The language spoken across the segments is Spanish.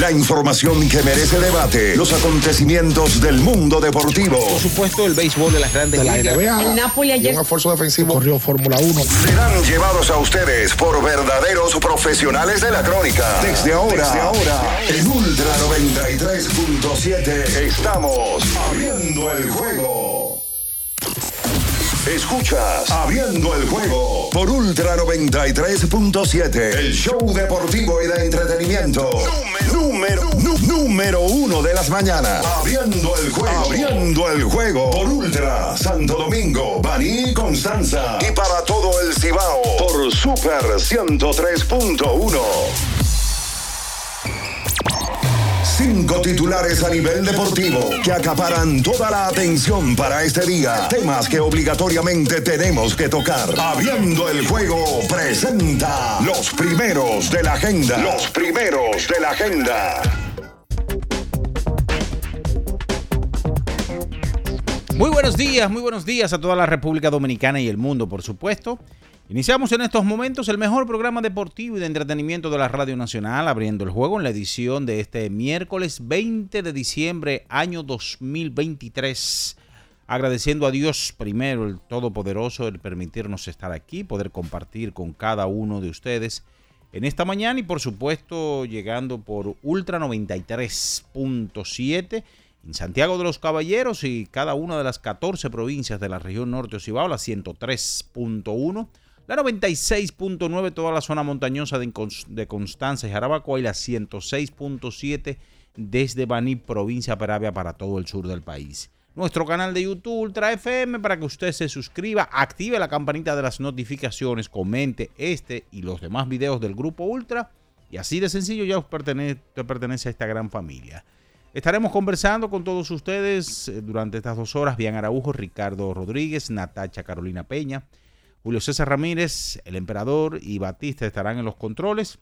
La información que merece debate. Los acontecimientos del mundo deportivo. Por supuesto, el béisbol de las grandes de la ligas. NBA. El Napoli ayer- Un esfuerzo defensivo. Corrió Fórmula 1. Serán llevados a ustedes por verdaderos profesionales de la crónica. Desde ahora, desde ahora, en Ultra 93.7 estamos abriendo el juego. Escuchas Abriendo el juego por Ultra 93.7, el show deportivo y de entretenimiento. Número, número, número uno de las mañanas. Abriendo el juego. Abriendo el juego por Ultra Santo Domingo, Baní Constanza. Y para todo el Cibao por Super 103.1. Cinco titulares a nivel deportivo que acaparan toda la atención para este día. Temas que obligatoriamente tenemos que tocar. Abriendo el juego presenta los primeros de la agenda. Los primeros de la agenda. Muy buenos días, muy buenos días a toda la República Dominicana y el mundo, por supuesto. Iniciamos en estos momentos el mejor programa deportivo y de entretenimiento de la Radio Nacional, abriendo el juego en la edición de este miércoles 20 de diciembre, año 2023. Agradeciendo a Dios primero, el Todopoderoso, el permitirnos estar aquí, poder compartir con cada uno de ustedes en esta mañana y por supuesto llegando por Ultra 93.7 en Santiago de los Caballeros y cada una de las 14 provincias de la región norte Ocibao, la 103.1, la 96.9 toda la zona montañosa de, Constanza y Jarabacoa y la 106.7 desde Baní, provincia Peravia para todo el sur del país. Nuestro canal de YouTube Ultra FM para que usted se suscriba, active la campanita de las notificaciones, comente este y los demás videos del grupo Ultra y así de sencillo ya usted pertenece a esta gran familia. Estaremos conversando con todos ustedes eh, durante estas dos horas. Bian Araujo, Ricardo Rodríguez, Natacha Carolina Peña, Julio César Ramírez, el emperador y Batista estarán en los controles.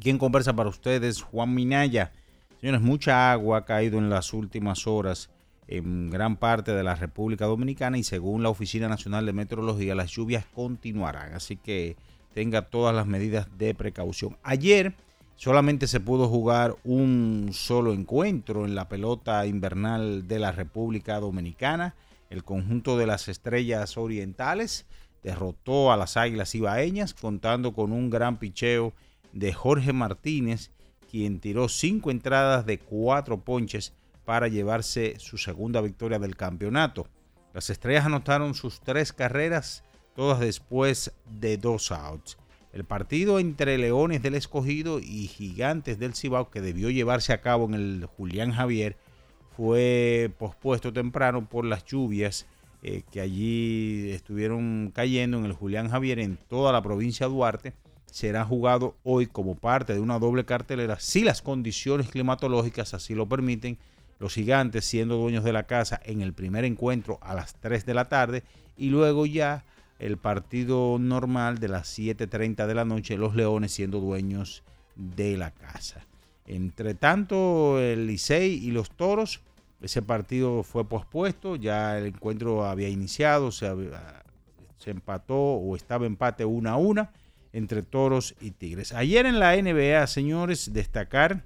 Quien conversa para ustedes, Juan Minaya. Señores, mucha agua ha caído en las últimas horas en gran parte de la República Dominicana y según la Oficina Nacional de Meteorología, las lluvias continuarán. Así que tenga todas las medidas de precaución. Ayer solamente se pudo jugar un solo encuentro en la pelota invernal de la República Dominicana. El conjunto de las estrellas orientales derrotó a las águilas ibaeñas contando con un gran picheo de Jorge Martínez, quien tiró cinco entradas de cuatro ponches para llevarse su segunda victoria del campeonato. Las estrellas anotaron sus tres carreras, todas después de dos outs. El partido entre Leones del Escogido y Gigantes del Cibao, que debió llevarse a cabo en el Julián Javier, fue pospuesto temprano por las lluvias eh, que allí estuvieron cayendo en el Julián Javier en toda la provincia de Duarte. Será jugado hoy como parte de una doble cartelera si las condiciones climatológicas así lo permiten. Los gigantes siendo dueños de la casa en el primer encuentro a las 3 de la tarde y luego ya el partido normal de las 7.30 de la noche, los Leones siendo dueños de la casa. Entre tanto, el Licey y los Toros, ese partido fue pospuesto, ya el encuentro había iniciado, se, se empató o estaba empate 1 a 1 entre Toros y Tigres. Ayer en la NBA, señores, destacar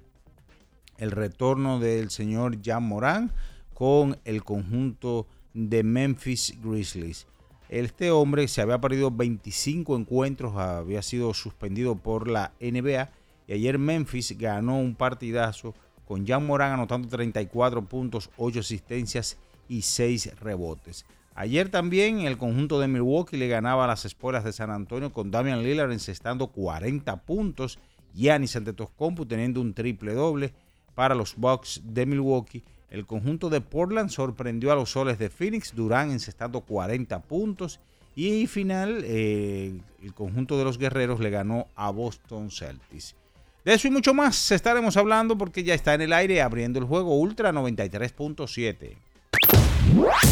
el retorno del señor Jan Morán con el conjunto de Memphis Grizzlies. Este hombre se había perdido 25 encuentros, había sido suspendido por la NBA y ayer Memphis ganó un partidazo con Jan Morán anotando 34 puntos, 8 asistencias y 6 rebotes. Ayer también el conjunto de Milwaukee le ganaba a las espuelas de San Antonio con Damian Lillard encestando 40 puntos, Giannis Antetokounmpo teniendo un triple doble para los Bucks de Milwaukee. El conjunto de Portland sorprendió a los soles de Phoenix, Durán encestando 40 puntos. Y final, eh, el conjunto de los guerreros le ganó a Boston Celtics. De eso y mucho más estaremos hablando porque ya está en el aire abriendo el juego Ultra 93.7.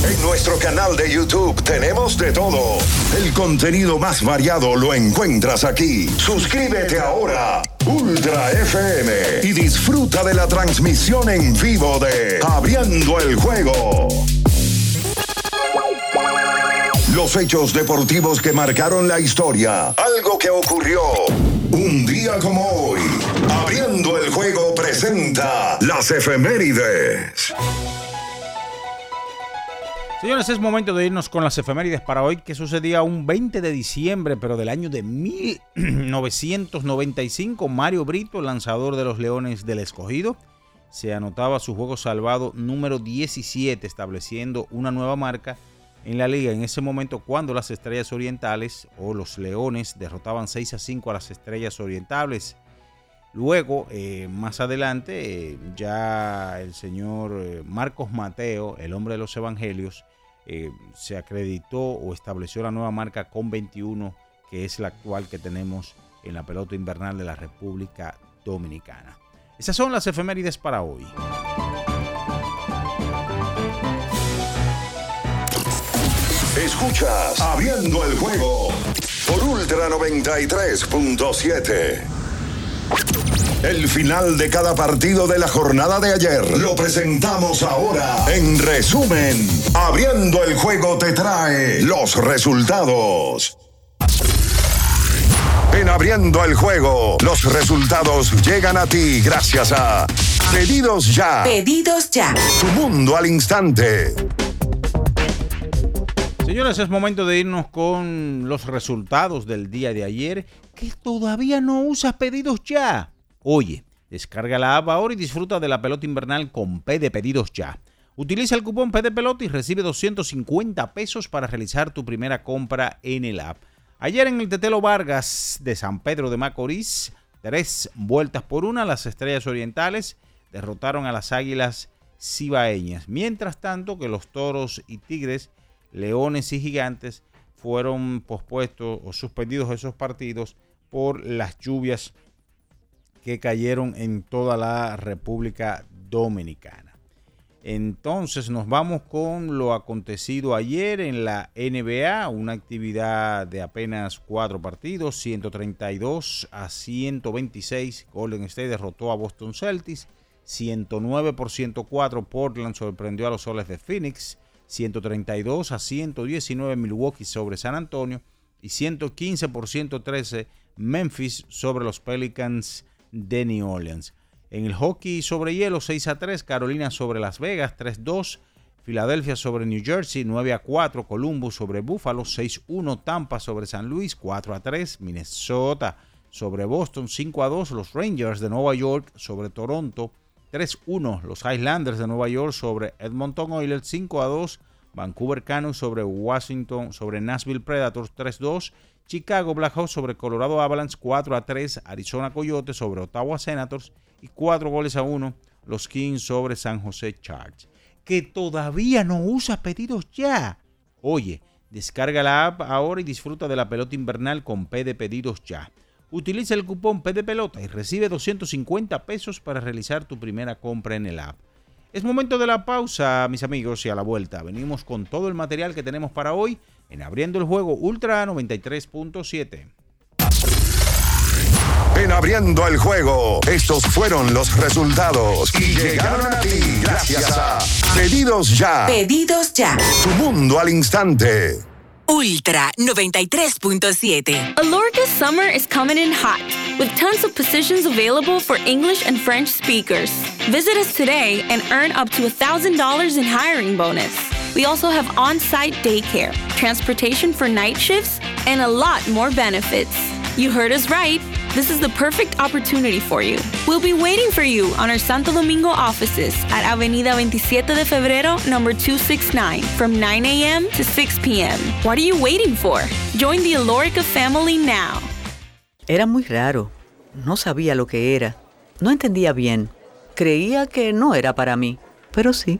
En nuestro canal de YouTube tenemos de todo. El contenido más variado lo encuentras aquí. Suscríbete ahora, Ultra FM, y disfruta de la transmisión en vivo de Abriendo el Juego. Los hechos deportivos que marcaron la historia. Algo que ocurrió un día como hoy. Abriendo el juego presenta las efemérides. Señores, es momento de irnos con las efemérides para hoy, que sucedía un 20 de diciembre, pero del año de 1995. Mario Brito, lanzador de los Leones del Escogido, se anotaba su juego salvado número 17, estableciendo una nueva marca en la liga en ese momento cuando las Estrellas Orientales o los Leones derrotaban 6 a 5 a las Estrellas Orientales. Luego, eh, más adelante, eh, ya el señor eh, Marcos Mateo, el hombre de los Evangelios, se acreditó o estableció la nueva marca con 21, que es la actual que tenemos en la pelota invernal de la República Dominicana. Esas son las efemérides para hoy. Escuchas Abriendo el juego por Ultra 93.7. El final de cada partido de la jornada de ayer lo presentamos ahora. En resumen, Abriendo el juego te trae los resultados. En Abriendo el juego, los resultados llegan a ti gracias a Pedidos Ya. Pedidos Ya. Tu mundo al instante. Señores, es momento de irnos con los resultados del día de ayer que todavía no usas pedidos ya. Oye, descarga la app ahora y disfruta de la pelota invernal con P de pedidos ya. Utiliza el cupón P de pelota y recibe 250 pesos para realizar tu primera compra en el app. Ayer en el Tetelo Vargas de San Pedro de Macorís, tres vueltas por una, las Estrellas Orientales derrotaron a las Águilas Cibaeñas. Mientras tanto que los Toros y Tigres, Leones y Gigantes fueron pospuestos o suspendidos esos partidos por las lluvias que cayeron en toda la República Dominicana. Entonces nos vamos con lo acontecido ayer en la NBA, una actividad de apenas cuatro partidos, 132 a 126. Golden State derrotó a Boston Celtics, 109 por 104. Portland sorprendió a los soles de Phoenix, 132 a 119 Milwaukee sobre San Antonio y 115 por 113 Memphis sobre los Pelicans de New Orleans. En el hockey sobre hielo 6 a 3, Carolina sobre Las Vegas 3-2, Filadelfia sobre New Jersey 9 a 4, Columbus sobre Buffalo 6-1, Tampa sobre San Luis 4 a 3, Minnesota sobre Boston 5 a 2, los Rangers de Nueva York sobre Toronto 3-1, los Highlanders de Nueva York sobre Edmonton Oilers 5 a 2, Vancouver Canucks sobre Washington sobre Nashville Predators 3-2 Chicago Blackhawks sobre Colorado Avalanche 4 a 3, Arizona Coyotes sobre Ottawa Senators y 4 goles a 1 los Kings sobre San José Charge. Que todavía no usa pedidos ya. Oye, descarga la app ahora y disfruta de la pelota invernal con P de pedidos ya. Utiliza el cupón P de pelota y recibe 250 pesos para realizar tu primera compra en el app. Es momento de la pausa, mis amigos, y a la vuelta venimos con todo el material que tenemos para hoy en Abriendo el Juego Ultra 93.7. En Abriendo el Juego, estos fueron los resultados y llegaron a ti gracias a Pedidos Ya. Pedidos Ya. Tu mundo al instante. Ultra 93.7. Alorca's summer is coming in hot, with tons of positions available for English and French speakers. Visit us today and earn up to $1,000 in hiring bonus. We also have on site daycare, transportation for night shifts, and a lot more benefits. You heard us right. This is the perfect opportunity for you. We'll be waiting for you on our Santo Domingo offices at Avenida 27 de Febrero, number 269, from 9 a.m. to 6 p.m. What are you waiting for? Join the Alorica family now. Era muy raro. No sabía lo que era. No entendía bien. Creía que no era para mí, pero sí.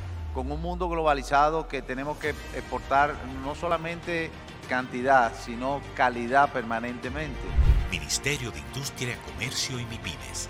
con un mundo globalizado que tenemos que exportar no solamente cantidad, sino calidad permanentemente. Ministerio de Industria, Comercio y MIPIMES.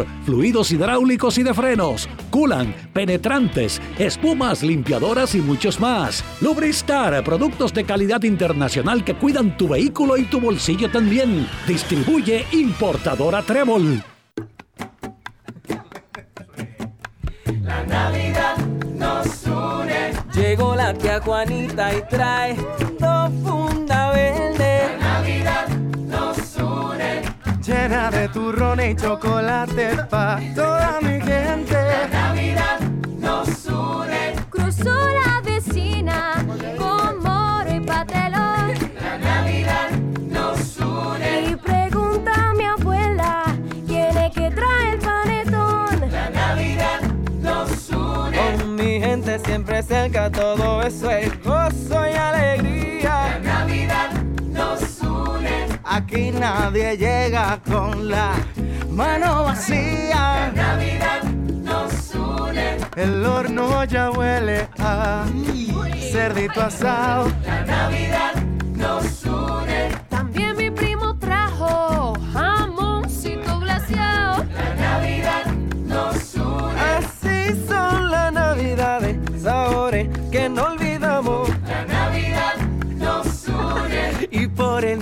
fluidos hidráulicos y de frenos, culan, penetrantes, espumas, limpiadoras y muchos más. Lubristar, productos de calidad internacional que cuidan tu vehículo y tu bolsillo también. Distribuye importadora Trébol. La Navidad nos une. Llegó la tía Juanita y trae dos Llena de turrón y chocolate pa' toda mi gente. La Navidad nos une. Cruzó la vecina con moro y patelón. La Navidad nos une. Y pregunta a mi abuela quién es que trae el panetón. La Navidad nos une. Con mi gente siempre cerca, todo eso es gozo y alegría. Aquí nadie llega con la mano vacía. La Navidad nos une. El horno ya huele a cerdito asado. La Navidad nos une. También mi primo trajo jamoncito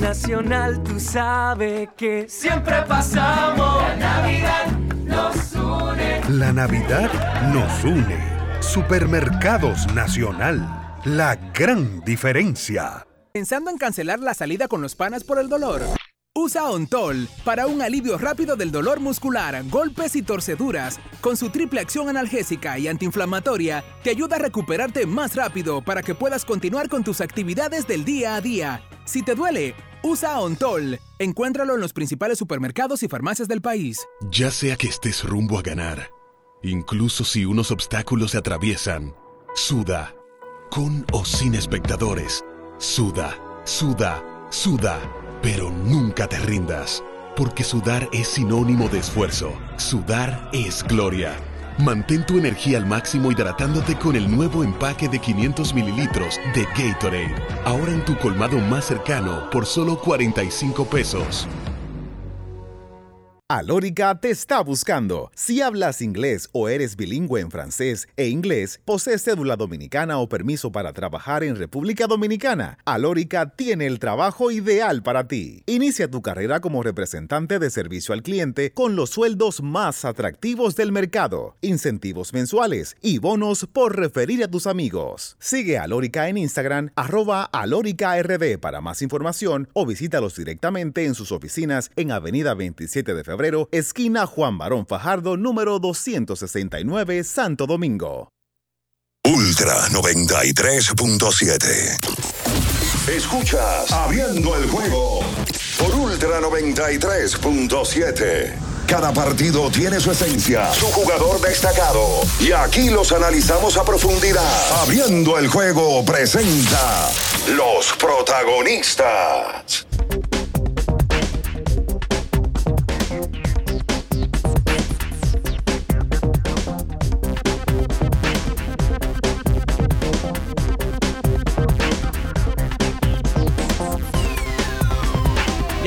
nacional tú sabes que siempre pasamos. La Navidad nos une. La Navidad nos une. Supermercados Nacional. La gran diferencia. Pensando en cancelar la salida con los panas por el dolor. Usa Ontol para un alivio rápido del dolor muscular, golpes y torceduras. Con su triple acción analgésica y antiinflamatoria, te ayuda a recuperarte más rápido para que puedas continuar con tus actividades del día a día. Si te duele, usa Ontol. Encuéntralo en los principales supermercados y farmacias del país. Ya sea que estés rumbo a ganar, incluso si unos obstáculos se atraviesan, suda. Con o sin espectadores, suda, suda, suda. Pero nunca te rindas, porque sudar es sinónimo de esfuerzo. Sudar es gloria. Mantén tu energía al máximo hidratándote con el nuevo empaque de 500 mililitros de Gatorade. Ahora en tu colmado más cercano por solo 45 pesos. Alórica te está buscando. Si hablas inglés o eres bilingüe en francés e inglés, posees cédula dominicana o permiso para trabajar en República Dominicana, Alórica tiene el trabajo ideal para ti. Inicia tu carrera como representante de servicio al cliente con los sueldos más atractivos del mercado, incentivos mensuales y bonos por referir a tus amigos. Sigue a Alórica en Instagram, arroba alóricard para más información o visítalos directamente en sus oficinas en Avenida 27 de Febrero esquina Juan Barón Fajardo, número 269, Santo Domingo. Ultra 93.7. Escuchas Abriendo el juego por Ultra 93.7. Cada partido tiene su esencia, su jugador destacado. Y aquí los analizamos a profundidad. Abriendo el juego presenta los protagonistas.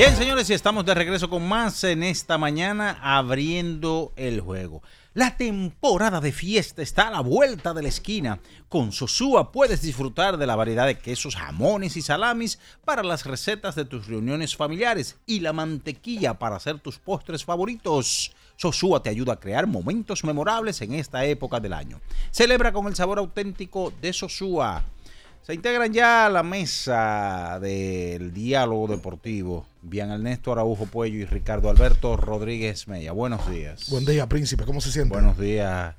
Bien, señores, y estamos de regreso con más en esta mañana abriendo el juego. La temporada de fiesta está a la vuelta de la esquina. Con Sosúa puedes disfrutar de la variedad de quesos, jamones y salamis para las recetas de tus reuniones familiares y la mantequilla para hacer tus postres favoritos. Sosúa te ayuda a crear momentos memorables en esta época del año. Celebra con el sabor auténtico de Sosúa. Se integran ya a la mesa del diálogo deportivo. Bien Ernesto Araujo Puello y Ricardo Alberto Rodríguez Mella. Buenos días. Buen día, príncipe. ¿Cómo se siente? Buenos días,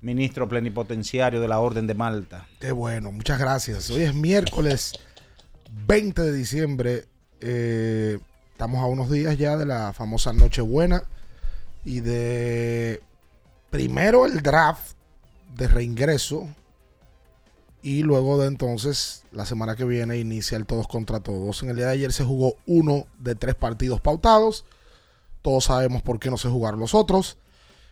ministro plenipotenciario de la Orden de Malta. Qué bueno, muchas gracias. Hoy es miércoles 20 de diciembre. Eh, estamos a unos días ya de la famosa Nochebuena y de primero el draft de reingreso y luego de entonces, la semana que viene inicia el todos contra todos. En el día de ayer se jugó uno de tres partidos pautados. Todos sabemos por qué no se jugaron los otros.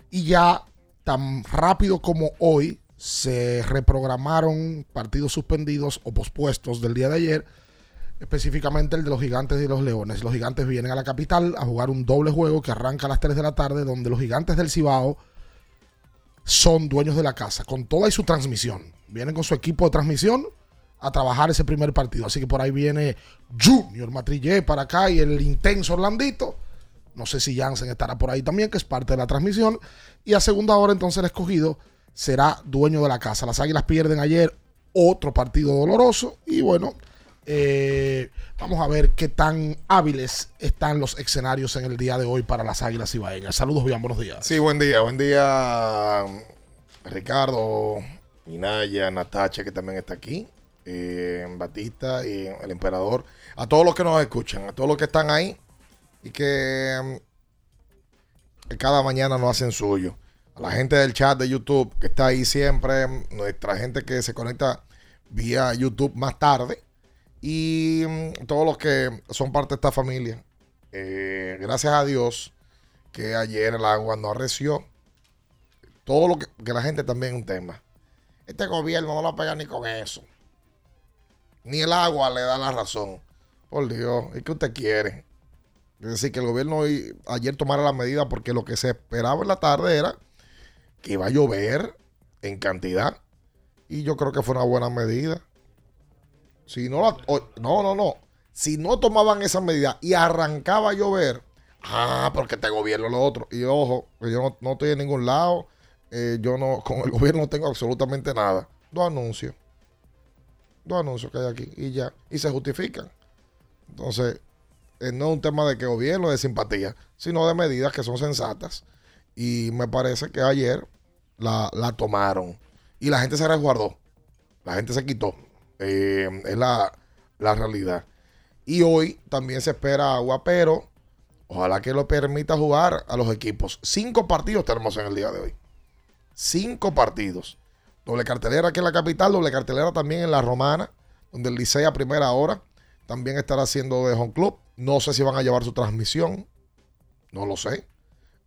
Y ya tan rápido como hoy se reprogramaron partidos suspendidos o pospuestos del día de ayer. Específicamente el de los gigantes y los leones. Los gigantes vienen a la capital a jugar un doble juego que arranca a las 3 de la tarde, donde los gigantes del Cibao son dueños de la casa, con toda y su transmisión. Vienen con su equipo de transmisión a trabajar ese primer partido. Así que por ahí viene Junior Matrillé para acá y el intenso Orlandito. No sé si Jansen estará por ahí también, que es parte de la transmisión. Y a segunda hora entonces el escogido será dueño de la casa. Las Águilas pierden ayer otro partido doloroso. Y bueno, eh, vamos a ver qué tan hábiles están los escenarios en el día de hoy para las Águilas Ibaeñas. Saludos, bien, buenos días. Sí, buen día, buen día, Ricardo, Minaya, Natacha, que también está aquí, eh, Batista y el emperador. A todos los que nos escuchan, a todos los que están ahí y que, que cada mañana nos hacen suyo. A la gente del chat de YouTube que está ahí siempre, nuestra gente que se conecta vía YouTube más tarde y mm, todos los que son parte de esta familia. Eh, gracias a Dios que ayer el agua no arreció. Todo lo que, que la gente también es un tema. Este gobierno no lo pega ni con eso. Ni el agua le da la razón. Por Dios, ¿y qué usted quiere? Es decir, que el gobierno hoy, ayer tomara la medida porque lo que se esperaba en la tarde era que iba a llover en cantidad. Y yo creo que fue una buena medida. Si no, la, no, no, no. Si no tomaban esa medida y arrancaba a llover, ah, porque este gobierno lo otro. Y ojo, yo no, no estoy en ningún lado. Eh, yo no, con el gobierno no tengo absolutamente nada. Dos anuncios. Dos anuncios que hay aquí y ya. Y se justifican. Entonces, eh, no es un tema de que gobierno, de simpatía, sino de medidas que son sensatas. Y me parece que ayer la, la tomaron. Y la gente se resguardó. La gente se quitó. Eh, es la, la realidad. Y hoy también se espera agua, pero ojalá que lo permita jugar a los equipos. Cinco partidos tenemos en el día de hoy. Cinco partidos. Doble cartelera aquí en la capital, doble cartelera también en la Romana, donde el Licey a primera hora también estará haciendo de home club. No sé si van a llevar su transmisión. No lo sé.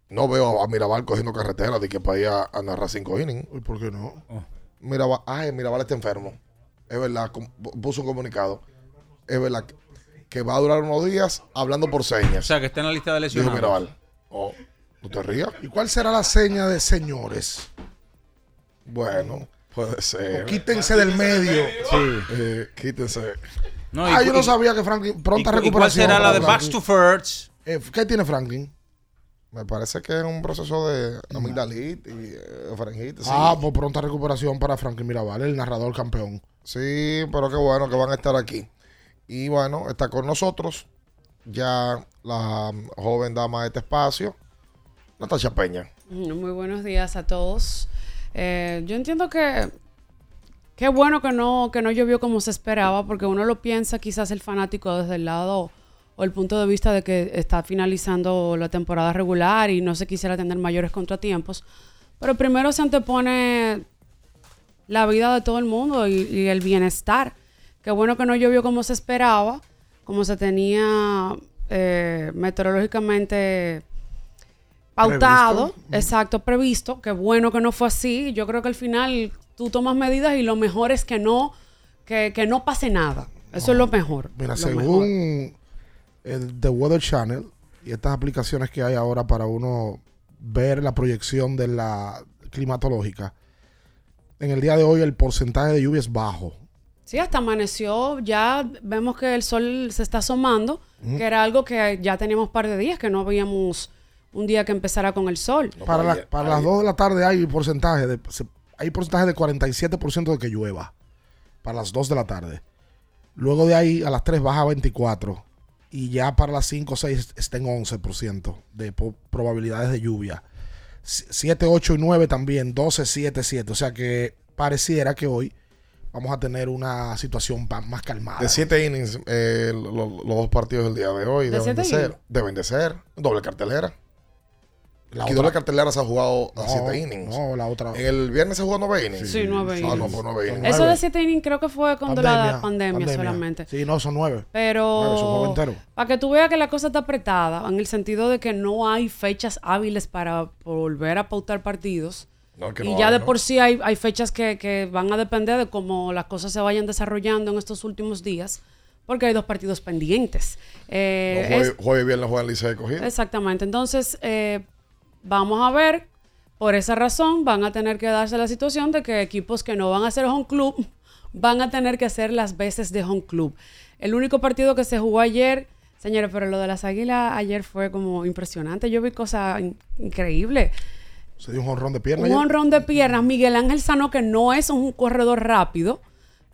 No veo a Mirabal cogiendo carretera de que para ir a, a narrar cinco innings. ¿Y por qué no? Mirabal, ay, Mirabal está enfermo. Es verdad, puso un comunicado. Es verdad que, va a durar unos días hablando por O señas. sea, que está en la lista de Dijo lesionados. Mirabal. Oh, no te rías. ¿Y cuál será la seña de señores? Bueno, puede ser. O quítense del medio. Sí. Eh, quítense. No, ah, y- yo no y- sabía que Franklin. Pronta ¿Y cu- y recuperación. cuál será la de. Backs to First? Eh, ¿Qué tiene Franklin? Me parece que es un proceso de amigdalitis y eh, faringitis. sí. Ah, pues pronta recuperación para Franklin Mirabal, el narrador campeón. Sí, pero qué bueno que van a estar aquí. Y bueno, está con nosotros ya la joven dama de este espacio, Natasha Peña. Mm, Muy buenos días a todos. Eh, yo entiendo que qué bueno que no, que no llovió como se esperaba, porque uno lo piensa quizás el fanático desde el lado o el punto de vista de que está finalizando la temporada regular y no se quisiera tener mayores contratiempos. Pero primero se antepone la vida de todo el mundo y, el bienestar. Qué bueno que no llovió como se esperaba, como se tenía eh, meteorológicamente pautado, Previsto. exacto, previsto. Qué bueno que no fue así. Yo creo que al final tú tomas medidas y lo mejor es que no, que, que no pase nada. Eso es lo mejor. Mira, lo mejor. según el The Weather Channel y estas aplicaciones que hay ahora para uno ver la proyección de la climatológica, en el día de hoy el porcentaje de lluvia es bajo. Sí, hasta amaneció, ya vemos que el sol se está asomando, que era algo que ya teníamos par de días, que no veíamos un día que empezara con el sol. Para, la- para las 2 de la tarde hay porcentaje de, hay porcentaje de 47% de que llueva. Para las 2 de la tarde. Luego de ahí a las 3 baja a 24. Y ya para las 5 o 6 está en 11% de probabilidades de lluvia. 7, 8 y 9 también. 12, 7, 7. O sea que pareciera que hoy vamos a tener una situación más calmada. De siete innings, eh, lo- lo- los dos partidos del día de hoy ¿De deben de ser. Deben de ser. Doble cartelera. La Aquí otra- doble cartelera se ha jugado a No, siete innings. no, la otra. El viernes se jugó nueve innings. Sí, nueve Ah, innings. no, pues nueve innings. Eso de 7 innings creo que fue cuando la pandemia, solamente. Sí, no, son 9. Pero son nueve enteros. para que tú veas que la cosa está apretada, en el sentido de que no hay fechas hábiles para volver a pautar partidos. No, que y no ya hay, de ¿no? por sí hay, hay fechas que, que van a depender de cómo las cosas se vayan desarrollando en estos últimos días, porque hay dos partidos pendientes. Eh, No, jueves, es- jueves y viernes juegan Licey cogido. Exactamente. Entonces, eh, vamos a ver. Por esa razón, van a tener que darse la situación de que equipos que no van a ser home club van a tener que hacer las veces de home club. El único partido que se jugó ayer, señores, pero lo de las águilas ayer fue como impresionante. Yo vi cosas in- increíbles. Se dio un jonrón de pierna. Un honrón de piernas. Miguel Ángel Sano, que no es un corredor rápido,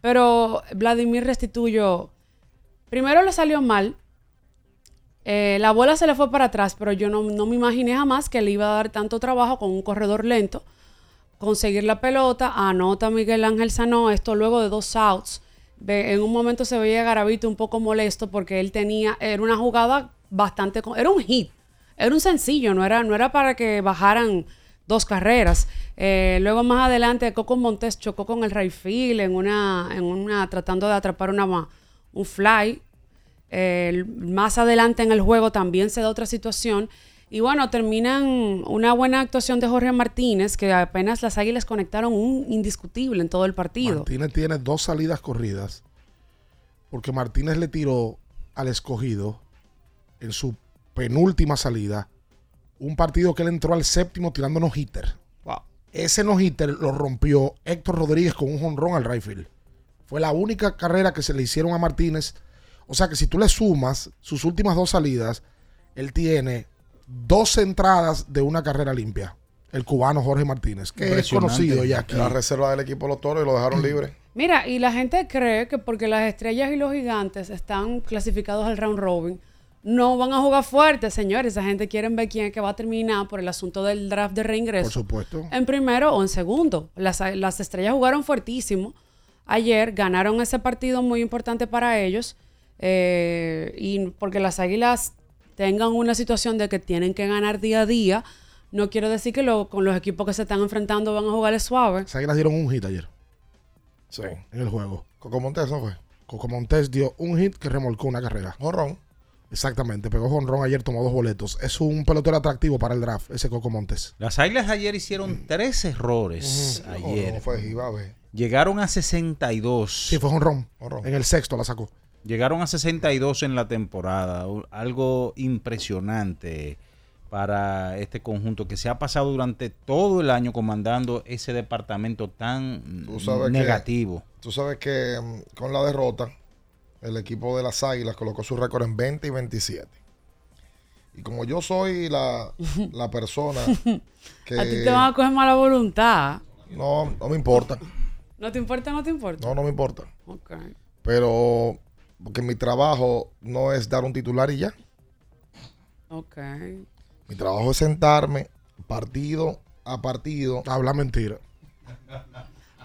pero Vladimir Restituyo, primero le salió mal. Eh, la bola se le fue para atrás, pero yo no, no me imaginé jamás que le iba a dar tanto trabajo con un corredor lento. Conseguir la pelota, anota Miguel Ángel Sano, esto luego de dos outs. En un momento se veía Garavito un poco molesto porque él tenía, era una jugada bastante, era un hit, era un sencillo, no era, no era para que bajaran dos carreras. Eh, luego más adelante Coco Montes chocó con el right field en una, en una, tratando de atrapar una, un fly. Eh, más adelante en el juego también se da otra situación. Y bueno, terminan una buena actuación de Jorge Martínez, que apenas las Águilas conectaron un indiscutible en todo el partido. Martínez tiene dos salidas corridas. Porque Martínez le tiró al escogido en su penúltima salida un partido que él entró al séptimo tirando no hitter. Ese no hitter lo rompió Héctor Rodríguez con un jonrón al right field. Fue la única carrera que se le hicieron a Martínez. O sea que si tú le sumas sus últimas dos salidas, él tiene dos entradas de una carrera limpia. El cubano Jorge Martínez, que es conocido ya aquí. La reserva del equipo de los toros y lo dejaron libre. Mira, y la gente cree que porque las estrellas y los gigantes están clasificados al round robin, no van a jugar fuerte, señores. Esa gente quiere ver quién es que va a terminar por el asunto del draft de reingreso. Por supuesto. En primero o en segundo. Las, las estrellas jugaron fuertísimo. Ayer ganaron ese partido muy importante para ellos. Eh, y porque las águilas tengan una situación de que tienen que ganar día a día, no quiero decir que lo- con los equipos que se están enfrentando van a jugarles suave. Las águilas dieron un hit ayer Sí. en el juego. Coco Montes no fue. Coco Montes dio un hit que remolcó una carrera. Jonrón. Exactamente, pegó jonrón ayer, tomó dos boletos. Es un pelotero atractivo para el draft, ese Coco Montes. Las Águilas ayer hicieron tres errores ayer. No fue. Llegaron a 62. Sí, fue. Jonrón. En el sexto la sacó. Llegaron a 62 en la temporada. Algo impresionante para este conjunto que se ha pasado durante todo el año comandando ese departamento tan Tú sabes que- negativo. Tú sabes que mm, con la derrota, el equipo de las Águilas colocó su récord en 20 y 27. Y como yo soy la, la persona que... A ti te van a coger mala voluntad. No, no me importa. ¿No te importa? ¿No te importa? No, no me importa. Ok. Pero porque mi trabajo no es dar un titular y ya. Ok. Mi trabajo es sentarme partido a partido. Habla mentira.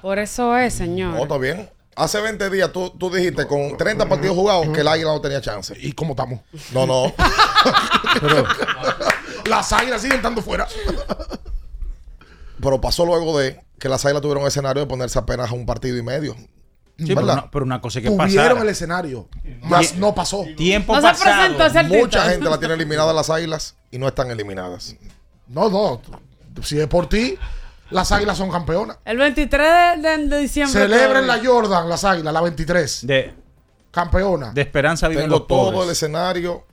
Por eso es, señor. No, está bien. Hace 20 días tú, tú dijiste con 30 partidos jugados que el Águila no tenía chance. ¿Y cómo estamos? No, no. Las águilas siguen estando fuera. Pero pasó luego de que las Águilas tuvieron un escenario de ponerse apenas a un partido y medio. Sí, pero, una, pero una cosa que Tuvieron pasara. el escenario. Más no pasó. Tiempo No se pasado. presentó ese artista. Mucha gente la tiene eliminada las Águilas y no están eliminadas. No, no. Si es por ti, las águilas son campeonas. El 23 de, de- de diciembre. Celebren la Jordan, las águilas, la 23. De, Campeona. de esperanza viven Tengo los todo pobres. el escenario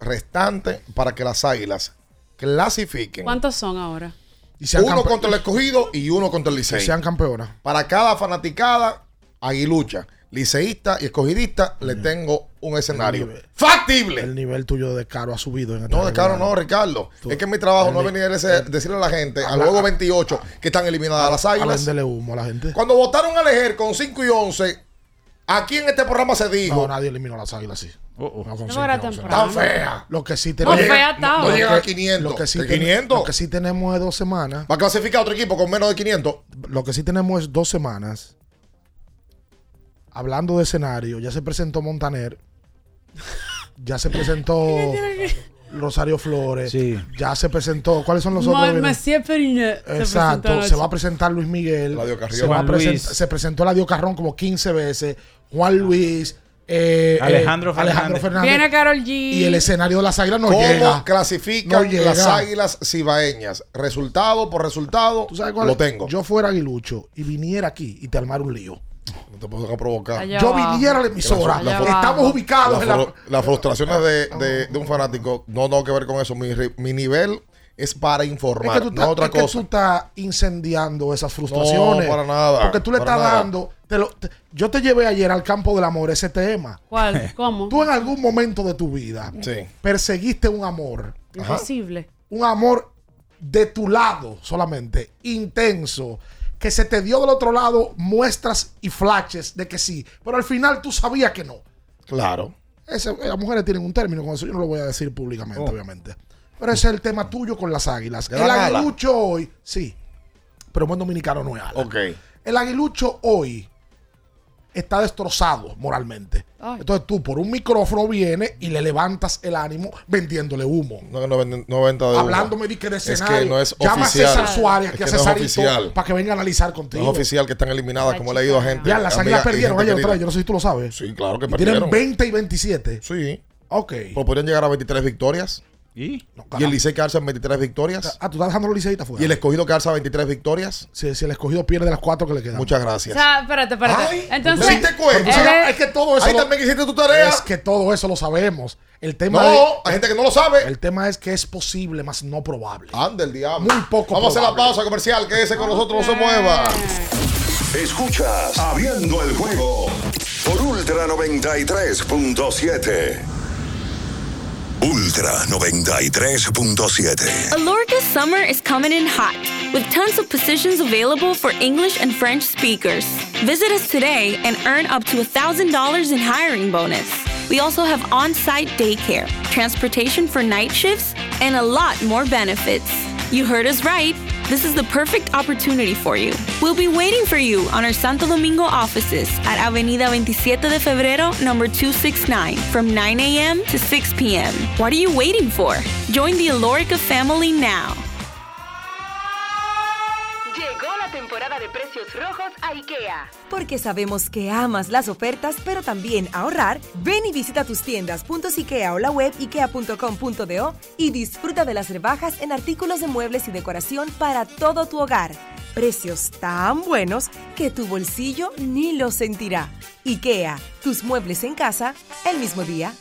restantes para que las águilas clasifiquen. ¿Cuántos son ahora? Y sean Uno contra el escogido y uno contra el licey. sean campeonas. Para cada fanaticada, aguilucha, liceísta y escogidista, le tengo un escenario nivel. factible. El nivel tuyo de caro ha subido en esta No, de caro no, Ricardo. es que mi trabajo no es ni- venir a decirle a la gente, al habla- juego 28, que están eliminadas las A águilas. humo a la gente. Cuando votaron a elegir con 5 y 11, aquí en este programa se dijo. No, nadie eliminó a las águilas así. No, con No era temprano. Tan fea. Lo que sí No, tenemos. fea estaba. No lo llegan a que- 500. Lo que, sí ¿De ten- 500? lo que sí tenemos es dos semanas. Va a clasificar otro equipo con menos de 500. Lo que sí tenemos es dos semanas. Hablando de escenario, ya se presentó Montaner. Ya se presentó Rosario Flores. Sí. Ya se presentó. ¿Cuáles son los otros? Se Exacto, se va a presentar Luis Miguel. Se, va a Luis. se presentó Eladio Carrón como 15 veces. Juan Luis. eh, Alejandro eh, Alejandro Fernández. Fernández. Viene Carol G. Y el escenario de las águilas no ¿Cómo llega. clasifican No llega. las águilas cibaeñas? Resultado por resultado, ¿Tú sabes cuál lo es? tengo. Yo fuera aguilucho y viniera aquí y te armara un lío. No te puedo provocar. Allá yo abajo. viniera a la emisora. Estamos ubicados en La Las frustraciones de, de- de un fanático no tengo que ver con eso. Mi, mi nivel es para Es informar, que, tú no otra es que cosa. tú estás incendiando esas frustraciones. No, para nada, Porque tú le estás nada. dando. te lo- te- yo te llevé ayer al campo del amor ese tema. ¿Cuál? ¿Cómo? Tú en algún momento de tu vida Sí. perseguiste un amor. Imposible. Un amor de tu lado solamente, intenso, que se te dio del otro lado muestras y flashes de que sí, pero al final tú sabías que no. Claro. Ese- las mujeres tienen un término con eso, yo no lo voy a decir públicamente, Oh. obviamente. Pero ese es el tema tuyo con las águilas. ¿Le El ala? aguilucho hoy, sí, pero buen dominicano no es ala. Ok. El aguilucho hoy está destrozado moralmente. Ay. Entonces tú por un micrófono vienes y le levantas el ánimo vendiéndole humo. No, no, venden- no venta de humo. Hablándome de que de Es escenario. que no es Llama a oficial. César Suárez, Es que a que no es Cesarito, para que venga a analizar No contigo. es oficial que están eliminadas, como he leído a gente. Ya, las águilas perdieron ayer otra yo no sé si tú lo sabes. Sí, claro que Y tienen perdieron. 20 y 27. Sí. Ok. Pues podrían llegar a 23 victorias. ¿Y? Y el Licey quedarse en 23 victorias. Ah, tú estás dejando los liceístas fuera. Y el escogido quedarse a 23 victorias. Si, si el escogido pierde las cuatro que le quedan. Muchas O gracias. sea, espérate, espérate. Ay, Entonces, ¿te sabes, Eres- es que todo eso. Ahí lo- también hiciste tu tarea. Es que todo eso lo sabemos. El tema No, es- hay gente que no lo sabe. El tema es que es posible, más no probable. Anda el diablo. Muy poco Vamos a hacer la pausa comercial. Que ese con nosotros no se mueva. Escuchas Abriendo el juego por Ultra 93.7. Ultra 93.7. Alorca's summer is coming in hot, with tons of positions available for English and French speakers. Visit us today and earn up to $1,000 in hiring bonus. We also have on site daycare, transportation for night shifts, and a lot more benefits. You heard us right. This is the perfect opportunity for you. We'll be waiting for you on our Santo Domingo offices at Avenida 27 de Febrero, number 269, from 9 a.m. to 6 p.m. What are you waiting for? Join the Alorica family now. Llegó la temporada de precios rojos a IKEA. Porque sabemos que amas las ofertas, pero también ahorrar. Ven y visita tus tiendas .ikea o la web ikea.com.do y disfruta de las rebajas en artículos de muebles y decoración para todo tu hogar. Precios tan buenos que tu bolsillo ni lo sentirá. IKEA, tus muebles en casa el mismo día.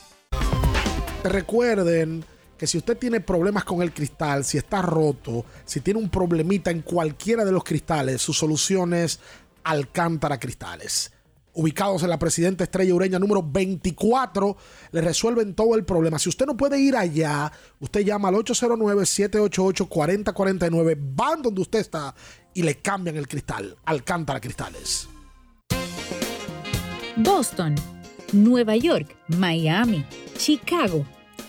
Recuerden que si usted tiene problemas con el cristal, si está roto, si tiene un problemita en cualquiera de los cristales, su solución es Alcántara Cristales. Ubicados en la Presidenta Estrella Ureña número 24, le resuelven todo el problema. Si usted no puede ir allá, usted llama al 809-788-4049, van donde usted está y le cambian el cristal. Alcántara Cristales. Boston, Nueva York, Miami, Chicago.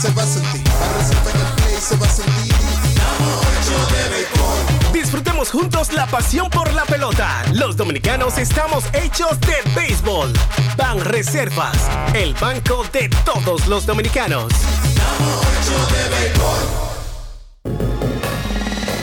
se va a sentir. Disfrutemos juntos la pasión por la pelota. Los dominicanos estamos hechos de béisbol. Ban Reservas, el banco de todos los dominicanos.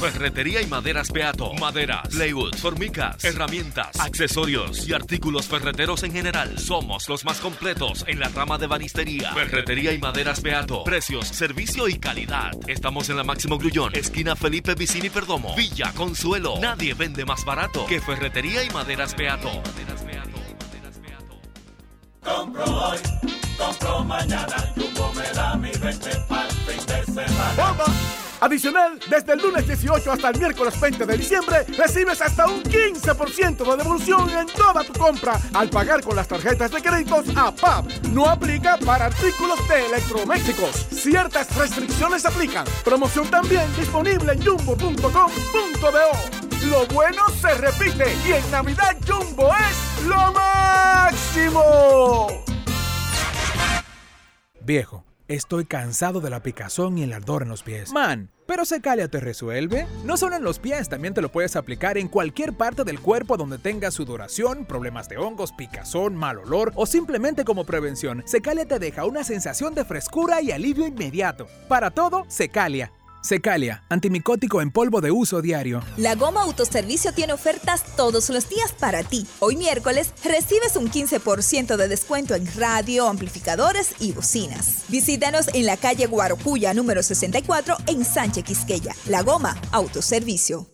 Ferretería y maderas Beato. Maderas, plywood, formicas, herramientas, accesorios y artículos ferreteros en general. Somos los más completos en la rama de banistería. Ferretería y maderas Beato. Precios, servicio y calidad. Estamos en la Máximo Grullón, esquina Felipe Vicini Perdomo. Villa Consuelo. Nadie vende más barato que Ferretería y maderas Beato. Compro hoy, compro mañana, Jumbo me da mi 20 para el fin de semana. ¡Bomba! Adicional, desde el lunes 18 hasta el miércoles 20 de diciembre, recibes hasta un 15% de devolución en toda tu compra al pagar con las tarjetas de créditos APAP. No aplica para artículos de electrodomésticos. Ciertas restricciones aplican. Promoción también disponible en jumbo.com.do. Lo bueno se repite y en Navidad Jumbo es lo máximo. Viejo, estoy cansado de la picazón y el ardor en los pies. Man, pero Secalia te resuelve. No solo en los pies, también te lo puedes aplicar en cualquier parte del cuerpo donde tengas sudoración, problemas de hongos, picazón, mal olor o simplemente como prevención. Secalia te deja una sensación de frescura y alivio inmediato. Para todo, Secalia. Secalia, antimicótico en polvo de uso diario. La Goma Autoservicio tiene ofertas todos los días para ti. Hoy miércoles recibes un 15% de descuento en radio, amplificadores y bocinas. Visítanos en la calle Guarocuya número 64 en Sánchez Quisqueya. La Goma Autoservicio.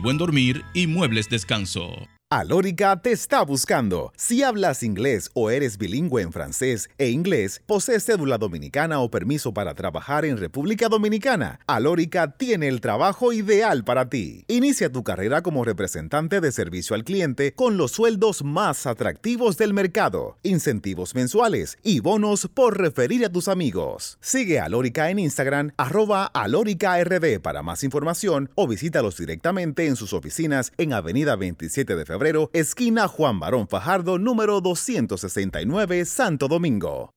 buen dormir y muebles descanso. Alórica te está buscando. Si hablas inglés o eres bilingüe en francés e inglés, posees cédula dominicana o permiso para trabajar en República Dominicana, Alórica tiene el trabajo ideal para ti. Inicia tu carrera como representante de servicio al cliente con los sueldos más atractivos del mercado, incentivos mensuales y bonos por referir a tus amigos. Sigue a Alórica en Instagram, arroba alóricard para más información o visítalos directamente en sus oficinas en Avenida 27 de Febrero esquina Juan Barón Fajardo, número 269, Santo Domingo.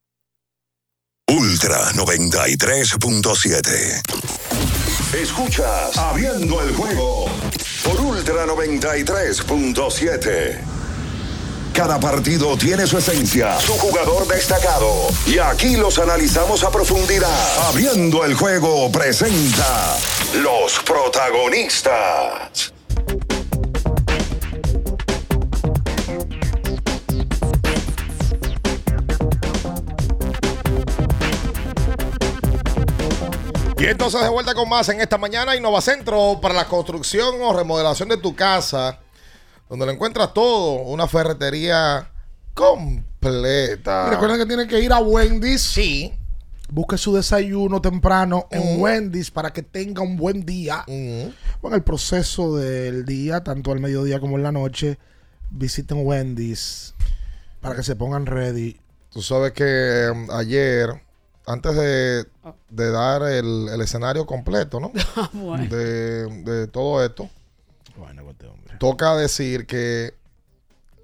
Ultra 93.7. Escuchas Abriendo el juego por Ultra 93.7. Cada partido tiene su esencia, su jugador destacado. Y aquí los analizamos a profundidad. Abriendo el juego presenta los protagonistas. Y entonces de vuelta con más en esta mañana Innovacentro para la construcción o remodelación de tu casa, donde lo encuentras todo, una ferretería completa. Y recuerden que tienen que ir a Wendy's. Sí. Busque su desayuno temprano en Wendy's para que tenga un buen día. Bueno, el proceso del día, tanto al mediodía como en la noche, visiten Wendy's para que se pongan ready. Tú sabes que um, ayer, antes de, de dar el, el escenario completo, ¿no? Bueno. de, de todo esto, Bueno, este hombre. toca decir que,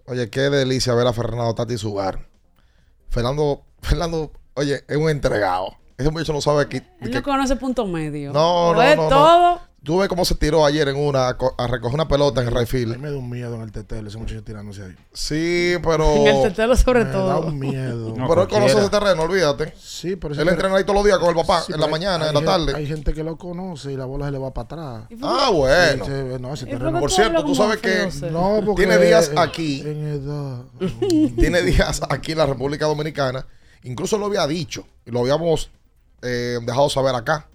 oye, qué delicia ver a Fernando Tati Sugar. Fernando, Fernando, oye, es un entregado. Ese muchacho no sabe que, Él no conoce punto medio. No, no, es no, no. todo. Tú ves cómo se tiró ayer en una a, co- a recoger una pelota en el right A mí me da un miedo en el tetelo, ese muchacho tirándose ahí. Sí, pero. En el tetelo sobre Me todo. da un miedo. pero él conoce ese terreno, olvídate. Sí, pero Él entrena ahí todos los días con el papá, Sí, en la hay- mañana, hay en la tarde. Hay gente que lo conoce y la bola se le va para atrás. Ah, bueno. Sí, no, ese ¿Y terreno- por cierto, tú sabes que Alfredo? No, porque tiene días aquí. En edad. tiene días aquí en la República Dominicana. Incluso lo había dicho y lo habíamos eh, dejado saber acá.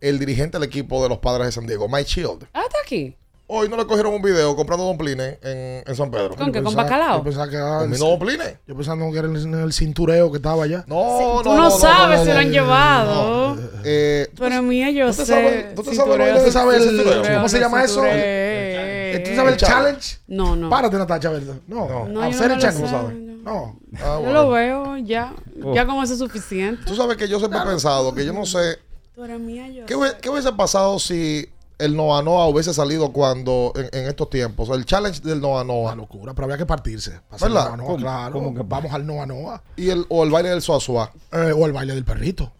El dirigente del equipo de los padres de San Diego, Mike Shield. Ah, está aquí. Hoy no le cogieron un video comprando domplines en, en San Pedro. ¿Con qué? ¿Con bacalao? Yo pensaba que era el- ¿Comiendo domplines? Yo que era en el, el cintureo que estaba allá. No, Tú no, sabes si lo han llevado. Eh, Pero mía, yo ¿tú sé. sabes- tú te sabes el- cintureo, ¿cómo se llama eso? Eh, ¿Tú sabes el challenge? No, no. Párate, Natacha, ¿verdad? No. No, Hacer no el challenge, ¿sabes? No. Ah, Yo lo veo, ya. Oh. Ya con eso es suficiente. Tú sabes que yo siempre he pensado que yo no sé Eres mía, yo qué, hubiese pasado si el Noa Noa hubiese salido cuando en, en estos tiempos. El challenge del Noa Noa. Una locura, pero había que partirse. para hacer ¿Verdad? Noa Noa, ¿Cómo? claro. ¿Cómo que Vamos al Noa Noa. Y el, o el baile del Suazua. Eh, o el baile del perrito.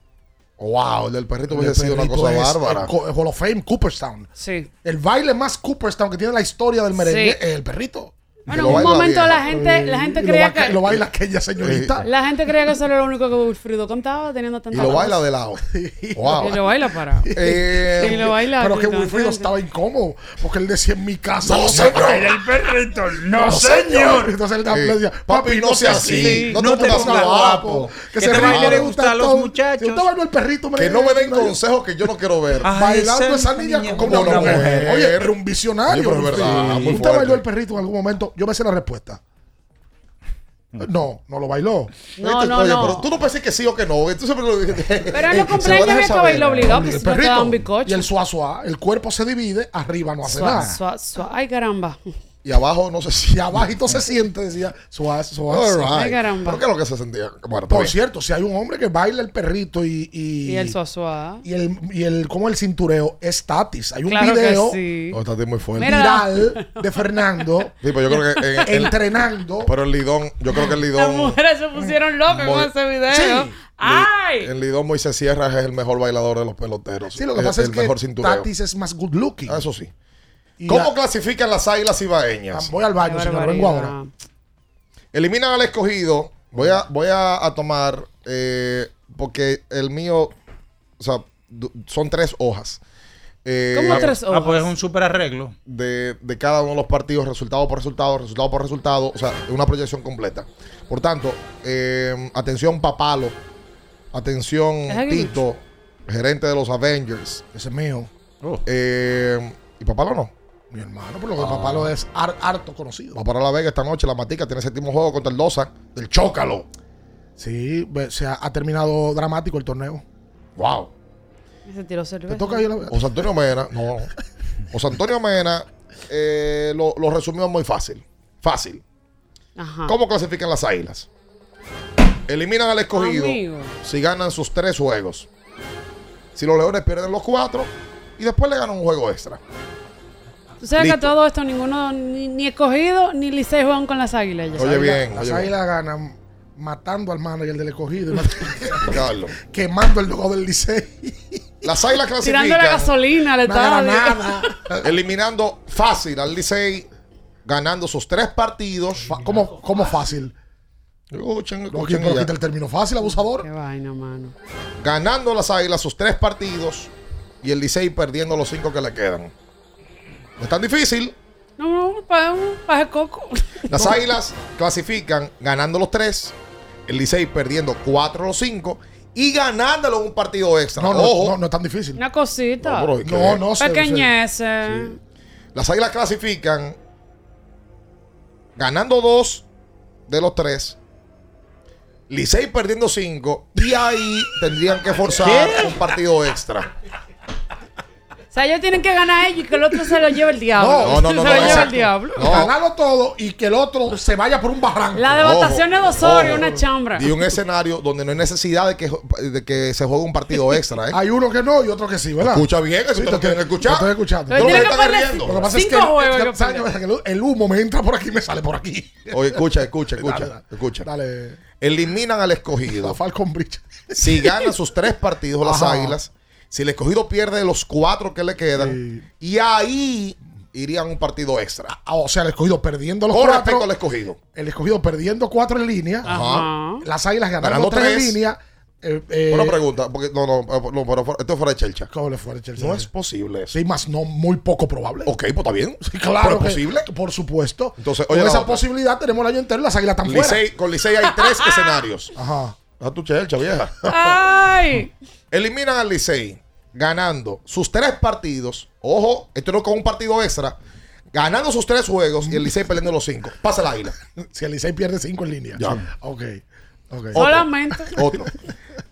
Wow, el del perrito hubiese sido una cosa es bárbara. El, co- el Hall of Fame, Cooperstown. Sí. El baile más Cooperstown que tiene la historia del merengue Sí. es el perrito. Bueno, en un momento la gente, la gente Y lo creía que. Lo baila aquella señorita. La gente creía que eso era lo único que Wilfrido contaba teniendo Y tanta lo voz. baila de lado. Wow. Y lo baila para. Eh, y lo baila. Pero que Wilfrido estaba incómodo. Porque él decía en mi casa. No, señor. se baila el perrito. No, señor. Entonces él le decía, papi, no sea así. No te pongas pongas guapo. Que Que se te baile le gusta a los muchachos. Si usted bailó el perrito, Que no me den consejos que yo no quiero ver. Bailando esa niña como como una mujer. Oye, era un visionario. ¿Usted bailó el perrito en algún momento? Yo me sé la respuesta. No, no lo bailó. No, no, Oye, no. pero tú no pensé que sí o que no. Entonces, pero, Pero en los cumpleaños había que bailar obligado, El perrito bizcocho. y el suá suá, el cuerpo se divide, arriba no hace Suá, nada. suá, suá. Ay, caramba. Y abajo no sé si. Abajito se siente, decía. All suá. right. Ay, caramba. ¿Pero qué es lo que se sentía? Bueno, Por bien. cierto, si hay un hombre que baila el perrito y, y, Y el suá. y el, y el, como el cintureo es Tatis. Hay un Claro que video sí. No, está muy fuerte. Viral de Fernando Sí, pero yo creo que. en- en- entrenando. pero el lidón, yo creo que el Las lidón. mujeres se pusieron locas con ese video. Sí. ¡Ay! El lidón Moisés Sierra es el mejor bailador de los peloteros. Sí, lo que Es pasa es el que mejor cintureo. Tatis es más good looking. Ah, Eso sí. ¿Cómo la- clasifican las águilas ibaeñas? Voy al Qué baño, señor. Vengo ahora. Eliminan al escogido. Voy a, voy a, a tomar, eh, porque el mío, o sea, son tres hojas. Eh, ¿Cómo tres Ah, pues es hojas? un super arreglo. de, de cada uno de los partidos, resultado por resultado, resultado por resultado, o sea, una proyección completa. Por tanto, eh, atención Papalo, atención. Tito, gerente de los Avengers, Ese es mío. eh, y Papalo no. Mi hermano, por lo que papá lo es har- harto conocido. Va para La Vega esta noche, la Matica tiene séptimo juego contra el Dosa del Chócalo. Sí, se ha, ha terminado dramático el torneo. Wow. Y se tiró cerveza. Te toca ahí la José Antonio Mena, no. José Antonio Mena eh, lo, lo resumió muy fácil. Fácil. Ajá. ¿Cómo clasifican las águilas? Eliminan al escogido Amigo. si ganan sus tres juegos. Si los leones pierden los cuatro y después le ganan un juego extra. Tú sabes que todo esto ninguno, ni, ni escogido, ni Licey juegan con las águilas ya. Oye bien, Las oye bien. águilas ganan matando al manager del escogido Carlos. quemando el logo del Licey. Las águilas Tirando la clasifican gasolina al Nada, estadio. nada. eliminando fácil al Licey, ganando sus tres partidos. ¿Cómo, cómo fácil? Escuchen, No, escuchen quita el término fácil, abusador. Qué vaina, mano. ganando las águilas sus tres partidos y el Licey perdiendo los cinco que le quedan. No es tan difícil. No, no, para un paje coco. Las águilas clasifican ganando los tres, el Licey perdiendo cuatro de los cinco y ganándolo en un partido extra. No, no, Ojo, no, no es tan difícil. Una cosita. No, bro, ¿y qué? No, no sé. Pequeñeces. las águilas clasifican ganando dos de los tres. Licey perdiendo cinco y ahí tendrían que forzar un partido extra. O sea, ellos tienen que ganar ellos y que el otro se lo lleve el diablo. No, no, no, se no, lo lleve el diablo. No. Ganarlo todo y que el otro se vaya por un barranco. La devastación Ojo, de Osorio, una chambra. Y un escenario donde no hay necesidad de que, de que se juegue un partido extra. ¿eh? Hay uno que no y otro que sí, ¿verdad? Escucha bien, eso Sí, te lo quieren escuchar. Estoy escuchando. Lo que pasa es que, el humo me entra por aquí y me sale por aquí. Oye, escucha, escucha, escucha, Dale, dale. escucha. Dale. Eliminan al La escogido. Falcon Bridge. Si ganan sus tres partidos las águilas Si el escogido pierde los cuatro que le quedan, y ahí irían un partido extra. Ah, O sea, el escogido perdiendo los Con cuatro. respecto al escogido. El escogido perdiendo cuatro en línea. Ajá. Las águilas ganando, Ganando tres, en línea. Eh, eh, Una pregunta, porque no, no, no, pero fuera- esto es fuera de Chelcha. ¿Cómo le fue a Chelsea? No es posible eso. Sí, más no muy poco probable. Ok, pues está bien. Sí, claro. Pero es posible. Por supuesto. Entonces, Con oye, la esa otra. posibilidad tenemos el año entero y las águilas fuera. Licey- con Licey hay tres escenarios. Ajá. A tu Chelcha, vieja. ¡Ay! Eliminan al Licey ganando sus tres partidos. Ojo, esto no es con un partido extra. Ganando sus tres juegos y el Licey perdiendo los cinco. Pasa la águila. Si el Licey pierde cinco en línea. Ya. Ok. ok. Otro. Solamente. Otro.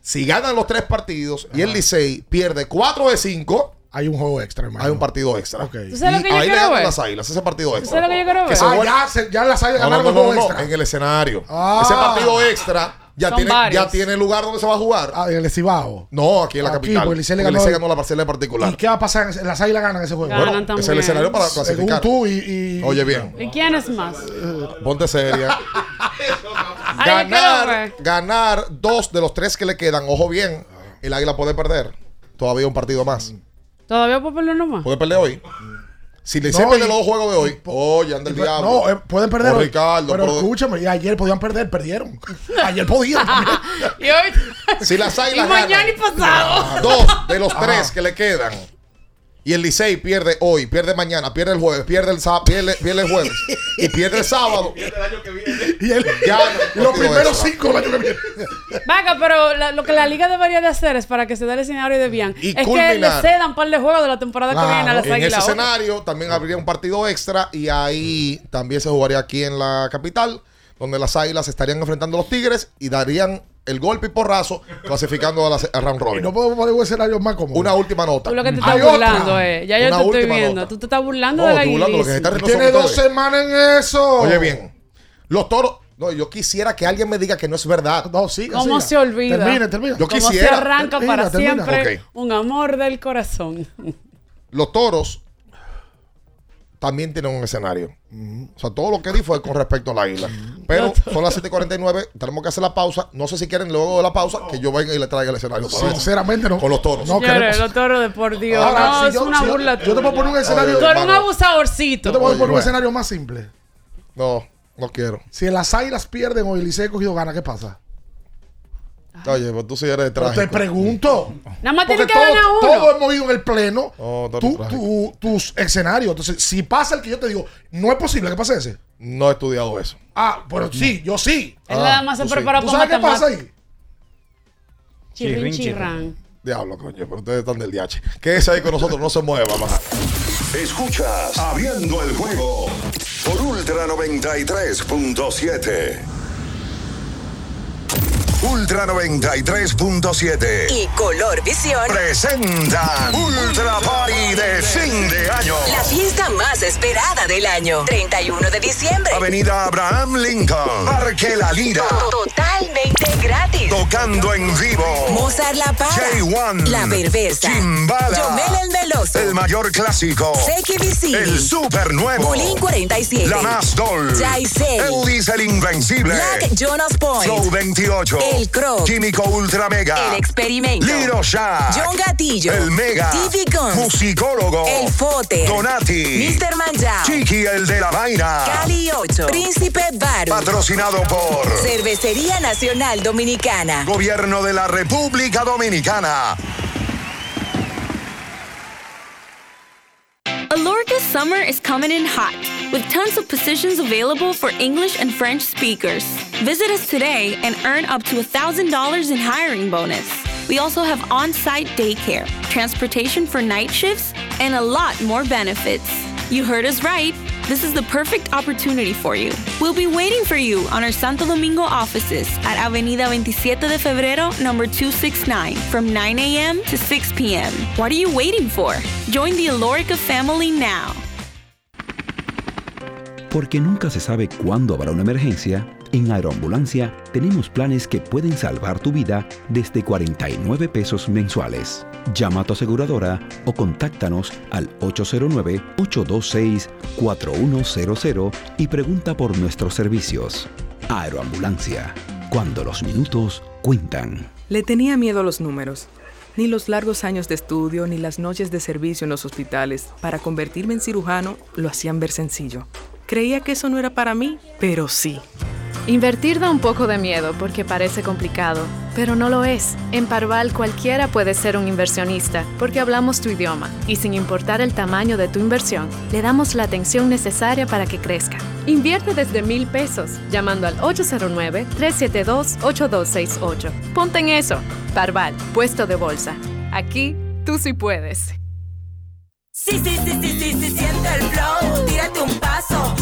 Si ganan los tres partidos y el Licey pierde cuatro de cinco, hay un juego extra, hermano. Hay un partido extra. ¿Tú sabes lo que yo ahí le ganan ver? las águilas, ese partido ¿Tú extra. sabes lo que yo quiero ver? Que se Ah, vuelve- ya, se- ya las águilas No, no, ganaron no, el no, juego no, extra. en el escenario. Ah. Ese partido extra ya Son tiene, varios. ya tiene el lugar donde se va a jugar. Ah, en el Cibao. No, aquí en la Aquí, capital. porque el Licey le ganó el- ganó la parcela en particular. ¿Y qué va a pasar? Las águilas ganan ese juego. Ganan Bueno, es el escenario para Según clasificar. tú y, y- Oye bien, ¿Y quién es más? ponte seria. Ay, yo quiero ganar, ver. ganar dos de los tres que le quedan. Ojo bien, el águila puede perder. Todavía un partido más. ¿Todavía puedo perder nomás? Puede perder hoy. Si le No, y- los dos juegos de hoy, oye, anda el diablo. No, eh, pueden perder. Oh. Ricardo, pero pero- escúchame, y ayer podían perder, perdieron. Ayer podían. Y hoy. Si las y águilas mañana ganan y pasado. dos de los Ajá. tres que le quedan y el Licey pierde hoy, pierde mañana, pierde el jueves, pierde el sábado, pierde, pierde el jueves y pierde el sábado, y el- ya y los partido primeros cinco del año que viene. Vaca, pero la- lo que la liga debería de hacer es para que se dé el escenario de bien. Y es que le culminar. cedan un par de juegos de la temporada Claro, que viene a las En ese águilas. ahora. escenario también habría un partido extra y ahí también se jugaría aquí en la capital, donde las águilas estarían enfrentando a los Tigres y darían el golpe y porrazo clasificando a la a round Y robin. no podemos poner un escenario más cómodo. Una última nota. Tú lo que te Hay estás otra. burlando, eh. Ya yo Una te estoy última viendo. nota. Tú te estás burlando No, de la estoy burlando, lo que se está aguilis. riendo Tiene dos ustedes. semanas en eso. Oye bien, los toros, no, yo quisiera que alguien me diga que no es verdad. No, sí. ¿Cómo se olvida? Termina, termina. Yo Cómo quisiera. se arranca Termina, para termina. siempre un amor del corazón. Los toros también tienen un escenario. O sea, todo lo que di fue con respecto al águila. Pero son las 7:49, tenemos que hacer la pausa. No sé si quieren luego de la pausa que yo venga y le traiga el escenario. Sinceramente no. Con los toros. No Señores, queremos. los toros de por Dios. Ahora, no, si es yo- una si yo- burla. yo te puedo tuya. poner un escenario- Tú eres un abusadorcito. Yo te voy a Oye, poner un bueno. escenario más simple. No, no quiero. Si las águilas pierden o el Licey cogido gana, ¿qué pasa? Oye, pues tú sí eres Pero trágico. te pregunto. Nada más Porque tiene que todo, ganar uno. todo hemos ido en el pleno. Tú tú- tú- tus escenarios. Entonces, si pasa el que yo te digo, no es posible que pase ese. No he estudiado eso. Ah, pero sí, yo sí. Él nada más se tú sí. prepara ¿Tú sabes qué pasa ahí? Chirrin, chirrán. Diablo, coño, pero ustedes están del DH. Quédese ahí con nosotros, no se mueva, baja. Escuchas Abriendo el juego por Ultra 93.7. Ultra 93.7 Y Color Visión. presentan Ultra Party de fin de año. La fiesta más esperada del año. 31 de diciembre. Avenida Abraham Lincoln, Parque La Lira, Totalmente gratis. tocando en vivo. Mozart La Para. J1, La Perversa. Chimbala, Yomel el mayor clásico, Vicini. el super nuevo, Bulín 47. la más doll, Jaisei. Elvis el invencible, Black Jonas Point. Flow 28, El Croc. Químico Ultra Mega, El Experimento. Liro Shack, John Gatillo. el Mega, TV Guns. Musicólogo, El Fote. Donati, Mr. Manjao. Chiqui el de la vaina, Cali 8. Príncipe Baru. patrocinado por Cervecería Nacional Dominicana. Gobierno de la República Dominicana. Alorca's summer is coming in hot, with tons of positions available for English and French speakers. Visit us today and earn up to $1,000 in hiring bonus. We also have on site daycare, transportation for night shifts, and a lot more benefits. You heard us right. This is the perfect opportunity for you. We'll be waiting for you on our Santo Domingo offices at Avenida 27 de Febrero, number 269, from 9 a.m. to 6 p.m. What are you waiting for? Join the Alorica family now. Porque nunca se sabe cuándo habrá una emergencia, en Aeroambulancia tenemos planes que pueden salvar tu vida desde 49 pesos mensuales. Llama a tu aseguradora o contáctanos al 809-826-4100 y pregunta por nuestros servicios. Aeroambulancia, cuando los minutos cuentan. Le tenía miedo a los números. Ni los largos años de estudio ni las noches de servicio en los hospitales para convertirme en cirujano lo hacían ver sencillo. Creía que eso no era para mí, pero sí. Invertir da un poco de miedo porque parece complicado, pero no lo es. En Parval cualquiera puede ser un inversionista porque hablamos tu idioma y sin importar el tamaño de tu inversión, le damos la atención necesaria para que crezca. Invierte desde mil pesos llamando al 809-372-8268. Ponte en eso. Parval, puesto de bolsa. Aquí tú sí puedes. Sí, sí, sí, sí, sí, sí, siente el flow, tírate un paso,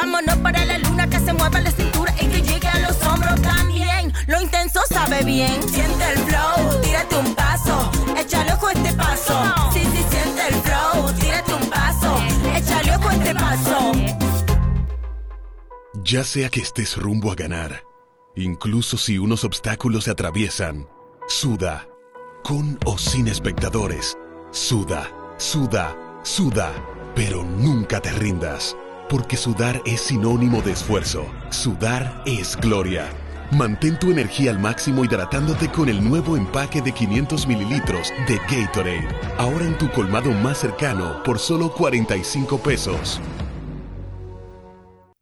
Vámonos para la luna que se mueva la cintura y que llegue a los hombros también. Lo intenso sabe bien, siente el flow, tírate un paso, échale ojo este paso. Sí, sí, siente el flow, tírate un paso, échale ojo este paso. Ya sea que estés rumbo a ganar, incluso si unos obstáculos se atraviesan, suda, con o sin espectadores, suda, suda, suda, pero nunca te rindas, porque sudar es sinónimo de esfuerzo, sudar es gloria. Mantén tu energía al máximo hidratándote con el nuevo empaque de 500 mililitros de Gatorade, ahora en tu colmado más cercano por solo 45 pesos.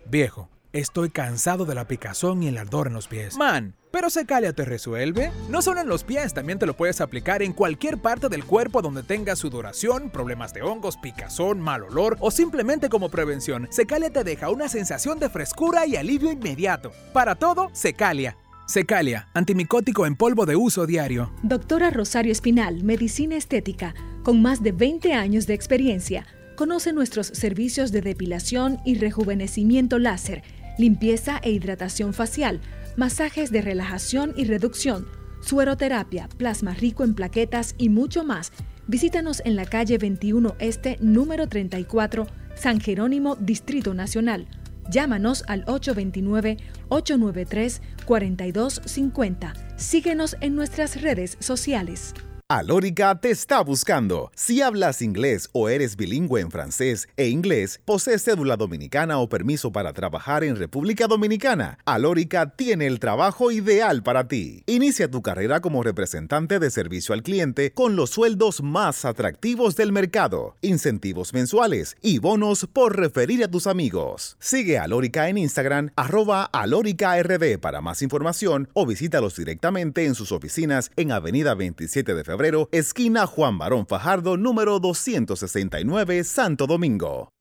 Viejo, estoy cansado de la picazón y el ardor en los pies. Man, pero Secalia te resuelve. No solo en los pies, también te lo puedes aplicar en cualquier parte del cuerpo donde tengas sudoración, problemas de hongos, picazón, mal olor o simplemente como prevención. Secalia te deja una sensación de frescura y alivio inmediato. Para todo, Secalia. Secalia, antimicótico en polvo de uso diario. Doctora Rosario Espinal, Medicina Estética, con más de 20 años de experiencia. Conoce nuestros servicios de depilación y rejuvenecimiento láser, limpieza e hidratación facial, masajes de relajación y reducción, sueroterapia, plasma rico en plaquetas y mucho más. Visítanos en la calle 21 Este, número 34, San Jerónimo, Distrito Nacional. Llámanos al 829-893-4250. Síguenos en nuestras redes sociales. Alórica te está buscando. Si hablas inglés o eres bilingüe en francés e inglés, posees cédula dominicana o permiso para trabajar en República Dominicana, Alórica tiene el trabajo ideal para ti. Inicia tu carrera como representante de servicio al cliente con los sueldos más atractivos del mercado, incentivos mensuales y bonos por referir a tus amigos. Sigue a Alórica en Instagram, arroba alóricard para más información o visítalos directamente en sus oficinas en Avenida 27 de Febrero esquina Juan Barón Fajardo, número 269, Santo Domingo.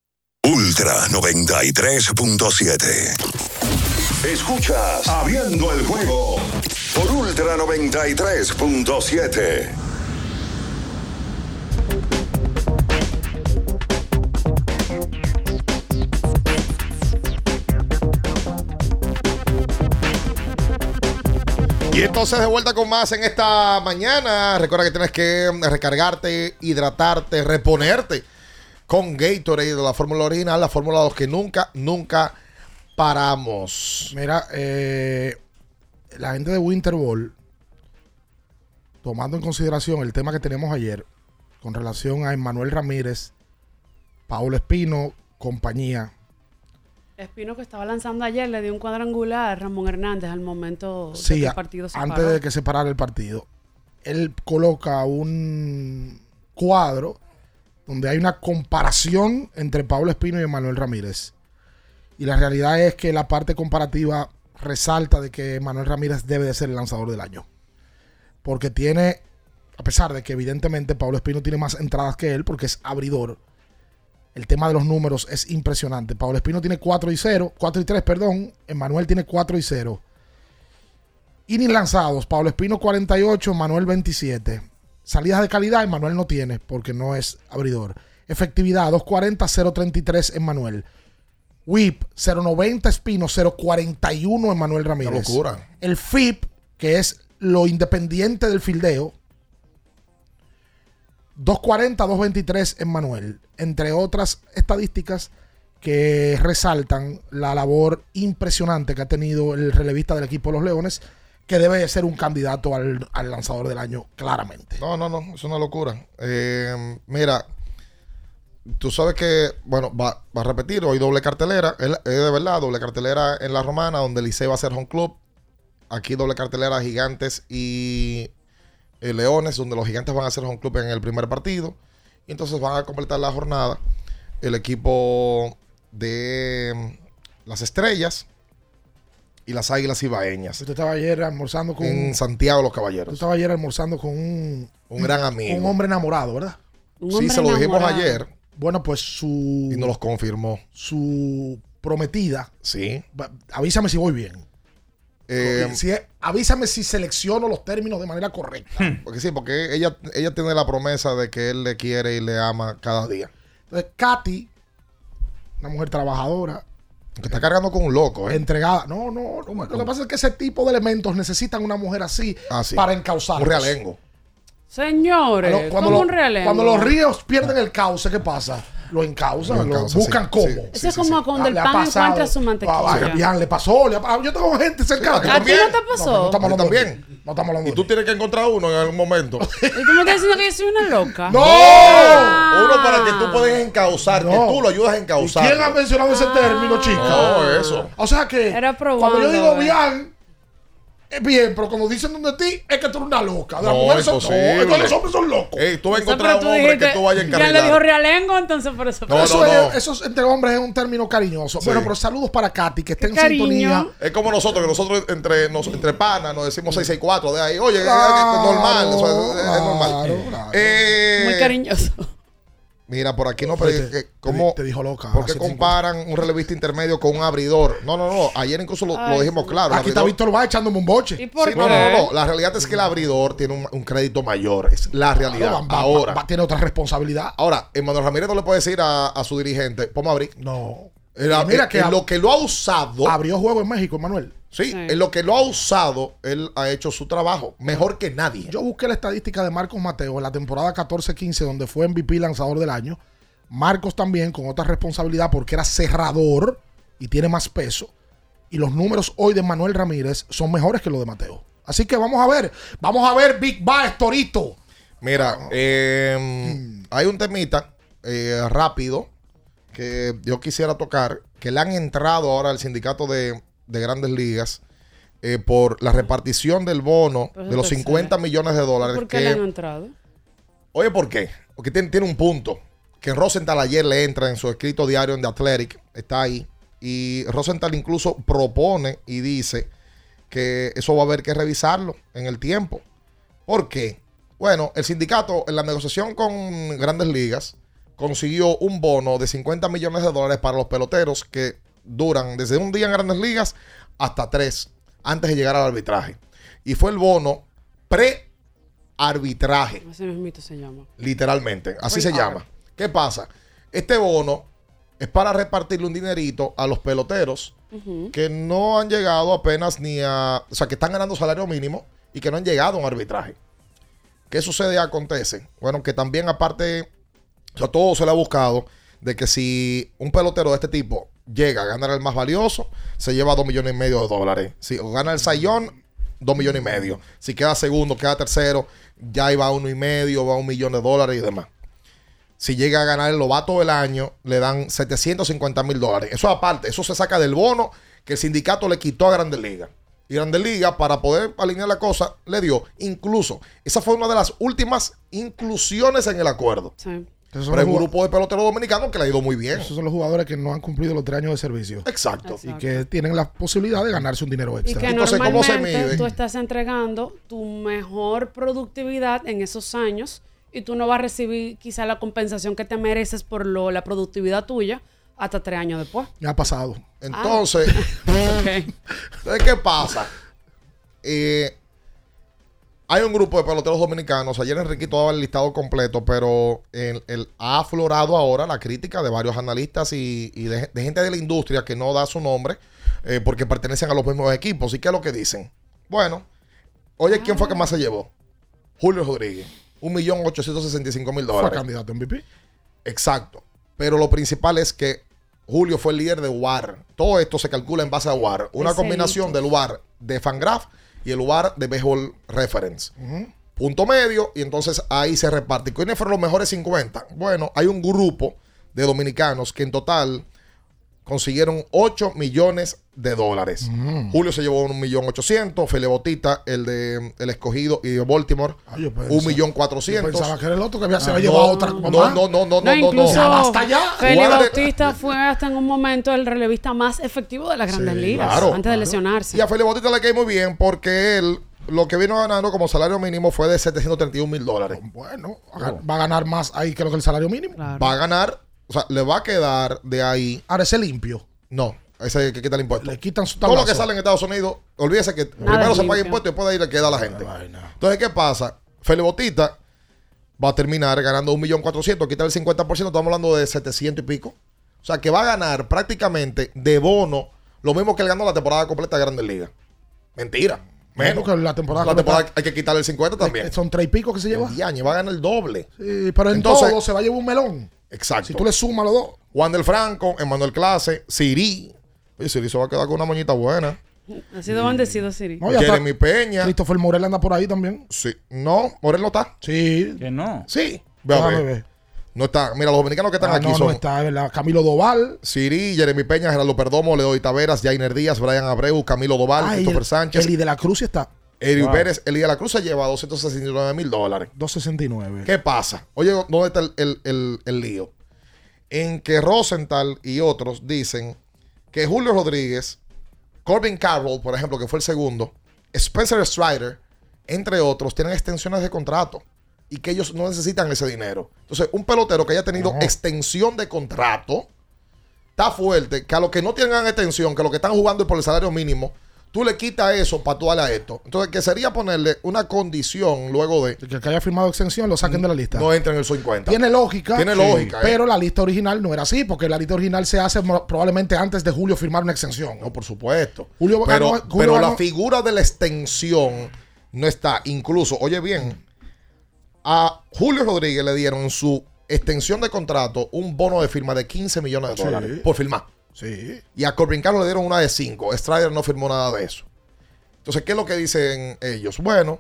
Ultra 93.7. Escuchas Abriendo el juego por Ultra 93.7. Y entonces de vuelta con más en esta mañana. Recuerda que tienes que recargarte, hidratarte, reponerte con Gatorade de la fórmula original, la fórmula 2 que nunca, nunca paramos. Mira, eh, la gente de Winter Ball, tomando en consideración el tema que teníamos ayer con relación a Emanuel Ramírez, Paulo Espino, compañía. Espino que estaba lanzando ayer le dio un cuadrangular a Ramón Hernández al momento Sí, de que a- el partido se antes paró. de que se parara el partido. Él coloca un cuadro donde hay una comparación entre Pablo Espino y Emanuel Ramírez. Y la realidad es que la parte comparativa resalta de que Manuel Ramírez debe de ser el lanzador del año. Porque tiene, a pesar de que evidentemente Pablo Espino tiene más entradas que él, porque es abridor, el tema de los números es impresionante. Pablo Espino tiene 4 y 0, 4 y 3, perdón. Emanuel tiene 4 y 0. Innings lanzados, Pablo Espino 48, Manuel 27. Salidas de calidad, Emanuel no tiene porque no es abridor. Efectividad 240, 033 en Manuel. WIP 090 Espino, 041 en Manuel Ramírez. locura. El FIP, que es lo independiente del fildeo, 240, 223 en Manuel. Entre otras estadísticas que resaltan la labor impresionante que ha tenido el relevista del equipo de los Leones, que debe de ser un candidato al, al lanzador del año, claramente. No, no, no, es una locura. Eh, mira, tú sabes que, bueno, va, va a repetir, hoy doble cartelera, es, de verdad, doble cartelera en la Romana, donde Licey va a ser home club. Aquí doble cartelera Gigantes y eh, Leones, donde los Gigantes van a ser home club en el primer partido. Y entonces van a completar la jornada el equipo de mm, las Estrellas y las Águilas Ibaeñas. Usted estaba ayer almorzando con En Santiago los Tú Caballeros. estabas ayer almorzando con un... Un gran amigo. Un hombre enamorado, ¿verdad? Sí, se lo dijimos ayer. Bueno, pues su... Y nos los confirmó. Su prometida. Sí. Avísame si voy bien. Eh, Si es- avísame si selecciono los términos de manera correcta. Porque sí, porque ella, ella tiene la promesa de que él le quiere y le ama cada día. Entonces, Katy, una mujer trabajadora. Que está cargando con un loco, ¿eh? Entregada. No, no. no, Lo que pasa es que ese tipo de elementos necesitan una mujer así Ah, sí. para encauzar. Un realengo. Señores, Cuando, como lo- un realengo. cuando los ríos pierden el cauce, ¿qué pasa? Lo encausan, Lo lo, encausan, buscan sí, cómo. sí, Eso es como cuando Ah, el pan pasado. encuentra su mantequilla. Ah, vaya, bien, le pasó. le ha. Yo tengo gente cercana. Sí, ¿a ti no te pasó? No, no estamos hablando ti. No estamos hablando Y tú ti. tienes que encontrar uno en algún momento. ¿Y tú me estás diciendo que yo soy una loca? ¡No! Uno para que tú puedas encauzar, que tú lo ayudas a ¿Y encauzar. ¿Quién ha mencionado ese término, chica? No, eso. O sea que Era probando, cuando yo digo bien, bien, pero cuando dicen donde ti, es que tú eres una loca. De las No, mujeres son imposible. no, es que los hombres son locos. Ey, tú vas a encontrar pero un hombre que tú vayas a Ya le dijo realengo, entonces por eso. No, eso. Es, eso es, entre hombres es un término cariñoso. Sí. Bueno, pero saludos para Katy, que está en cariño. sintonía. Es como nosotros, que nosotros entre, nos, entre panas nos decimos 664 de ahí. Oye, es- es Claro, normal. Eso es, es claro, normal. claro. Eh, Muy cariñoso. Mira, por aquí no, pero te- que- ¿cómo, te dijo loca, ¿Por qué comparan un relevista intermedio con un abridor? No, no, no. Ayer incluso lo, lo dijimos claro. Aquí está Víctor va echándome un boche. ¿Y por Sí, qué? no, no, no. La realidad es que el abridor tiene un, un crédito mayor. Es la realidad. Va- va- Ahora, va- tiene otra responsabilidad. ahora, Emanuel Ramírez no le puede decir a, a su dirigente, ponme a abrir. No. El- mira el- que en lo que lo ha usado, Abrió juego en México, Manuel. sí, Sí. en lo que lo ha usado, él ha hecho su trabajo mejor que nadie. Yo busqué la estadística de Marcos Mateo en la temporada 14-15, donde fue MVP lanzador del año. Marcos también con otra responsabilidad porque era cerrador y tiene más peso. Y los números hoy de Manuel Ramírez son mejores que los de Mateo. Así que vamos a ver. Vamos a ver Big Bass, Torito. Mira, Ah. eh, Mm. hay un temita eh, rápido que yo quisiera tocar, que le han entrado ahora al sindicato de, de grandes ligas eh, por la repartición del bono Pues de los eso 50 millones de dólares. ¿Por qué que- le han entrado? Oye, ¿por qué? Porque tiene, tiene un punto. Que Rosenthal ayer le entra en su escrito diario en The Athletic. Está ahí. Y Rosenthal incluso propone y dice que eso va a haber que revisarlo en el tiempo. ¿Por qué? Bueno, el sindicato en la negociación con grandes ligas consiguió un bono de 50 millones de dólares para los peloteros que duran desde un día en grandes ligas hasta tres antes de llegar al arbitraje. Y fue el bono pre-arbitraje. Ese mismito se llama. Literalmente, así se llama. ¿Qué pasa? Este bono es para repartirle un dinerito a los peloteros que no han llegado apenas ni a... O sea, que están ganando salario mínimo y que no han llegado a un arbitraje. ¿Qué sucede? Acontece. Bueno, que también aparte, o sea, todo se le ha buscado de que si un pelotero de este tipo llega a ganar el más valioso, se lleva dos millones y medio de dólares. Si gana el sayón, dos millones y medio. Si queda segundo, queda tercero, ya iba a uno y medio, va a un millón de dólares y demás. Si llega a ganar el lobato del año, le dan 750 mil dólares. Eso aparte, eso se saca del bono que el sindicato le quitó a Grandes Ligas. Y Grandes Ligas, para poder alinear la cosa, le dio. Incluso, esa fue una de las últimas inclusiones en el acuerdo. Sí. Esos son, Pero hay los un grupo de peloteros dominicanos que le ha ido muy bien. esos son los jugadores que no han cumplido los tres años de servicio. Exacto. Y que tienen la posibilidad de ganarse un dinero Y extra. que Entonces, ¿cómo se normalmente mide? tú estás entregando tu mejor productividad en esos años y tú no vas a recibir quizá la compensación que te mereces por lo, la productividad tuya hasta tres años después. Ya ha pasado. Entonces, Ok. entonces, ¿qué pasa? Eh, hay un grupo de peloteros dominicanos. Ayer Enriquito daba el listado completo, pero el- el- ha aflorado ahora la crítica de varios analistas y, y de, de gente de la industria que no da su nombre eh, porque pertenecen a los mismos equipos. ¿Y qué es lo que dicen? Bueno, oye, ¿quién fue que más se llevó? Julio Rodríguez. 1.865.000 Fue dólares. candidato a MVP. Exacto. Pero lo principal es que Julio fue el líder de WAR. Todo esto se calcula en base a WAR. Una combinación del WAR de Fangraph y el WAR de Baseball Reference. Punto medio y entonces ahí se reparte. ¿Quiénes fueron los mejores 50? Bueno, hay un grupo de dominicanos que en total consiguieron 8 millones de dólares. Mm. Julio se llevó un millón ochocientos, Fele Botita, el de el escogido y de Baltimore, yo pensaba- un millón cuatrocientos. pensaba que era el otro que había, se Ah, había no, llevado otra como no, no, no, no, No, no, no, incluso no. basta ya. Feli Guarde- Bautista fue hasta en un momento el relevista más efectivo de las grandes ligas Claro, antes de lesionarse. Y a Fele Botita le cae muy bien porque él lo que vino ganando como salario mínimo fue de 731 mil dólares. Bueno, va a ganar más ahí que lo que el salario mínimo. Va a ganar, o sea, le va a quedar de ahí. Ahora ese limpio. No, ese que quita el impuesto. Le quitan su Todo lo que sale en Estados Unidos, olvídese que primero se paga impuesto y después de ahí le queda a la gente. Entonces, ¿qué pasa? Fele Botita va a terminar ganando 1.400.000, quita el 50%, estamos hablando de 700 y pico. O sea, que va a ganar prácticamente de bono lo mismo que él ganó la temporada completa de Grandes Ligas. Mentira. Menos. Porque la temporada La completa- temporada hay que quitarle el 50 también. Son tres y pico que se lleva. Y año, va a ganar el doble. Sí, pero en Entonces- todo se va a llevar un melón. Exacto. Si tú le sumas los dos. Juan del Franco, Emanuel Clase, Siri. Oye, Siri se va a quedar con una moñita buena. Ha sido bendecido, Siri. No, ya está. Jeremy Peña. Christopher Morel anda por ahí también. Sí. No, Morel no está. Sí. Que no. Sí. Ve a ver. No está. Mira, los dominicanos que están Ah, aquí no, son no está, es verdad. Camilo Doval. Siri, Jeremy Peña, Gerardo Perdomo, Leoy Taveras, Jainer Díaz, Brian Abreu, Camilo Doval, Christopher Sánchez. Eli de la Cruz sí está. Eli Wow. Pérez, Eli de la Cruz se lleva 269 mil dólares. 269. ¿Qué pasa? Oye, ¿dónde está el, el- el- el lío? En que Rosenthal y otros dicen que Julio Rodríguez, Corbin Carroll, por ejemplo, que fue el segundo, Spencer Strider, entre otros, tienen extensiones de contrato y que ellos no necesitan ese dinero. Entonces, un pelotero que haya tenido No. extensión de contrato está fuerte, que a los que no tengan extensión, que los que están jugando por el salario mínimo, tú le quitas eso para tú darle a esto. Entonces, que sería ponerle una condición luego de Que el que haya firmado extensión lo saquen de la lista. no entra en el 50. Tiene lógica. Tiene lógica, ¿eh? Pero la lista original no era así, porque la lista original se hace probablemente antes de Julio firmar una extensión. No, por supuesto. Julio pero ganó- Julio pero la ganó- figura de la extensión no está. Incluso, oye bien, a Julio Rodríguez le dieron en su extensión de contrato un bono de firma de 15 millones de Sí. dólares por firmar. Sí. Y a Corbin Carroll le dieron una de 5. Strider no firmó nada de eso. Entonces, ¿qué es lo que dicen ellos? Bueno,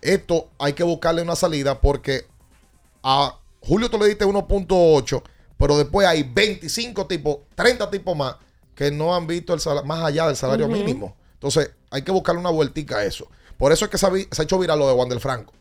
esto hay que buscarle una salida porque a Julio tú le diste 1.8, pero después hay 25 tipos, 30 tipos más que no han visto el más allá del salario mínimo. Entonces, hay que buscarle una vueltica a eso. Por eso es que se ha, vi- se ha hecho viral lo de Juan del Franco.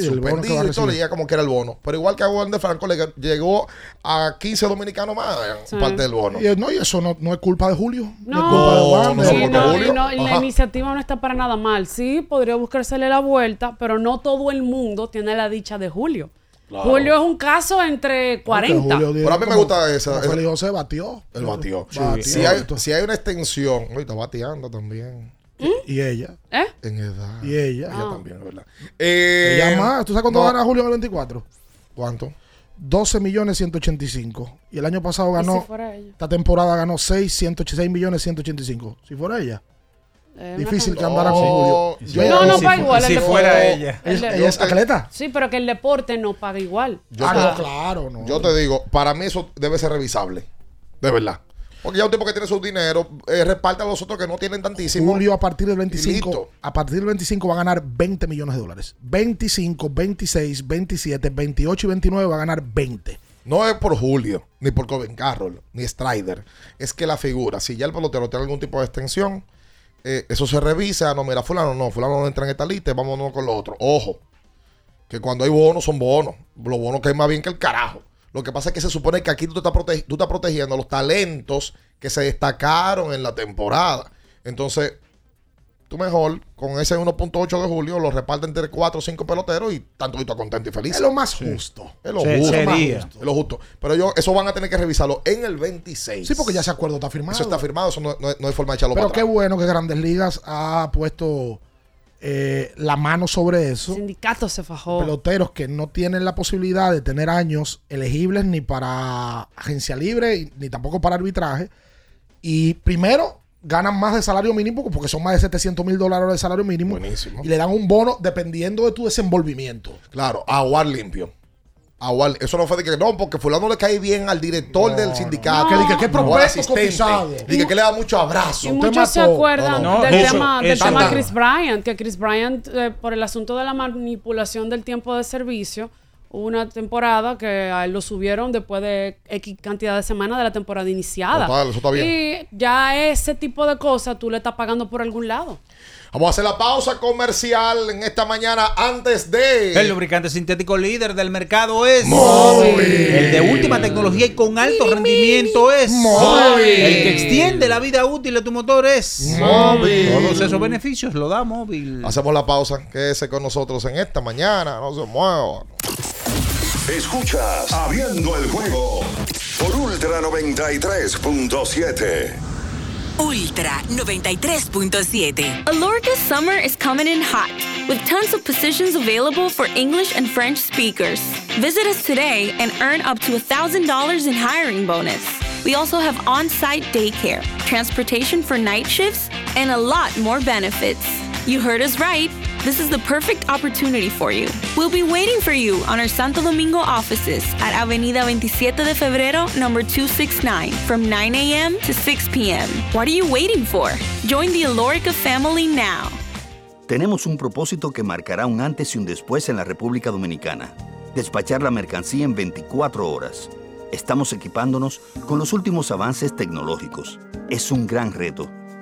Sí, el bono Suspendido y todo, le llega como que era el bono. Pero igual que a Juan del Franco le llegó a 15 dominicanos más en Sí. parte del bono. Y, eh, no, y eso no, no es culpa de Julio. No, es No, culpa de Juan. no, de- Sí, no, Julio- y no, y la iniciativa no está para nada mal. Sí, podría buscársele la vuelta, pero no todo el mundo tiene la dicha de Julio. Claro. Julio es un caso entre 40. Julio dio Pero a mí me gusta esa- Félix José batió. Él batió. Batió. Si, hay, si hay una extensión, oye, está bateando también. Y ella. ¿Eh? En edad. Y ella. Ella también, verdad. Eh, Ella más. ¿Tú sabes cuánto no. gana Julio en el 24? ¿Cuánto? 12 millones 185. Y el año pasado ¿Y ganó. si fuera ella? Esta temporada ganó 6, 106 millones 185. Si fuera ella. Eh, Difícil que andara con No, Julio. yo- No, no si paga igual. si el fuera deporte. ella. El Ella, es atleta. Sí, pero que el deporte no paga igual. Yo ah, te- no, claro, no. Yo te digo, para mí eso debe ser revisable. De verdad. Porque ya un tipo que tiene su dinero, eh, reparte a los otros que no tienen tantísimo. Julio a partir del Y 25, listo. a partir del 25 va a ganar 20 millones de dólares. 25, 26, 27, 28 y 29 va a ganar 20. No es por Julio, ni por Corbin Carroll, ni Strider. Es que la figura, si ya el pelotero tiene algún tipo de extensión, eh, eso se revisa. No, mira, fulano no, fulano no entra en esta lista, vámonos con lo otro. Ojo, que cuando hay bonos son bonos. Los bonos que es más bien que el carajo. Lo que pasa es que se supone que aquí tú, te estás, protegi- tú estás protegiendo a los talentos que se destacaron en la temporada. Entonces, tú mejor con ese 1.8 de julio lo repartes entre 4 o 5 peloteros y tanto y contento y feliz. Es lo más justo. Es lo Se- justo. sería. Es lo justo. Pero ellos, eso van a tener que revisarlo en el 26. Sí, porque ya ese acuerdo está firmado. Eso está firmado, eso no, no- no hay forma de echarlo Pero para qué atrás. bueno que Grandes Ligas ha puesto eh, la mano sobre El eso. sindicato se fajó. Peloteros que no tienen la posibilidad de tener años elegibles ni para agencia libre ni tampoco para arbitraje. Y primero ganan más de salario mínimo porque son más de 700 mil dólares de salario mínimo. Buenísimo. Y le dan un bono dependiendo de tu desenvolvimiento. Claro, aguar limpio. Aguar, eso no fue de que no, porque fulano le cae bien al director del sindicato. Que diga, ¿qué o al prospecto asistente. Diga que le da mucho abrazo. Y muchos se acuerdan No, no, del, eso- tema, del eso tema no. Chris Bryant, que Chris Bryant, eh, por el asunto de la manipulación del tiempo de servicio, Hubo una temporada que a él lo subieron después de X cantidad de semanas de la temporada iniciada. Total, eso está bien. Y ya ese tipo de cosas tú le estás pagando por algún lado. Vamos a hacer la pausa comercial en esta mañana antes de. El lubricante sintético líder del mercado es Móvil. El de última tecnología y con alto rendimiento es Móvil. El que extiende la vida útil de tu motor es Móvil. Todos esos beneficios lo da móvil. Hacemos la pausa. Quédese con nosotros en esta mañana. No se mueva. Escuchas Abriendo el juego por Ultra 93.7. Ultra 93.7. Alorca's summer is coming in hot, with tons of positions available for English and French speakers. Visit us today and earn up to $1,000 in hiring bonus. We also have on site daycare, transportation for night shifts, and a lot more benefits. You heard us right. This is the perfect opportunity for you. We'll be waiting for you on our Santo Domingo offices at Avenida 27 de Febrero, number 269, from 9 a.m. to 6 p.m. What are you waiting for? Join the Alorica family now. Tenemos un propósito que marcará un antes y un después en la República Dominicana. Despachar la mercancía en 24 horas. Estamos equipándonos con los últimos avances tecnológicos. Es un gran reto,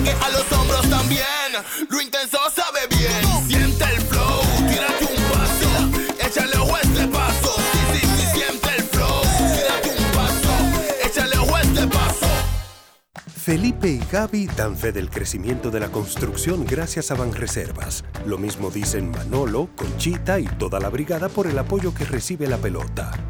Llegue a los hombros también. Lo intenso sabe bien. Siente el flow. Tírate un paso. Échale a este paso. Sí, sí, sí, siente el flow. Tírate un paso. Échale a este paso. Felipe y Gaby dan fe del crecimiento de la construcción gracias a Banreservas. Lo mismo dicen Manolo, Conchita y toda la brigada por el apoyo que recibe la pelota.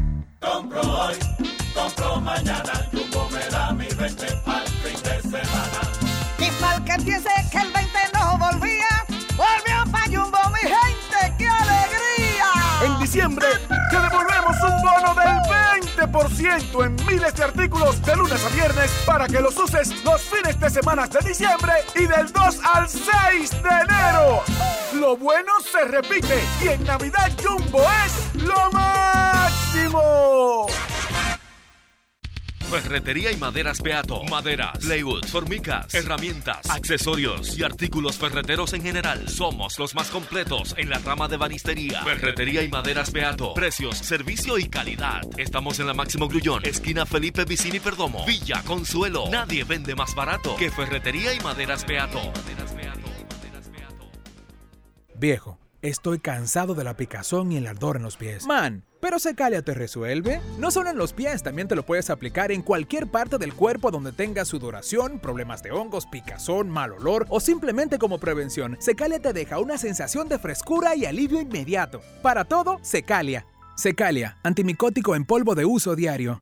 Compro hoy, compro mañana, Jumbo me da mi 20 al fin de semana. Y mal que piense que el 20 no volvía, volvió pa' Jumbo, mi gente, ¡qué alegría! En diciembre te devolvemos un bono del 20% en miles de artículos de lunes a viernes para que los uses los fines de semana de diciembre y del 2 al 6 de enero. Lo bueno se repite y en Navidad Jumbo es lo Ferretería y maderas Beato. Maderas, plywood, formicas, herramientas, accesorios y artículos ferreteros en general. Somos los más completos en la rama de banistería. Ferretería y maderas Beato. Precios, servicio y calidad. Estamos en la Máximo Grullón, esquina Felipe Vicini Perdomo. Villa Consuelo. Nadie vende más barato que Ferretería y maderas Beato. Viejo, estoy cansado de la picazón y el ardor en los pies. Man, pero Secalia te resuelve. No solo en los pies, también te lo puedes aplicar en cualquier parte del cuerpo donde tengas sudoración, problemas de hongos, picazón, mal olor o simplemente como prevención. Secalia te deja una sensación de frescura y alivio inmediato. Para todo, Secalia. Secalia, antimicótico en polvo de uso diario.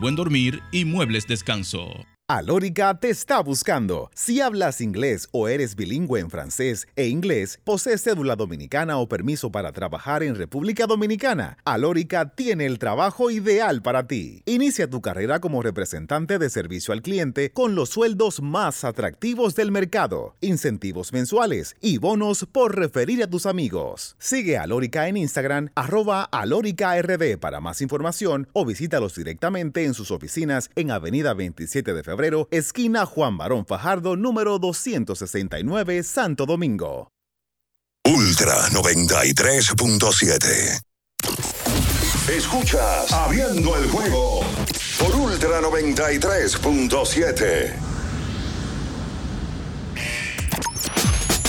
buen dormir y muebles descanso. Alórica te está buscando. Si hablas inglés o eres bilingüe en francés e inglés, posees cédula dominicana o permiso para trabajar en República Dominicana, Alórica tiene el trabajo ideal para ti. Inicia tu carrera como representante de servicio al cliente con los sueldos más atractivos del mercado, incentivos mensuales y bonos por referir a tus amigos. Sigue a Alórica en Instagram, arroba alóricard para más información o visítalos directamente en sus oficinas en Avenida 27 de Febrero esquina Juan Barón Fajardo, número 269, Santo Domingo. Ultra 93.7. Escuchas Abriendo el juego por Ultra 93.7.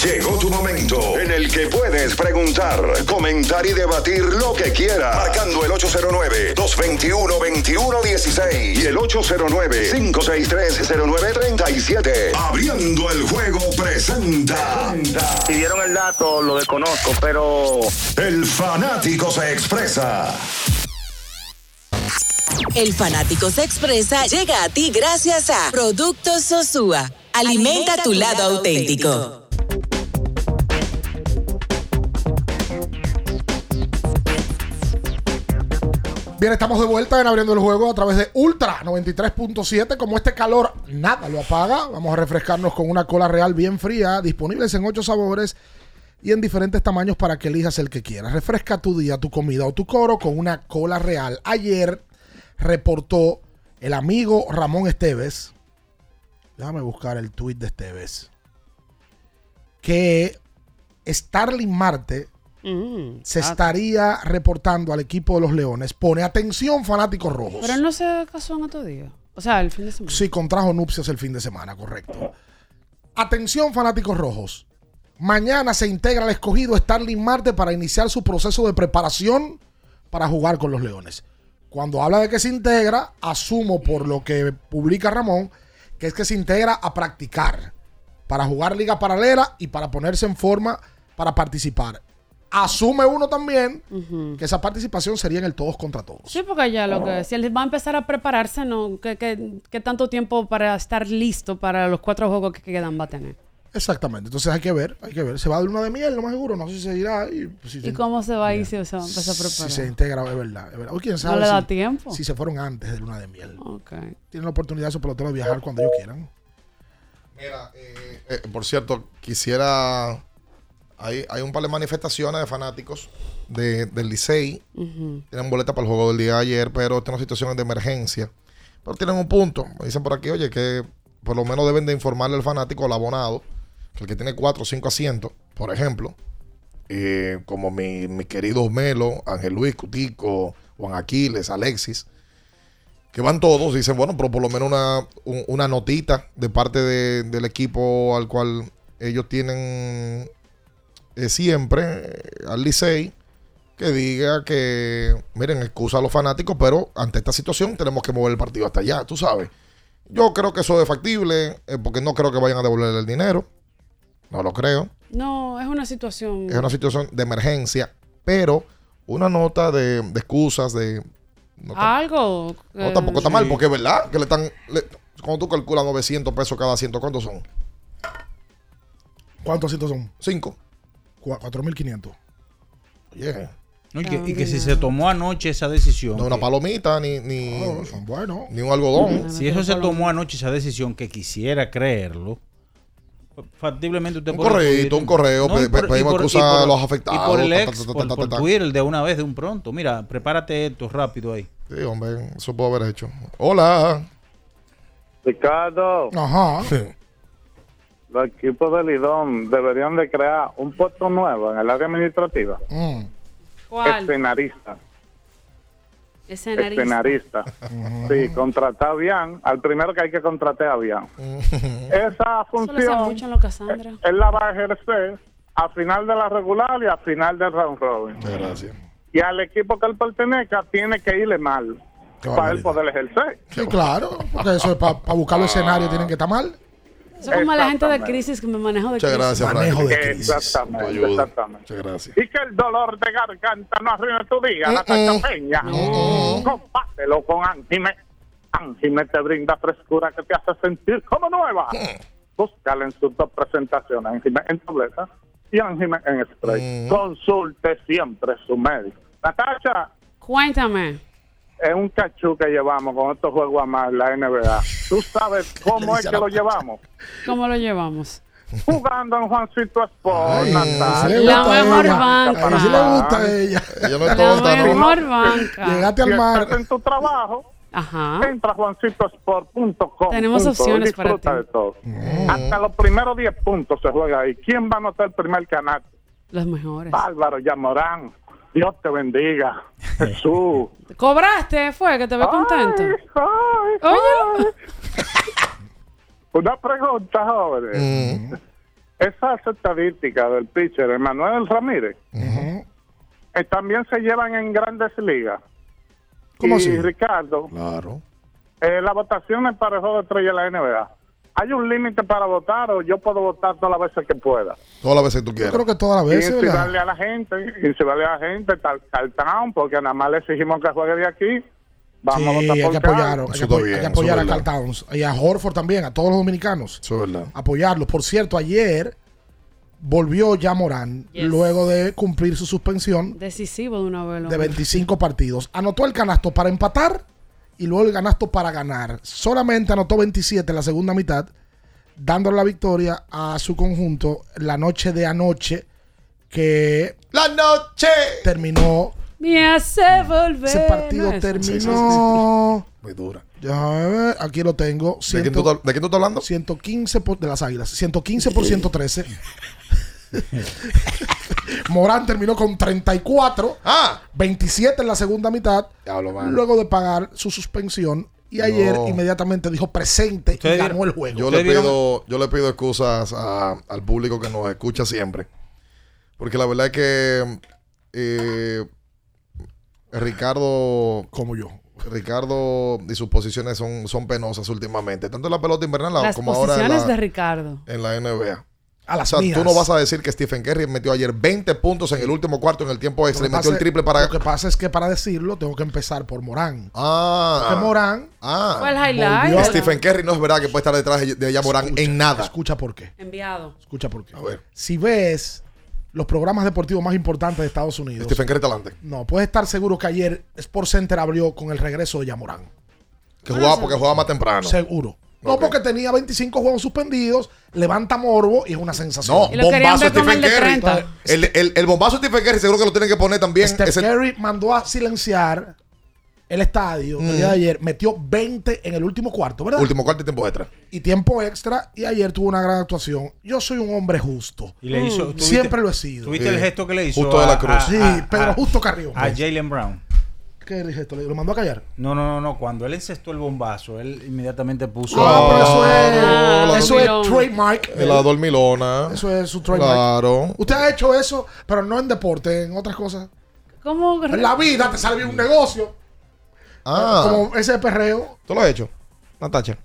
Llegó tu momento en el que puedes preguntar, comentar y debatir lo que quieras. Marcando el 809-221-2116 y el 809-563-0937. Abriendo el juego presenta. Si dieron el dato, lo desconozco, pero. El fanático se expresa. El fanático se expresa llega a ti gracias a Productos Sosúa. Alimenta, tu lado auténtico. Bien, estamos de vuelta en abriendo el juego a través de Ultra 93.7. Como este calor nada lo apaga, vamos a refrescarnos con una cola real bien fría, disponibles en ocho sabores y en diferentes tamaños para que elijas el que quieras. Refresca tu día, tu comida o tu coro con una cola real. Ayer reportó el amigo Ramón Esteves. Déjame buscar el tweet de Esteves. Que Starling Marte Mm, se ah, estaría reportando al equipo de los Leones. Pone atención, fanáticos rojos. Pero él no se casó en otro día. O sea, el fin de semana. Sí, contrajo nupcias el fin de semana, correcto. Atención, fanáticos rojos. Mañana se integra al escogido Starling Marte para iniciar su proceso de preparación para jugar con los Leones. Cuando habla de que se integra, asumo por lo que publica Ramón, que es que se integra a practicar para jugar liga paralela y para ponerse en forma para participar. Asume uno también que esa participación sería en el todos contra todos. Sí, porque ya lo que si él va a empezar a prepararse, ¿no? ¿Qué, qué, qué tanto tiempo para estar listo para los cuatro juegos que quedan va a tener? Exactamente. Entonces hay que ver, hay que ver. Se va a dar una de miel, lo más seguro. No sé si se irá. Y, pues, si ¿Y se- cómo se va a ir si se va a empezar a preparar? si se integra, es verdad. Es verdad. O quién sabe le da si- tiempo. Si se fueron antes de luna de miel. Ok. Tienen la oportunidad esos peloteros de viajar cuando ellos quieran. Eh, por cierto, quisiera. Hay, hay un par de manifestaciones de fanáticos de, del Licey. Ujú. Tienen boleta para el juego del día de ayer, pero esta es una situación de emergencia. Pero tienen un punto. Me dicen por aquí, oye, que por lo menos deben de informarle al fanático, al abonado, que el que tiene cuatro o cinco asientos, por ejemplo, eh, como mi, mi querido Melo, Ángel Luis, Cutico, Juan Aquiles, Alexis, que van todos, dicen, bueno, pero por lo menos una, un- una notita de parte de- del equipo al cual ellos tienen eh, siempre, eh, al Licey, que diga que, miren, excusa a los fanáticos, pero ante esta situación tenemos que mover el partido hasta allá, tú sabes. Yo creo que eso es factible, eh, porque no creo que vayan a devolver el dinero. No lo creo. No, es una situación. Es una situación de emergencia, pero una nota de, de excusas, de... No, Algo. no, tampoco está mal, porque es verdad que le están... le- cuando tú calculas 900 pesos cada asiento, ¿cuántos son? ¿Cuántos asientos son? Cinco. Cua- 4.500. Oye. No, y, que, y que si se tomó anoche esa decisión. No una palomita, ni, ni, No, son buenos. ni un algodón. Si eso se tomó anoche esa decisión, que quisiera creerlo, factiblemente usted Un puede correíto, acudir- un correo, pe- y por- pe- pedimos por- excusa por- a los afectados, Y por el ta, ta, ex, ta, ta, por, ta, por. Twitter, de una vez, de un pronto. Mira, prepárate esto rápido ahí. Sí, hombre, eso puedo haber hecho. Hola. Ricardo, Ajá. Los equipos de Lidón deberían de crear un puesto nuevo en el área administrativa. Mm. ¿Cuál? Escenarista. Escenarista. Escenarista. Sí, contratar bien. Al primero que hay que contratar a bien. Esa función mucho en lo Cassandra. él la va a ejercer a final de la regular y a final del round robin. Gracias. Y al equipo que él pertenezca tiene que irle mal para él poder ejercer. Sí, claro. Porque eso es para buscar los escenarios tienen que estar mal. Eso es como la gente de Exactamente. crisis que me manejo de Muchas crisis. gracias, Manejo de crisis. Exactamente, exactamente. Muchas gracias. Y que el dolor de garganta no arruine tu día, Natacha Peña. Compártelo con Anjime. Ángime te brinda frescura que te hace sentir como nueva. Búscala en sus dos presentaciones, Ángime en tableta y Ángime en spray. Consulte siempre su médico. Natacha, Cuéntame. es un cachú que llevamos con estos juegos a más la NBA. ¿Tú sabes cómo es que lo llevamos? ¿Cómo lo llevamos? Jugando en Juancito Sport, Ay, le La mejor ella. banca. A ese le gusta a ella. Yo no La mejor banca. Llegaste al Si mar. estás en tu trabajo, Ajá. entra a juancitosport.com. Tenemos punto, opciones para disfruta ti. de todo. Hasta los primeros 10 puntos se juega ahí. ¿Quién va a anotar el primer canal? Los mejores. Bárbaro Yamorán. Dios te bendiga. Jesús. ¿Cobraste? ¿Fue que te ve contento? Oye. Una pregunta, jóvenes. Esas estadísticas del pitcher Emanuel Ramírez eh, también se llevan en grandes ligas. ¿Cómo y así? Ricardo, Claro. eh, las votaciones para el juego de estrella de la NBA. ¿Hay un límite para votar o yo puedo votar todas las veces que pueda? Todas las veces que tú Yo quieras. creo que todas las Y veces, ¿verdad? incitarle a la gente, incitarle a la gente, tal, tal town, porque nada más le exigimos que juegue de aquí. Vamos Sí, a votar hay que apoyar, hay que, Eso está apoy- bien, hay que eso apoyar a Carl. Towns y a Horford también, a todos los dominicanos. Eso es verdad. Apoyarlos. Por cierto, ayer volvió ya Morán Yes. luego de cumplir su suspensión Decisivo de una vez. de 25 partidos. Anotó el canasto para empatar y luego el canasto para ganar. Solamente anotó 27 en la segunda mitad, dándole la victoria a su conjunto la noche de anoche que La noche. terminó. Me hace volver. Ese partido No, terminó. Muy dura. Déjame ver, aquí lo tengo. ¿De quién, tú, estás- ¿De quién tú estás hablando? 115 por, de las águilas. 115 por 113. Morán terminó con 34. Ah. 27 en la segunda mitad. Diablo. Luego de pagar su suspensión. Y ayer No. inmediatamente dijo presente y ¿Ustedes ganó el juego. Yo le, pido, yo le pido excusas a- al público que nos escucha siempre. Porque la verdad es que eh, Ricardo. Como yo. Ricardo y sus posiciones son, son penosas últimamente. Tanto en la pelota invernal Las como ahora en posiciones de Ricardo. en la NBA. A las o sea, mías. tú no vas a decir que Stephen Curry metió ayer 20 puntos en el último cuarto en el tiempo extra y metió el triple para. Lo que pasa es que para decirlo tengo que empezar por Morán. Ah. Porque Morán. Ah. Fue el highlight. Volvió a- Stephen Curry no es verdad que puede estar detrás de de Morán en nada. Escucha por qué. Enviado. Escucha por qué. A ver. Si ves los programas deportivos más importantes de Estados Unidos. Stephen Curry talante. No, puedes estar seguro que ayer Sports Center abrió con el regreso de Yamorán. Que jugaba porque jugaba más temprano. Seguro. No, porque tenía 25 juegos suspendidos, levanta morbo y es una sensación. No, bombazo Stephen Curry. 30. El, el, el bombazo de Stephen Curry seguro que lo tienen que poner también. Steph ese- Curry mandó a silenciar el estadio el día de ayer, metió 20 en el último cuarto, ¿verdad? último cuarto y tiempo extra. Y tiempo extra, y ayer tuvo una gran actuación. Yo soy un hombre justo. Y le hizo, Mm, ¿tuviste- Siempre lo he sido. ¿Tuviste Sí. el gesto que le hizo? Justo de la a- Cruz. a- Sí, a- Pedro a- Justo Carrión. A Jalen Brown. ¿Qué dije esto? ¿Lo mandó a callar? No, no, no, no. Cuando él encestó el bombazo, él inmediatamente puso. Ah, pero eso es, la eso es trademark. En la dormilona. Eso es su trademark. Claro. Usted ha hecho eso, pero no en deporte, en otras cosas. ¿Cómo? En la vida te sale bien un negocio. Ah. Como ese perreo. ¿Tú lo has hecho? Natacha.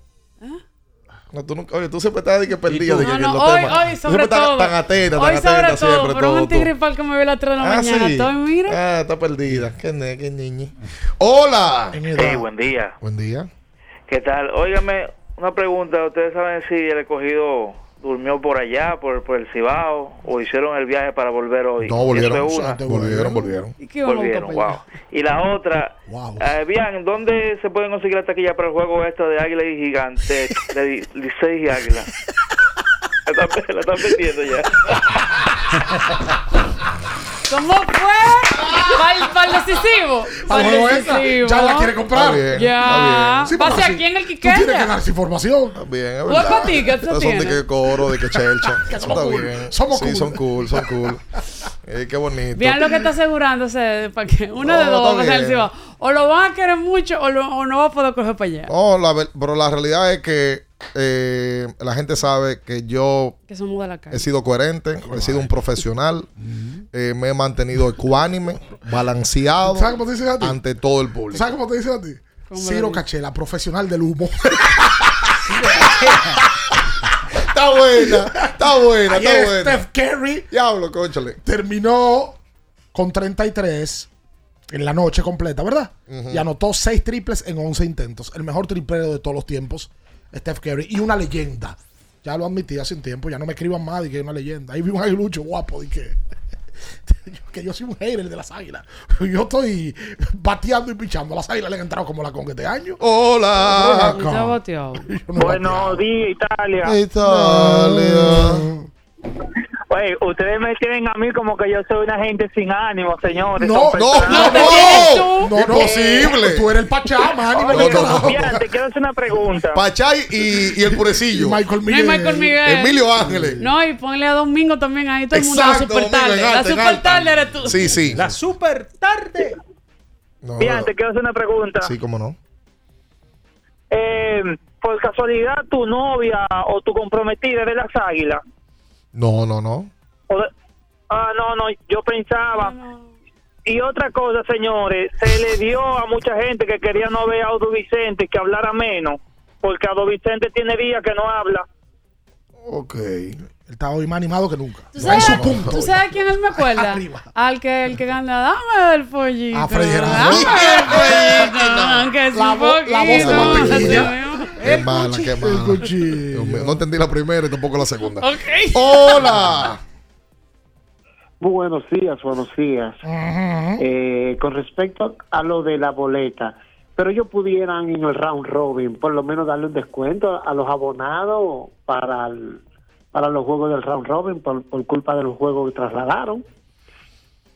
No, tú nunca, oye, tú siempre estás de que perdida de que, No, no, los hoy, temas. hoy sobre siempre estás todo. tan atenta, hoy tan sobre atenta todo. siempre. Pero todo, un tigre que me ve a las 3 de la Ah, mañana. sí. Estoy, mira. Ah, está perdida. Qué, ne- qué niña. Hola. Hey, buen día. Buen día. ¿Qué tal? Óigame, una pregunta. ¿Ustedes saben si el escogido durmió por allá, por, por el Cibao, o hicieron el viaje para volver hoy? No, volvieron. Eso es una. Volvieron, volvieron. ¿Y qué Volvieron, wow. Y la otra, eh, bien, ¿dónde se pueden conseguir la taquilla para el juego este de Águila y Gigante, de Licey y Águila? La están, la están vendiendo ya. ¿Cómo fue? ¿Para el decisivo? Ya la quiere comprar. Bien, Ya. Sí, Pase aquí en el Tú tienes que Quiqueya. dar esa información. Está bien, es ¿Cuál verdad. son de que coro, de que chelcha. Que somos está cool. bien. Somos sí, cool. son cool, son cool. Eh, qué bonito. Vean lo que está asegurándose para que uno No, de dos está va a ser el bien. Cibao. O lo van a querer mucho o, lo- o no va a poder coger para allá. No, la, pero la realidad es que eh, la gente sabe que yo Que la he sido coherente, he sido un profesional, eh, me he mantenido ecuánime, balanceado ¿Sabes cómo te dicen a ti? ante todo el ¿Tú público. ¿Sabes cómo te dicen a ti? ¿Cómo Ciro Cachela, profesional del humo. Está buena, está buena, Ayer está buena. Steph Curry Diablo, conchale. terminó con 33 en la noche completa, ¿verdad? Y anotó seis triples en 11 intentos. El mejor triplero de todos los tiempos, Steph Curry. Y una leyenda. Ya lo admití hace un tiempo. Ya no me escriban más de que es una leyenda. Ahí vi un aguilucho guapo y que... que yo soy un hater de las águilas. Yo estoy bateando y pichando. Las águilas le han entrado como la con este año. Hola. Ha bateado. Buenos días, Italia. Italia. Oye, ustedes me tienen a mí como que yo soy una gente sin ánimo, señores. No, no, no, no, no, Imposible. Tú eres el Pachá, ánimo. Oye, no, no. mira, te quiero hacer una pregunta. Pachay y, y el purecillo. Michael No hay Michael Miguel. Emilio Ángeles. No, y ponle a Domingo también ahí, todo el mundo. La super tarde. La super tarde eres tú. Sí, sí. La super tarde. No, Mira, te quiero hacer una pregunta. Sí, cómo no. Eh, por casualidad, tu novia o tu comprometida es de las águilas. No, no, no. O de- Ah, no, no, yo pensaba. Y otra cosa, señores, se le dio a mucha gente que quería no ver a Audo Vicente que hablara menos, porque Audo Vicente tiene días que no habla. Ok. Él está hoy más animado que nunca. ¿Tú sabes, su punto. ¿Tú sabes a quién él me acuerda? Arriba. Al que el que gana, dame el pollito. A Freddy Gerardo. Dame el pollito. Aunque La un vo- la voz de Qué mala, qué mala. No entendí la primera y tampoco la segunda. Hola. Buenos días, buenos días. Eh, con respecto a lo de la boleta, pero ellos pudieran en el round robin por lo menos darle un descuento a los abonados para el- para los juegos del round robin por, por culpa de los juegos que trasladaron.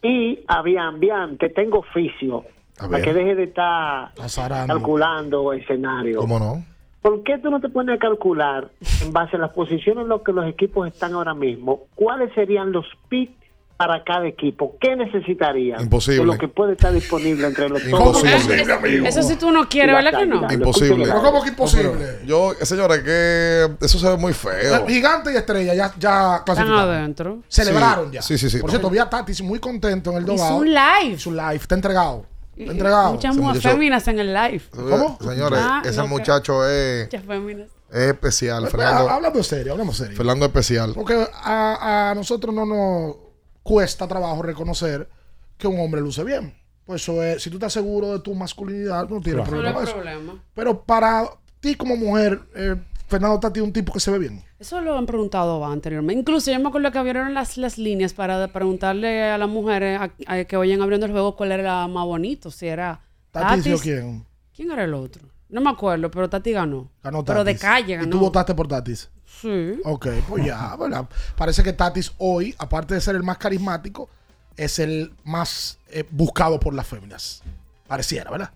Y a Bian, Bian, te tengo oficio A para que deje de estar Azarando. calculando escenario. ¿Cómo no? ¿Por qué tú no te pones a calcular en base a las posiciones en las que los equipos están ahora mismo? ¿Cuáles serían los picks para cada equipo? ¿Qué necesitarían? Imposible. De lo que puede estar disponible entre los Imposible. todos. Eso si tú no quieres, ¿verdad que no? Imposible. Pero ¿cómo que imposible? Yo, señores, que eso se ve muy feo. Gigante y estrella ya, ya Están clasificaron. adentro. Celebraron Sí, ya. sí, sí, sí. Por cierto, vi a Tatis muy contento en el dogado. un live. Su live. Está entregado. Entregado. Muchas mujeres muchacho- féminas en el live. ¿Cómo? Señores, Ah, ese no, muchacho es, Muchas féminas. es especial. Fernando, Hablando serio, hablamos serio. Fernando especial. Porque a, a nosotros no nos cuesta trabajo reconocer que un hombre luce bien. Pues eso es, si tú estás seguro de tu masculinidad, no tienes No problema eso. problema. Pero para ti como mujer, eh, Fernando Tati es un tipo que se ve bien. Eso lo han preguntado anteriormente. Incluso yo me acuerdo que abrieron las, las líneas para preguntarle a las mujeres a- a que vayan abriendo el juego cuál era más bonito. Si era ¿Tatis Tatis. o quién? ¿Quién era el otro? No me acuerdo, pero Tati ganó. Ganó Pero de Tatis. calle ¿Y ganó. tú votaste por Tatis? Sí. Ok, pues ya, ¿verdad? Parece que Tatis hoy, aparte de ser el más carismático, es el más eh, buscado por las féminas. Pareciera, ¿verdad?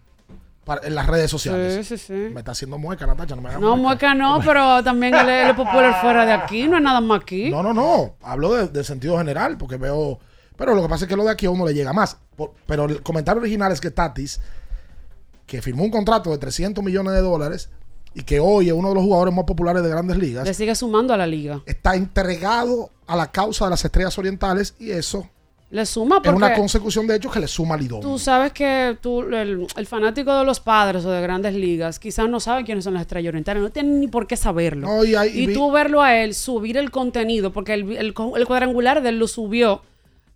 Para- en las redes sociales. Sí, sí, sí. Me está haciendo mueca, Natacha, no me hagas No, mueca no, pero también él, él es popular fuera de aquí, no es nada más aquí. No, no, no. Hablo de, de sentido general, porque veo. Pero lo que pasa es que lo de aquí a uno le llega más. Por- pero el comentario original es que Tatis, que firmó un contrato de 300 millones de dólares y que hoy es uno de los jugadores más populares de grandes ligas, Le sigue sumando a la liga. está entregado a la causa de las estrellas orientales y eso Le suma es una porque consecución de hechos que le suma al idón. tú sabes que tú, el, el fanático de los padres o de grandes ligas quizás no sabe quiénes son las estrellas orientales, no tienen ni por qué saberlo. No, y hay- y vi- tú verlo a él, subir el contenido, porque el, el co- el cuadrangular de él lo subió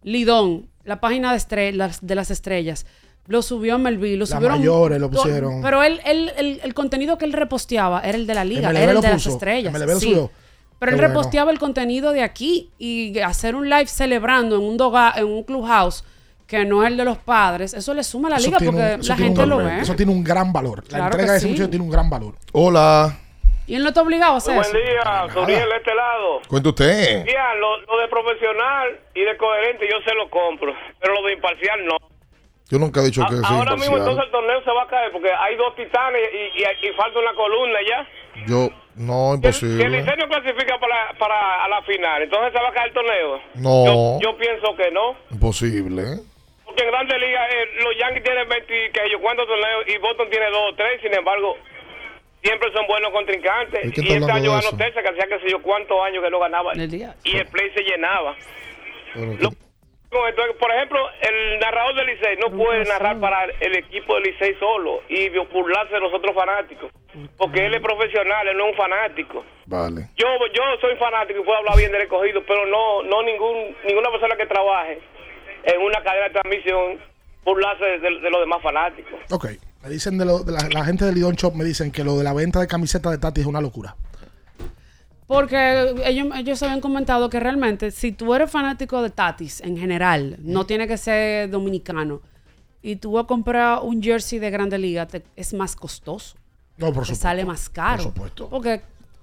Lidón, la página de, estre- las- de las estrellas. Lo subió MLB, lo Las subieron. mayores lo pusieron. Pero él, él- el, el contenido que él reposteaba era el de la liga, MLB era el de las estrellas. MLB lo subió. Pero Qué él bueno. reposteaba el contenido de aquí y hacer un live celebrando en un doga, en un clubhouse que no es el de los padres, eso le suma a la Eso liga porque un- eso la gente lo ve. Eso tiene un gran valor. La entrega de ese sí. muchacho tiene un gran valor. Hola. Y él no está obligado a hacer Buen eso. día, Soriel de este lado. Cuenta usted. Mira, lo, lo de profesional y de coherente yo se lo compro, pero lo de imparcial no. Yo nunca he dicho que soy ahora mismo imparcial. entonces el torneo se va a caer porque hay dos titanes y, y, y falta una columna ya. Yo, no, Que el imposible. Licey no clasifica para, para a la final, entonces se va a caer el torneo. No. Yo, yo pienso que no. Imposible. Porque en Grandes Ligas eh, los Yankees tienen 20 que yo cuántos torneos y Boston tiene 2 o 3, sin embargo, siempre son buenos contrincantes. ¿Y Y este año ganó? Texas, que hacía que sé yo cuántos años que no ganaba. Y el play se llenaba. Pero- esto, Por ejemplo, el narrador del Licey no puede narrar para el equipo del Licey solo y burlarse de los otros fanáticos. Porque él es profesional, él no es un fanático. Vale. Yo yo soy fanático y puedo hablar bien del escogido, pero no no ningún ninguna persona que trabaje en una cadena de transmisión burlarse de, de los demás fanáticos. Ok. Me dicen de, lo- de la, la gente del Lidón Shop, me dicen que lo de la venta de camisetas de Tati es una locura. Porque ellos, ellos habían comentado que realmente si tú eres fanático de Tatis en general, no tiene que ser dominicano, y tú vas a comprar un jersey de Grande Liga, te- es más costoso. No, por Te supuesto. sale más caro. Por supuesto. Porque,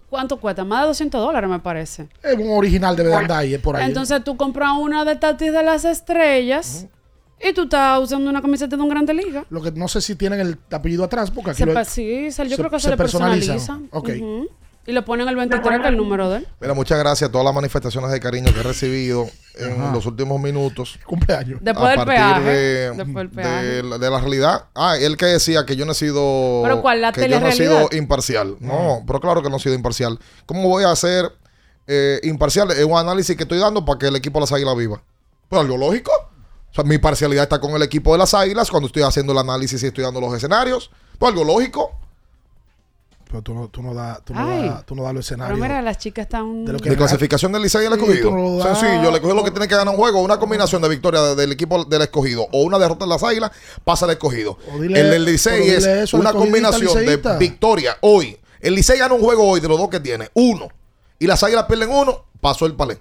¿cuánto cuesta? Más de 200 dólares, me parece. Es un original de ahí, es por ahí. Entonces tú compras una de Tatis de las estrellas y tú estás usando una camiseta de un Grande Liga. Lo que no sé si tienen el apellido atrás, porque aquí Se lo- sí, yo se- creo que se, se le personaliza. Ok. Y le ponen el 23, que es el número de él. Mira, muchas gracias a todas las manifestaciones de cariño que he recibido en Ajá. los últimos minutos. Cumpleaños. Después a del peaje. De, Después del de peaje. la- de la realidad. Ah, él que decía que yo no he sido. ¿Pero cuál? ¿La que yo no he sido imparcial. No, pero claro que no he sido imparcial. ¿Cómo voy a ser eh, imparcial? Es un análisis que estoy dando para que el equipo de las águilas viva. Pues algo lógico. O sea, mi parcialidad está con el equipo de las águilas cuando estoy haciendo el análisis y estoy dando los escenarios. Pues algo lógico. Pero tú no, tú no das tú no Ay. da, tú no das los Pero escenarios. mira, las chicas están... De lo que- De clasificación del Licey y el Sí, escogido. no. Sencillo, el escogido lo que tiene que ganar un juego, una combinación de victoria de- del equipo del escogido o una derrota de las águilas, pasa al escogido. Dile- el del pero Licey es eso una combinación liceísta. de victoria hoy. El Licey gana un juego hoy de los dos que tiene, uno. Y las águilas pierden uno, pasó el palé.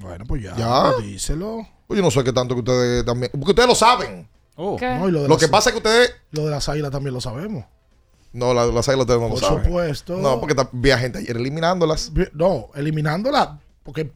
Bueno, pues ya. Ya. Díselo. Pues yo no sé qué tanto que ustedes también. Porque ustedes lo saben. Lo de Lo las- que pasa es que ustedes. Lo de las águilas también lo sabemos. No, la- las ustedes no Por lo saben. supuesto. No, porque ta- vi a gente ayer eliminándolas. No, eliminándola. Porque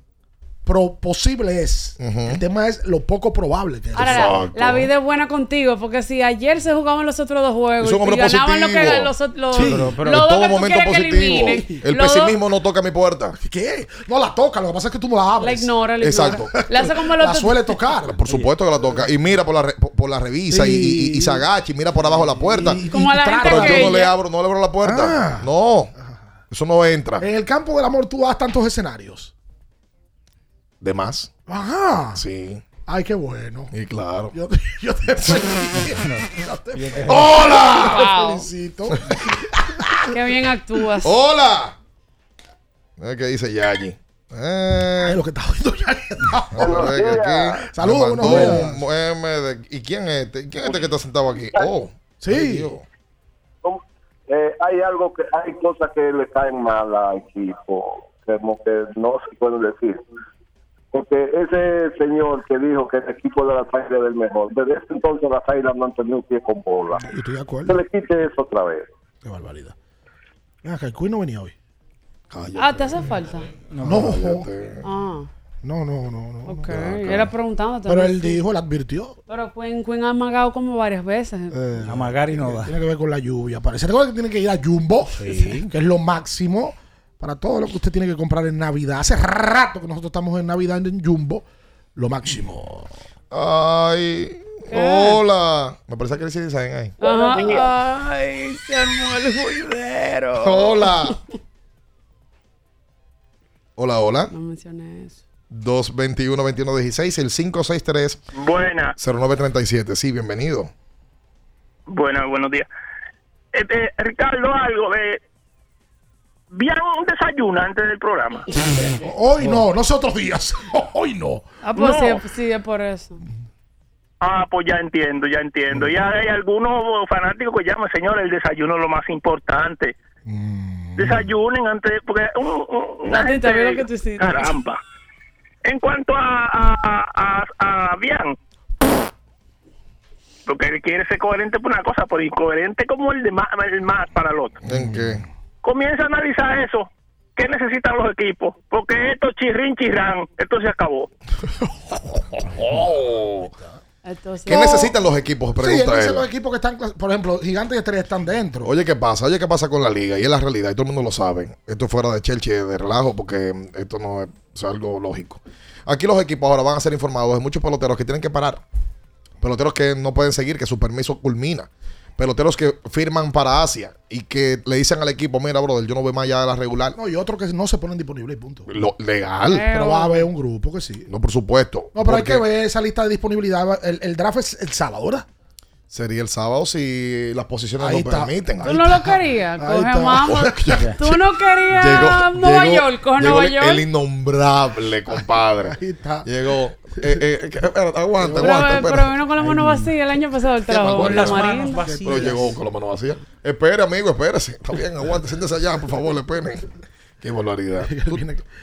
pro posible es. El tema es lo poco probable que es. Ahora, la, la vida es buena contigo, porque si ayer se jugaban los otros dos juegos y ganaban lo que los, los, Sí, los pero en todo momento positivo. El los pesimismo no toca mi puerta. ¿Qué? No la toca, lo que pasa es que tú no la abres. La ignora, la Exacto. ignora. Le hace como los La suele tocar. Por supuesto que la toca. Y mira por la, re- por, la revisa y- y, y- y se agacha y mira por abajo la puerta. Como a la gente Pero yo no le abro, no le abro la puerta. Ah. No. Eso no entra. En el campo del amor tú das tantos escenarios. De más. Ajá. Sí. Ay, qué bueno. Y claro. Yo, yo te felicito. Te- ¡Hola! Wow. Te felicito. Qué bien actúas. ¡Hola! Qué dice Yayi. Eh, Es lo que está oyendo ya. vamos a ver que aquí Saludos, buenos días. de- ¿Y quién es este? ¿Quién es este que está sentado aquí? Oh. Sí. ay. Eh, hay algo que hay cosas que le caen mal al equipo como que no se pueden decir porque ese señor que dijo que el equipo de las águilas es el mejor desde ese entonces las águilas no han tenido un pie con bola estoy de se acuerdo. le quite eso otra vez Qué barbaridad. Mira, que el no venía hoy. Ah, ¿te hace falta? No. No, Ah, no, no, no. no. ok. Era preguntándote. Pero ¿no? él dijo, él advirtió. Pero Queen, Queen ha amagado como varias veces. Eh, Amagar y no da. Tiene que ver con la lluvia. Parece que tiene que ir a Jumbo, que es lo máximo para todo lo que usted tiene que comprar en Navidad. Hace rato que nosotros estamos en Navidad en Jumbo. Lo máximo. Ay. Hola. Me parece que dice Design ahí. Ajá. Ay, se armó el juidero. Hola. Hola, hola. No mencioné eso. 221-2116, el 563 Buena, 0937. Sí, bienvenido. buena, buenos días. Este, Ricardo, algo de... ¿Bien un desayuno antes del programa? Hoy no, no sé otros días. Hoy no. Ah, pues No. sí, sí, es por eso. Ah, pues ya entiendo, ya entiendo. Ya hay algunos fanáticos que llaman, señor, el desayuno es lo más importante. Desayunen antes, porque un, un- una gente... lo que tú hiciste. Caramba. En cuanto a, a, a, a, a Bian, porque él quiere ser coherente por una cosa, pero incoherente como el, de más, el más para el otro. ¿En qué? Comienza a analizar eso. ¿Qué necesitan los equipos? Porque esto chirrín chirrán, esto se acabó. Entonces, ¿Qué necesitan los equipos? Sí, él Pregunta dice él. los equipos que están, clas- por ejemplo, Gigantes y Estrellas están dentro. Oye, ¿qué pasa? Oye, ¿qué pasa con la liga? Y es la realidad, y todo el mundo lo sabe. Esto es fuera de chelche, de relajo, porque mm, esto no es, es algo lógico. Aquí los equipos ahora van a ser informados de muchos peloteros que tienen que parar. Peloteros que no pueden seguir, que su permiso culmina. Peloteros que firman para Asia y que le dicen al equipo, mira, brother, yo no voy más allá de la regular. No, y otros que no se ponen disponibles y punto. Lo legal. Pero va a haber un grupo que sí. No, por supuesto. No, pero hay que ver esa lista de disponibilidad. El, el draft es el sábado, ¿verdad? Sería el sábado si las posiciones Ahí lo está. permiten. Tú no lo querías, coge mamá. Tú no querías Nueva llegó- York, coge Nueva el- York. El innombrable, compadre. Llegó. Eh, eh, que- espérate, aguanta, Pero, aguanta. pero vino con la mano vacía el año pasado el trabajo en la marina. Pero llegó con la mano vacía. Espere, amigo, espérese. Está bien, aguante, siéntese allá, por favor, le pene. Qué barbaridad. Tú,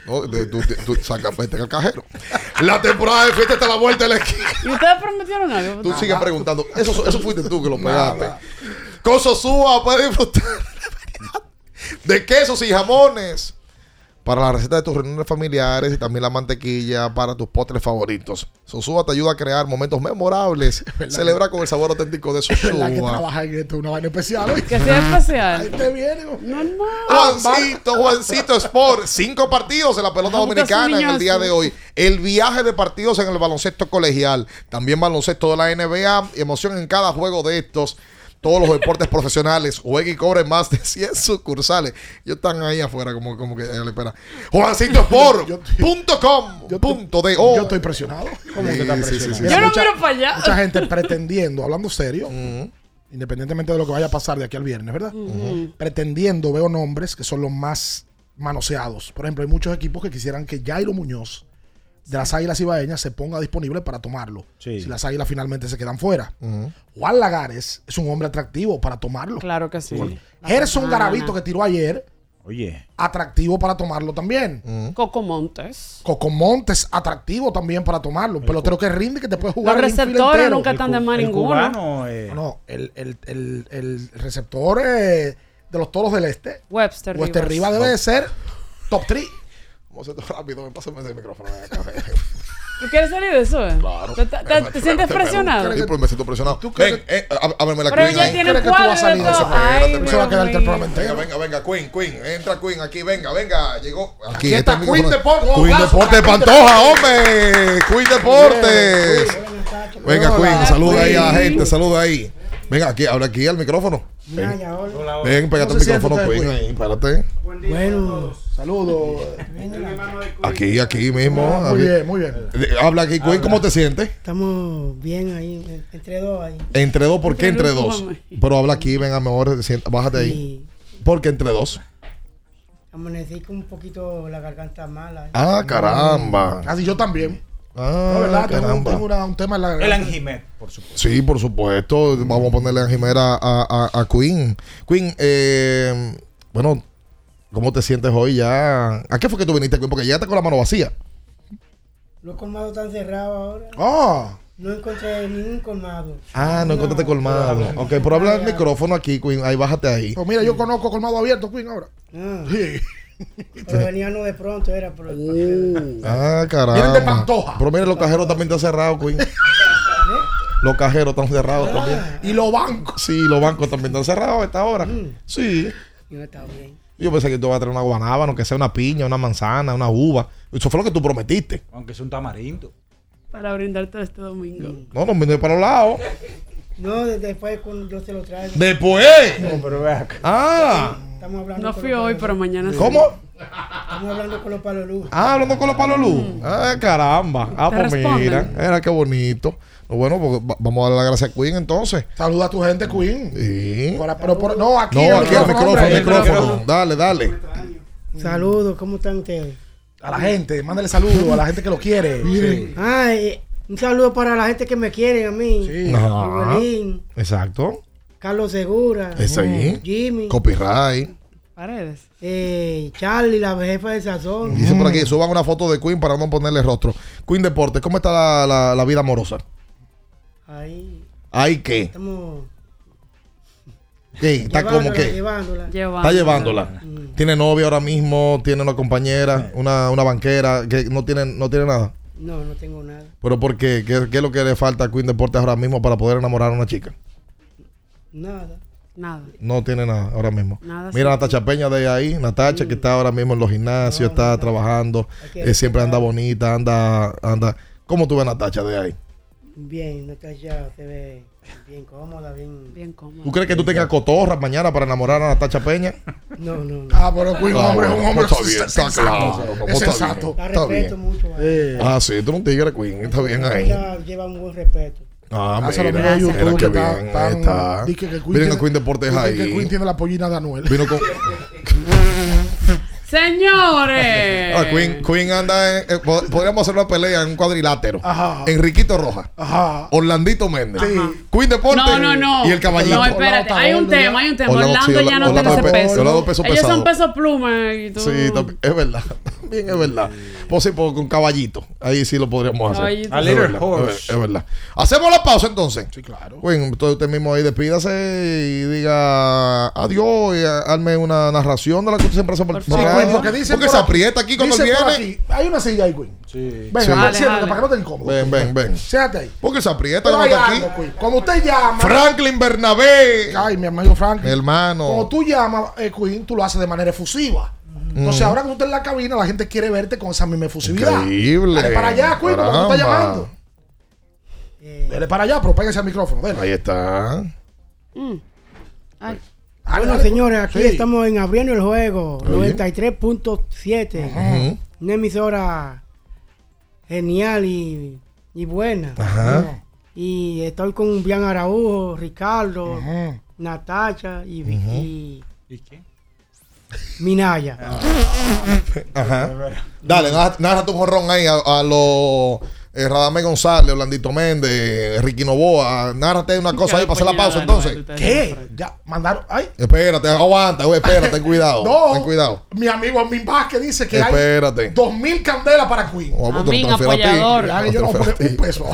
no, de- tú, tú, saca, vete al cajero. La temporada de fiesta está a la vuelta de la esquina. ¿Y ustedes prometieron algo? Tú sigues preguntando. Eso, eso fuiste tú que lo pegaste. Con Sosúa puedes disfrutar de quesos y jamones para la receta de tus reuniones familiares y también la mantequilla para tus postres favoritos. Sosúa te ayuda a crear momentos memorables. Celebra con el sabor auténtico de ¿Verdad que Sosúa. trabaja en esto? Una vaina especial. Que sea especial. Ahí te viene. Juancito, Juancito Sport. Cinco partidos en la pelota dominicana en el día de hoy. El viaje de partidos en el baloncesto colegial. También baloncesto de la NBA. Emoción en cada juego de estos. Todos los deportes profesionales. Juega y cobre más de 100 sucursales. Ellos están ahí afuera como, como que eh, le espera. JuancitoSport.com.do Yo estoy presionado. ¿Cómo que está Sí, sí, presionado? sí, sí. Mira, Yo no mucha- miro para allá. Mucha gente pretendiendo, hablando serio, independientemente de lo que vaya a pasar de aquí al viernes, ¿verdad? Pretendiendo, veo nombres que son los más manoseados. Por ejemplo, hay muchos equipos que quisieran que Jairo Muñoz de las Águilas Ibaeñas se ponga disponible para tomarlo. Sí. Si las Águilas finalmente se quedan fuera. Juan Lagares es un hombre atractivo para tomarlo. Claro que sí. Gerson. Garavito que tiró ayer, Oye, atractivo para tomarlo también. Coco Montes. Coco Montes, atractivo también para tomarlo. Un pelotero que rinde, que te puede jugar Los receptores nunca están de más ninguno. cubano, eh, No, el, el, el, el receptor eh, de los toros del este, Webster, Webster Rivas. Rivas debe de ser top 3. Vamos a hacer esto rápido. Me pásame ese micrófono. ¿Tú quieres salir de eso? eh? Claro. ¿Te, te- te- te sientes presionado? Sí, pues me siento presionado. Ven, eh, ábreme la Pero Queen ella ahí. tiene ¿Crees que tú vas a salir de todo. Ay, Se va a Dios quedarte el programa entero. Venga, venga, venga, Queen, Queen, entra Queen aquí, venga, venga, llegó. Aquí, Aquí este está Queen. Deportes. Queen Abrazo Deportes de Pantoja, hombre. Queen Deportes. Venga, Queen, saluda ahí a la gente, saluda ahí. Venga, aquí, habla aquí al micrófono. Ven, ven pégate ¿Cómo el se siente micrófono, usted, Queen, ahí, espérate. Bueno, saludos. Aquí, aquí mismo. Ah, muy aquí. bien, muy bien. Habla aquí, Queen, ¿cómo te sientes? Estamos bien ahí, entre dos ahí. Entre dos, ¿por qué entre Entre dos? Pero habla aquí, venga, mejor, sienta- bájate ahí. ¿Por qué entre dos? amanecí con un poquito la garganta mala. Ah, caramba. Así yo también. Ah, No, ¿verdad? Tengo, caramba. tengo una- un tema en la el Anjimet, por supuesto. Sí, por supuesto. Vamos a ponerle a Jimena a, a, a Queen. Queen, eh, bueno, ¿cómo te sientes hoy ya? ¿A qué fue que tú viniste, Queen? Porque llegaste con la mano vacía. Los colmados están cerrados ahora. Oh, No encontré ningún colmado. Ah, no encontraste colmado. Ok, pero habla el micrófono aquí, Queen. Ahí, bájate ahí. pues mira, yo conozco colmado abierto, Queen, ahora. Ah, Sí. pero venían no de pronto, era por el Ah, caramba. Vienen de Pantoja. Pero mira, los cajeros también están cerrados, Queen. Los cajeros están cerrados también. Y los bancos. Sí, los bancos también están cerrados a esta hora. Sí. Yo estaba bien. Yo pensé que tú vas a traer una guanábana, que sea una piña, una manzana, una uva. Eso fue lo que tú prometiste. Aunque es un tamarindo. Para brindarte este domingo. No, no me para los lados. No, de- después cuando yo se lo traigo. Después. No, pero ve acá. Ah. Estamos hablando No fui hoy, pero mañana sí. ¿Cómo? Estamos hablando con los palos luz. Ah, hablando con los palos luz. Ah, caramba. Ah, ¿Te pues responden? mira. Era qué bonito. Bueno, pues va- vamos a darle la gracia a Queen entonces. Saluda a tu gente, Queen. Sí. Por- pero por- no, aquí. No, aquí el micrófono, el micrófono. Dale, dale. Saludos, ¿cómo están ustedes? A la gente, mándale saludos a la gente que lo quiere. Sí. Ay, un saludo para la gente que me quiere a mí. Sí. Ajá. Exacto. Carlos Segura, Ese ahí. Jimmy, Copyright. Paredes. eh, Charlie, la jefa de sazón. Dice por aquí, suban una foto de Queen para no ponerle rostro. Queen Deportes, ¿cómo está la, la- la vida amorosa? Ahí ¿Hay qué? estamos ¿Qué? ¿Está como llevándola, qué? llevándola. Está llevándola. Tiene novia ahora mismo, tiene una compañera, una, una banquera, que no tiene, no tiene nada. No, no tengo nada. ¿Pero por qué? ¿Qué, qué es lo que le falta a Queen Deportes ahora mismo para poder enamorar a una chica? Nada. Nada. No tiene nada ahora mismo. Nada, Mira. Natacha Peña de ahí, Natacha que está ahora mismo en los gimnasios, está trabajando, eh, siempre anda bonita, anda, anda. ¿Cómo tú ves a Natacha de ahí? Bien, Natasha se ve bien cómoda, bien. Bien cómoda. ¿Tú crees que tú tengas cotorra mañana para enamorar a Natacha Peña? No, no, no. Ah, pero Queen, Ah, hombre, es un hombre está bien, está claro, Es está sensato. La Está respeto bien. mucho. Ah, sí, tú eres un tigre, Queen, está bien ahí. Ella lleva un buen respeto. Ah, Gracias a los mira, YouTube que bien, está. di que- que Queen Miren tiene- el Queen Deportes ahí. que Queen tiene la pollina de Anuel. Vino con. Señores. Ah, Queen, Queen anda en. eh, pod- podríamos hacer una pelea en un cuadrilátero. Ajá. Enriquito Roja. Ajá. Orlandito Méndez. Sí. Queen Deportes. No, no, no. Y el caballito. No, espérate. Hay un tema, hay un tema. Orlando, Orlando, sí, ya no tiene ese pe- peso. Orlando peso Ellos son pesado. peso pluma y tú. Sí, también, es verdad. También es verdad. Pues con caballito. Ahí sí lo podríamos hacer. A Es little verdad, horse. Es, es verdad. Hacemos la pausa entonces. Sí, claro. Bueno, entonces usted mismo ahí despídase y diga adiós y arme una narración de la que usted siempre hace por Sí, Queen, porque dicen Porque por se aquí- aprieta aquí cuando viene. aquí, Hay una silla ahí, Queen. Sí. Venga, Sí. va, Dale, siéntate dale. para que no te incómodo. Ven, ven, ven. Siéntate ahí. Porque se aprieta está aquí. Queen. Cuando usted llama. Franklin Bernabé. Ay, mi amigo Franklin. Mi hermano. Cuando tú llamas, eh, Queen, tú lo haces de manera efusiva. Entonces, Mm. ahora que tú estás en la cabina, la gente quiere verte con esa misma efusividad. Increíble. Dale para allá, Queen, cuando tú estás llamando. Dale para allá, pero pégase al micrófono. Dale. Ahí está. Mm. Ay. Dale, Bueno, dale. señores, aquí Sí. estamos en Abriendo el Juego, Oye. 93.7. Ujú. Una emisora genial y, y buena. Ajá. Y estoy con Bian Araújo, Ricardo, Ujú. Natacha y, Ujú. y ¿Y qué? Minaya. Ajá. Dale, narra, narra tu jorrón ahí a, a los eh, Radamé González, Orlandito Méndez, Ricky Novoa. Nárrate una cosa ahí para hacer la pausa entonces. ¿Qué? Ya mandaron. Ay. Espérate, aguanta, güey, espérate, ten cuidado. No. Ten cuidado. Mi amigo Amin Vázquez dice que Espérate. hay 2000 candelas para Queen. Amin, transfiero a ti. apoyador. Ya yo no voy a Te lo poner un peso.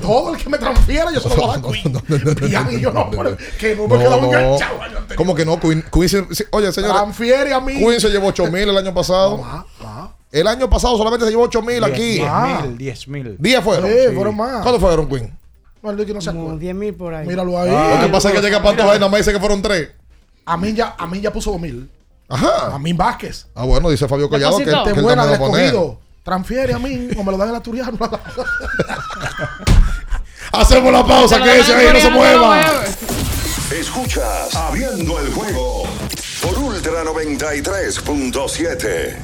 Todo el que me transfiera, yo se lo voy a dar a Queen. Ya, y yo no, que no me No, queda muy no. enganchado. ¿Cómo que no? Queen, Queen oye, señora, Transfiere a mí. Queen se llevó 8 mil el año pasado. Ah, ah. El año pasado solamente se llevó 8 mil aquí. 10 Ah. mil, 10 mil. 10 fueron. Sí, fueron más. ¿Cuántos fueron, Queen? Bueno, el que no se Como acuerda. 10 mil por ahí. Míralo ahí. Lo que pasa es que llega Pantos ahí, nada más dice que fueron 3. A mí ya, a mí ya puso 2000. Ajá. Amin Vázquez. Ah, bueno, dice Fabio Collado que, que él buena escogido. Transfiere a mí o me lo dan en la Turiano. Hacemos la pausa, que ese ahí no se mueva. no. Escuchas Abriendo el juego por Ultra 93.7.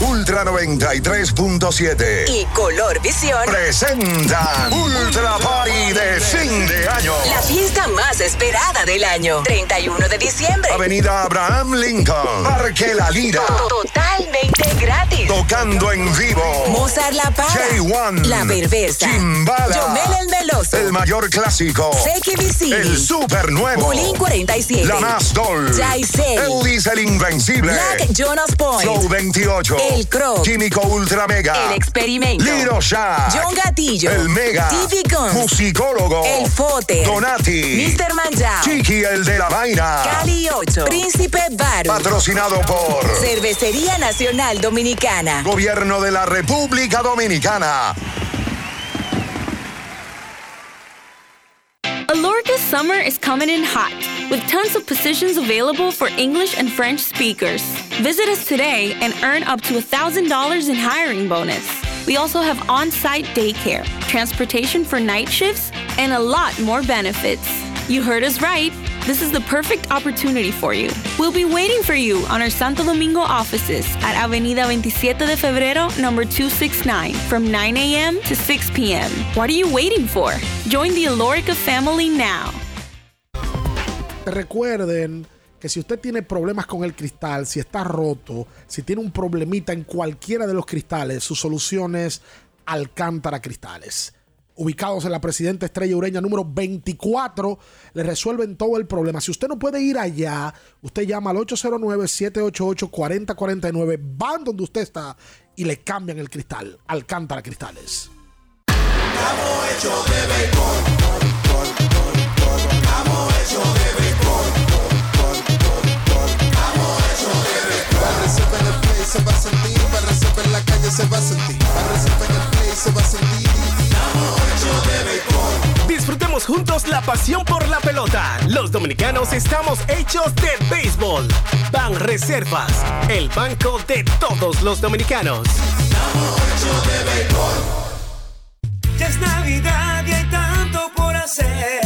Ultra 93.7 Y Color Visión. presentan Ultra Party de fin de año. La fiesta más esperada del año. 31 de diciembre. Avenida Abraham Lincoln, Parque La Lira, Totalmente gratis. tocando en vivo. Mozart La Para. J1, La Perversa. Chimbala, Yomel el Meloso. el mayor clásico, Visini. el super nuevo, Bulín 47. la más dol, Jaisel. Eldis el invencible, Black Jonas Point. Flow 28, El Croc. Químico Ultra Mega, El Experimento. Liro Shack, John Gatillo. el Mega, TV Guns. Musicólogo, El Fote. Donati, Mr. Manjao. Chiqui el de la vaina, Cali 8. Príncipe Baru. patrocinado por Cervecería Nacional Dominicana. Gobierno de la República Dominicana. Alorca's summer is coming in hot, with tons of positions available for English and French speakers. Visit us today and earn up to $1,000 in hiring bonus. We also have on site daycare, transportation for night shifts, and a lot more benefits. You heard us right. This is the perfect opportunity for you. We'll be waiting for you on our Santo Domingo offices at Avenida 27 de Febrero, number 269, from 9 a.m. to 6 p.m. What are you waiting for? Join the Alorica family now. Recuerden que si usted tiene problemas con el cristal, si está roto, si tiene un problemita en cualquiera de los cristales, su solución es Alcántara Cristales. Ubicados en la Presidenta Estrella Ureña número 24, le resuelven todo el problema. Si usted no puede ir allá, usted llama al 809-788-4049, van donde usted está y le cambian el cristal. Alcántara Cristales. Play se va a sentir, Banreserva en la calle se va a sentir, Banreserva en el play se va a sentir. Disfrutemos juntos la pasión por la pelota. Los dominicanos estamos hechos de béisbol. Ban Reservas, el banco de todos los dominicanos. Ya es Navidad y hay tanto por hacer.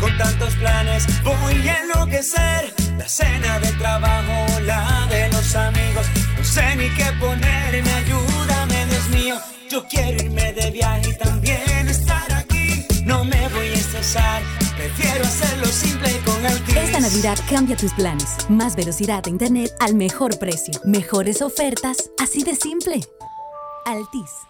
Con tantos planes voy a enloquecer. La cena del trabajo, la de los amigos. No sé ni qué ponerme, mío. Yo quiero irme de viaje y también estar aquí. No me voy a estresar, prefiero hacerlo simple con el Chris. Esta Navidad cambia tus planes. Más velocidad a internet al mejor precio. Mejores ofertas, así de simple. Altis.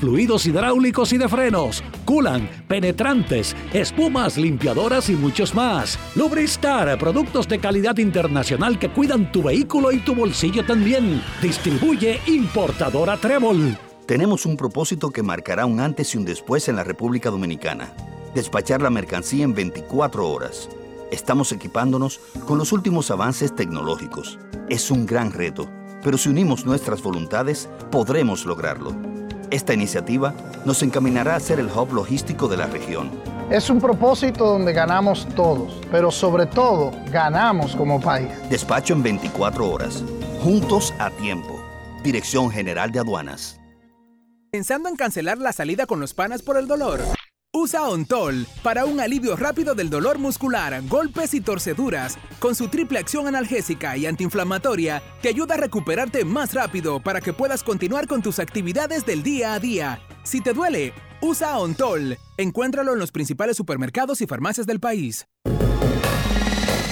fluidos hidráulicos y de frenos, culan, penetrantes, espumas, limpiadoras y muchos más. Lubristar, productos de calidad internacional que cuidan tu vehículo y tu bolsillo también. Distribuye importadora Trébol. Tenemos un propósito que marcará un antes y un después en la República Dominicana. Despachar la mercancía en 24 horas. Estamos equipándonos con los últimos avances tecnológicos. Es un gran reto, pero si unimos nuestras voluntades, podremos lograrlo. Esta iniciativa nos encaminará a ser el hub logístico de la región. Es un propósito donde ganamos todos, pero sobre todo ganamos como país. Despacho en 24 horas. Juntos a tiempo. Dirección General de Aduanas. ¿Pensando en cancelar la salida con los panas por el dolor? Usa Ontol para un alivio rápido del dolor muscular, golpes y torceduras. Con su triple acción analgésica y antiinflamatoria, te ayuda a recuperarte más rápido para que puedas continuar con tus actividades del día a día. Si te duele, usa Ontol. Encuéntralo en los principales supermercados y farmacias del país.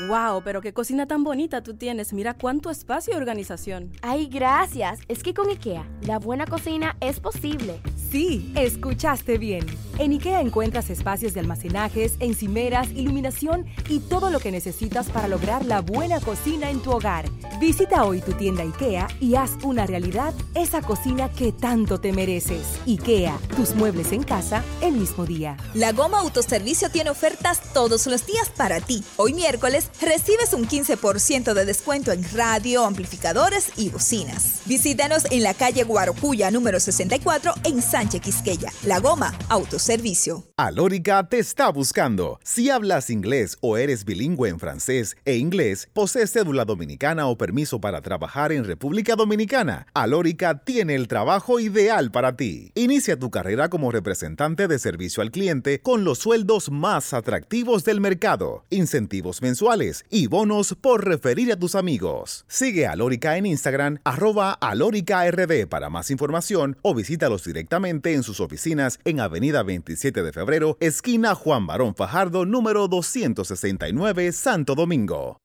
Wow, pero qué cocina tan bonita tú tienes. Mira cuánto espacio y organización. Ay, gracias. Es que con IKEA, la buena cocina es posible. Sí, escuchaste bien. En IKEA encuentras espacios de almacenajes, encimeras, iluminación y todo lo que necesitas para lograr la buena cocina en tu hogar. Visita hoy tu tienda IKEA y haz una realidad esa cocina que tanto te mereces. IKEA, tus muebles en casa el mismo día. La Goma Autoservicio tiene ofertas todos los días para ti. Hoy miércoles recibes un 15% de descuento en radio, amplificadores y bocinas. Visítanos en la calle Guarocuya número 64 en Sánchez. La Goma Autoservicio. Alórica te está buscando. Si hablas inglés o eres bilingüe en francés e inglés, posees cédula dominicana o permiso para trabajar en República Dominicana, Alórica tiene el trabajo ideal para ti. Inicia tu carrera como representante de servicio al cliente con los sueldos más atractivos del mercado, incentivos mensuales y bonos por referir a tus amigos. Sigue a Alórica en Instagram, arroba alóricard para más información o visítalos directamente en sus oficinas en Avenida 27 de Febrero, esquina Juan Barón Fajardo, número 269, Santo Domingo.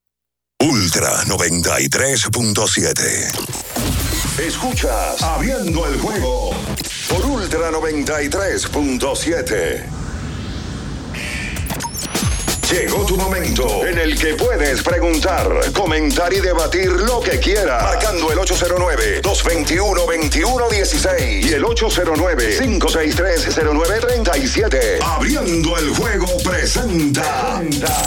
Ultra 93.7. Escuchas Abriendo el juego por Ultra 93.7. Llegó tu momento en el que puedes preguntar, comentar y debatir lo que quieras. Marcando el 809-221-2116 y el 809-563-0937. Abriendo el juego presenta.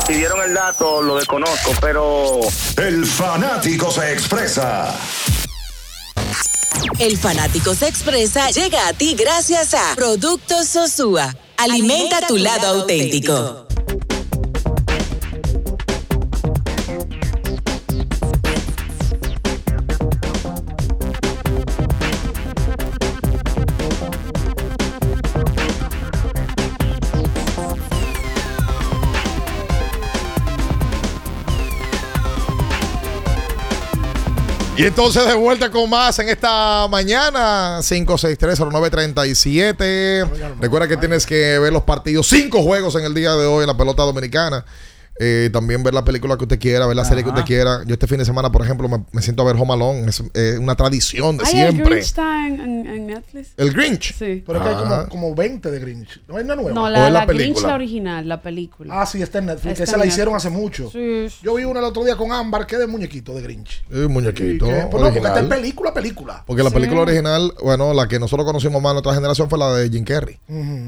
Si dieron el dato, lo desconozco, pero. El fanático se expresa. El fanático se expresa llega a ti gracias a Productos Sosúa. Alimenta, tu lado auténtico. Y entonces de vuelta con más en esta mañana, 5630937. Recuerda que tienes que ver los partidos, cinco juegos en el día de hoy en la pelota dominicana. Eh, también ver la película que usted quiera, ver la serie que usted quiera. Yo este fin de semana, por ejemplo, me, me siento a ver Home Alone. Es eh, una tradición de Ay, el siempre. Grinch está en, en- en Netflix. ¿El Grinch? Sí. Pero es que hay Ah. como, como 20 de Grinch. No hay una nueva. No, ¿O la, es la la Grinch, película? la original, la película. Ah, sí, está en Netflix. Está esa en la Netflix. hicieron hace mucho. Sí, Yo vi una el otro día con Ámbar que es de muñequito de Grinch. Un muñequito. Que- pues no, porque esta es original. película, película. Porque la Sí. película original, bueno, la que nosotros conocimos más en nuestra generación fue la de Jim Carrey.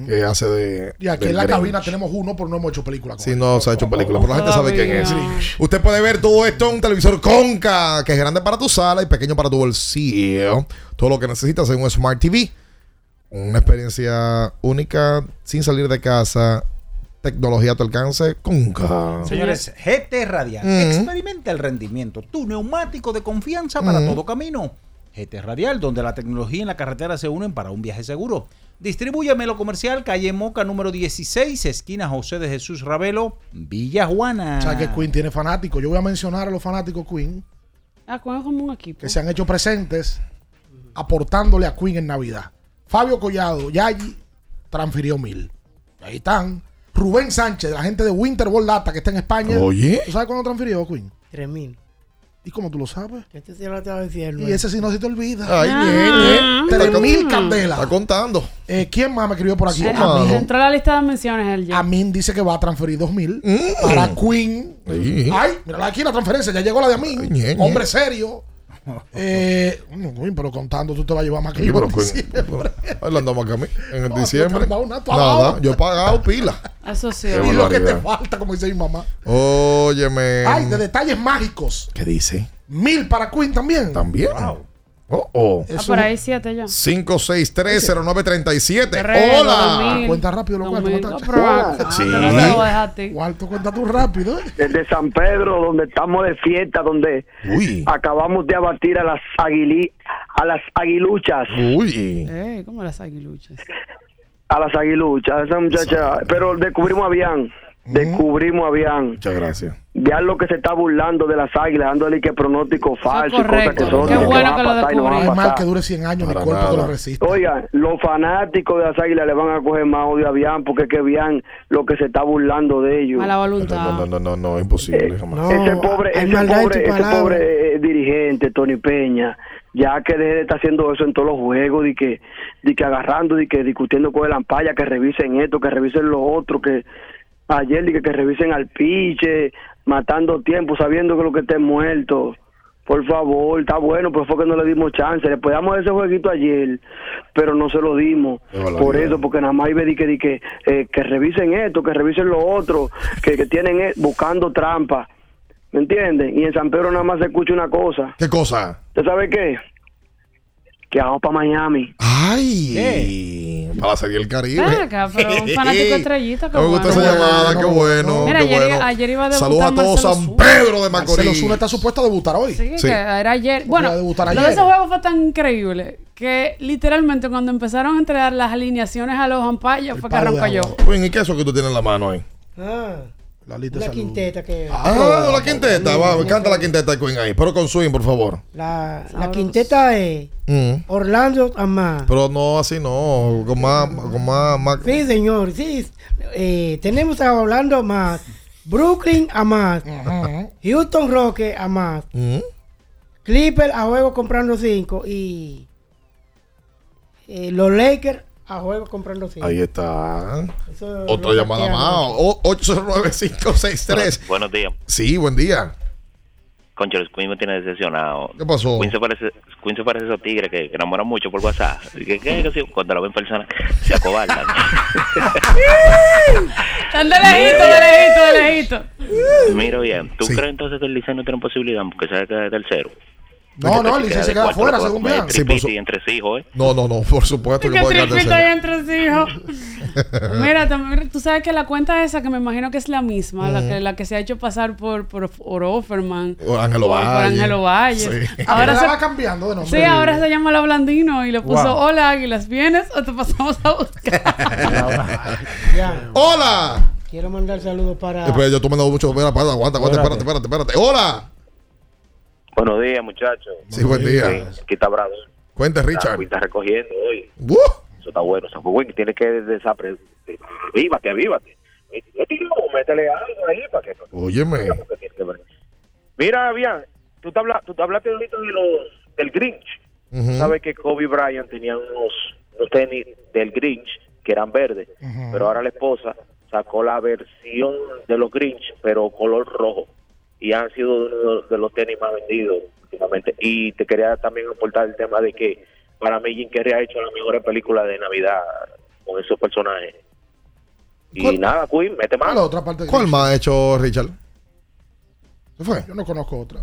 Que hace de. Y aquí en la Grinch. cabina tenemos uno, pero no hemos hecho película con Sí, él. no se ha hecho película, pero la gente sabe quién es. Usted puede ver todo esto en un televisor Conca, que es grande para tu sala y pequeño para tu bolsillo. Todo lo que necesitas en un Smart TV. Una experiencia única, sin salir de casa. Tecnología a tu alcance, Conca. Señores, GT Radial. Mm. Experimenta el rendimiento. Tu neumático de confianza para Mm. todo camino. GT Radial, donde la tecnología y la carretera se unen para un viaje seguro. Distribuye Melo Comercial, calle Moca número 16, esquina José de Jesús Ravelo, Villa Juana. O sea que Queen tiene fanáticos. Yo voy a mencionar a los fanáticos Queen Ah, Queen es como un equipo. que se han hecho presentes aportándole a Queen en Navidad. Fabio Collado, Yayi, transfirió mil. Ahí están. Rubén Sánchez, la gente de Winterball Data que está en España. Oye. ¿Tú sabes cuándo transfirió Queen? Tres mil. ¿Y cómo tú lo sabes? Este sí lo estaba diciendo. Y ese sí no se te olvida. Ay, Ah. bien, bien. Tres mil candelas. Está contando. Eh, ¿Quién más me escribió por aquí? Eh, Amin. Entró a la lista de menciones él ya. Amin dice que va a transferir dos mil para Queen. Sí. Ay, mira aquí la transferencia, ya llegó la de Amin. Hombre serio. Eh, Queen, pero contando tú te vas a llevar más que Sí, yo pero en diciembre. Le andamos acá a mí, en el No, diciembre. Nada, yo he pagado pila. Eso sí. Qué Y lo que te falta, como dice mi mamá. Óyeme. Ay, de detalles mágicos. ¿Qué dice? Mil para Queen también. También. Oh, oh. Ah, por ahí siete ya. 5630937. Tres, Hola. mil. Cuenta rápido los cuartos. Sí. Cuarto, cuenta tú rápido. eh. Desde San Pedro, donde estamos de fiesta, donde Uy. acabamos de abatir a las aguili, a las aguiluchas, Uy. Eh, ¿cómo las aguiluchas? a las aguiluchas, esa muchacha, pero descubrimos a Bian, descubrimos a Bian, Muchas gracias. Bian lo que se está burlando de las águilas, dándole que pronóstico falso, cosas correcto. que son, Qué que bueno que a lo no a No es que dure 100 años, mi cuerpo te lo resiste. Oiga, los fanáticos de las águilas le van a coger más odio a Bian porque es que Bian lo que se está burlando de ellos. Mala No, voluntad. no, no, no, no, imposible. jamás. No, ese pobre, ese pobre, ese pobre eh, dirigente, Tony Peña, ya que deje de estar haciendo eso en todos los juegos, de que, de que agarrando, de que discutiendo con el ampaya, que revisen esto, que revisen lo otro, que ayer dije que revisen al piche, matando tiempo, sabiendo que lo que esté muerto. Por favor, está bueno, pero fue que no le dimos chance. Le podíamos ese jueguito ayer, pero no se lo dimos. Por eso, porque nada más iba di que, di que, eh, que revisen esto, que revisen lo otro, que, que tienen eh, buscando trampa. ¿Me entienden? Y en San Pedro nada más se escucha una cosa. ¿Qué cosa? ¿Usted sabe qué? Que vamos para Miami. Ay. Para la serie El Caribe. Ven acá, pero un fanático estrellita, Me gusta esa llamada, qué bueno. Mira, qué ayer- bueno. ayer iba a debutar Saludos a todos Marcelo San. Pedro de Marcelo Macorís. Zuna está supuesto a debutar hoy. Sí, Sí. que era ayer. Bueno, lo de ese juego fue tan increíble que literalmente cuando empezaron a entregar las alineaciones a los ampayas fue que arrancó yo. ¿y qué es eso que tú tienes en la mano ahí? Ah, La lista de una salud. quinteta que. Ah, la quinteta. Va, me encanta la quinteta de Queen ahí. Pero con swing, por favor. La, la quinteta es Mm. Orlando Amar. Pero no así, no. Con más. Con más, más- Sí, señor, sí. Eh, tenemos a Orlando Amar, Brooklyn Amar, Houston Rockets Amar, Mm. Clipper a juego comprando 5 y eh, los Lakers a juego comprando 5. Ahí está. Eso Otra llamada más. O- 809-563. Buenos días. Sí, buen día. Concho, el Queen me tiene decepcionado. ¿Qué pasó? Queen se parece, Queen se parece a esos tigres que, que enamoran mucho por WhatsApp. Que- que sí, cuando lo ven en persona, se acobardan. Están de lejito, de lejito, de lejito. Mira bien, ¿tú Sí. crees entonces que el Licey no tiene posibilidad? Porque sabe que es tercero. No, no, el Licey se queda fuera, según vean. Sí, por tripiti entre hijos, ¿eh? No, no, no. Por supuesto que Que puede quedar entre sí, hijo. Mira, también, tú sabes que la cuenta esa, que me imagino que es la misma, la, que, la que se ha hecho pasar por, por, por Offerman. O Ángelo por, por Valle. Ángelo Valle. Sí. Ahora se, va cambiando de nombre. sí, ahora se llama La Blandino y le puso Wow. Hola Águilas, ¿vienes o te pasamos a buscar? ¡Hola! quiero mandar saludos para. Después yo tomando mucho. Espera, espera, aguanta, aguanta, espérate, espérate, espérate. ¡Hola! Buenos días, muchachos. Sí, buen día. Aquí está. Cuente, Richard. Está recogiendo hoy. Uh, Eso está bueno. Eso fue bueno. Tiene que desapre. Avívate, avívate. Métele algo ahí para que... Óyeme. Mira, bien, tú te, habla, tú te hablaste ahorita de los, del Grinch. Ujú. Sabes que Kobe Bryant tenía unos, unos tenis del Grinch que eran verdes, pero ahora la esposa sacó la versión de los Grinch, pero color rojo. Y han sido uno de los tenis más vendidos últimamente. Y te quería también aportar el tema de que para mí Jim Carrey ha hecho las mejores películas de Navidad con esos personajes. Y nada, Queen, mete ¿Cuál mano. otra parte de ¿Cuál Grinch? más ha hecho Richard? ¿Se fue? Yo no conozco otra.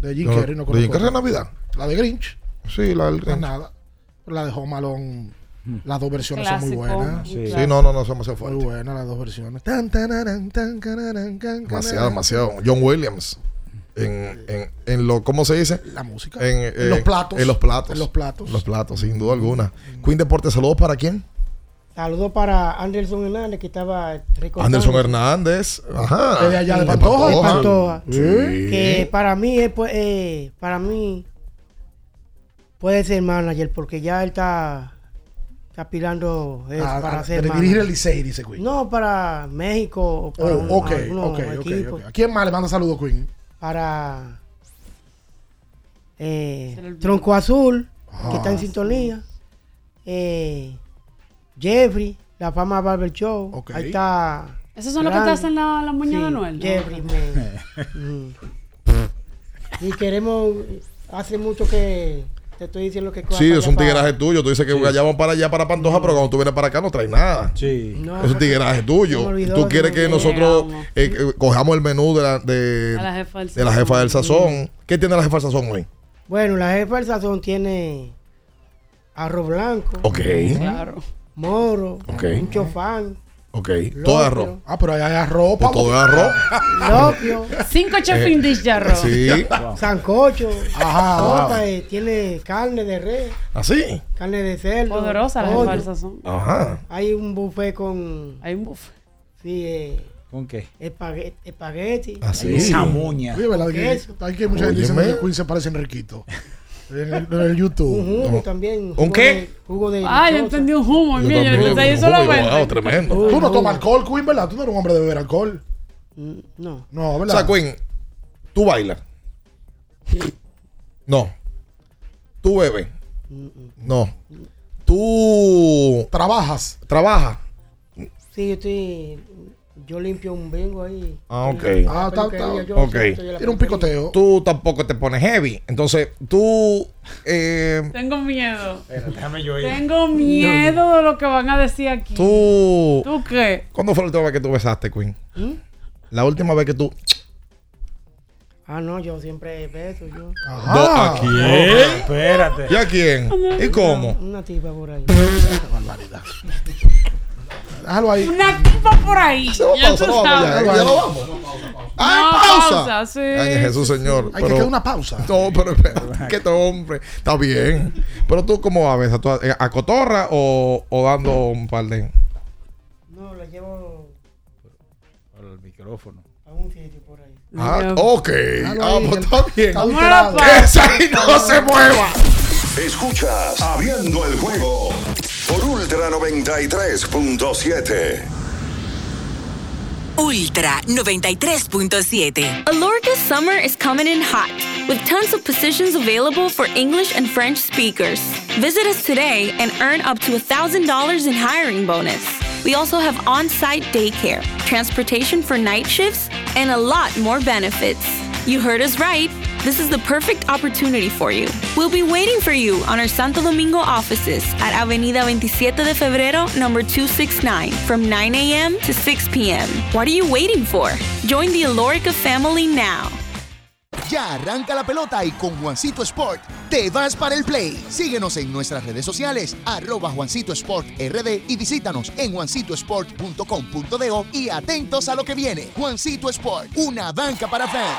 De Jim No, Carrey no ¿de conozco. Jim Carrey otra. Navidad? La de Grinch. Sí, la del No es Grinch. nada. La de Home Alone, las dos versiones son muy Clásico, buenas. un Sí, no, no, no, son demasiado Muy fuertes. buenas las dos versiones. Tan, tan, canaran, can, Demasiado, demasiado. John Williams. En, en, en lo, ¿cómo se dice? La música. En, En los platos. En los platos. En los platos. Los platos, sin duda alguna. Queen Deportes, saludos para quién? Saludos para Anderson Hernández que estaba recordando. Anderson Hernández. Ajá. Desde allá de Sí, Pantoja. de Pantoja. Sí. Que para mí, es, pues, eh, para mí puede ser manager porque ya él está, está aspirando eh, A- para a- de manager. dirigir el Licey, dice Queen. No, para México o para Oh, un-. ¿A quién más le manda saludos, Queen? Para eh, Tronco Azul, que está en Ah. sintonía. Eh, Jeffrey, La Fama Barber Show. Ahí está. ¿Esos son los que te hacen la, la muñeca Sí, de Noel? Jeffrey, man. Mm. Y queremos. Hace mucho que te estoy diciendo que. Sí, es un para- tigueraje tuyo. Tú dices que allá vamos para allá, para Pantoja, pero cuando tú vienes para acá no traes nada. Sí. No, es un tigueraje tuyo. olvidó, Tú quieres que nosotros eh, eh, cojamos el menú de la, de, De la jefa del de la jefa del sazón. ¿Qué tiene la jefa del sazón hoy? Bueno, la jefa del sazón tiene arroz blanco. Ok. Claro. Moro. Ok. Un chofán. Ok. Todo es arroz. Ah, pero ahí hay arroz. Pues todo es arroz. Lopio. Cinco chefing dish de arroz. Sí. Sancocho. Ajá. eh, tiene carne de res. Así. Carne de cerdo. Poderosa la pollo. jefa del sazón. Ajá. Hay un buffet con. Hay un buffet. Sí, eh, ¿Con qué? espagueti. espagueti. Así. Esa moña. Oye, ¿verdad? Que, Queso. hay que mucha gente dice que Queen se parece a Enriquito. En el, en el YouTube. Un jugo No. también. ¿Un qué? de- jugo de. Ah, yo entendí un humo. Yo Mira, yo jugo solamente. tremendo. Uy, Tú no tomas alcohol, Queen, ¿verdad? Tú no eres un hombre de beber alcohol. Mm, No. No, O ¿verdad? sea, Queen, tú bailas. No. Tú bebes. No. Tú Trabajas. trabajas. Sí, yo estoy. Yo limpio un bingo ahí. Ah, ok. Ah, está- está- yo ok. Tiene un picoteo. Tú tampoco te pones heavy. Entonces, tú. eh, Tengo miedo. déjame yo Tengo miedo de lo que van a decir aquí. tú. ¿Tú qué? ¿Cuándo fue la última vez que tú besaste, Queen? ¿Mm? La última vez que tú. Ah, no, yo siempre beso. Yo. Ajá. ¿A quién? Espérate. ¿Y a quién? ¿Y cómo? Una tipa por ahí. barbaridad. Déjalo ahí. Una tipa por ahí. Ya pausa, tú no vamos ya, ya no vamos. ¡Ay, No, pausa! pausa, sí, Ay, Jesús, señor. Hay que pero- quedar una pausa. No, pero espérate, que este hombre está bien. Pero tú, ¿cómo vas a? ¿Tú a, cotorra o, o dando un par de.? No, la llevo el micrófono. a un sitio por ahí. Ah, ok. Ah, pues que está bien. Esa ahí no se mueva. Escuchas Abriendo el juego por Ultra 93.7. Ultra 93.7. Alorca's summer is coming in hot, with tons of positions available for English and French speakers. Visit us today and earn up to $1,000 in hiring bonus. We also have on site daycare, transportation for night shifts, and a lot more benefits. You heard us right. This is the perfect opportunity for you. We'll be waiting for you on our Santo Domingo offices at Avenida 27 de Febrero, number 269, from 9 a.m. to 6 p.m. What are you waiting for? Join the Alorica family now. Ya arranca la pelota y con Juancito Sport te vas para el play. Síguenos en nuestras redes sociales, arroba Juancito RD y visítanos en juancitosport.com.do y atentos a lo que viene. Juancito Sport, una banca para fans.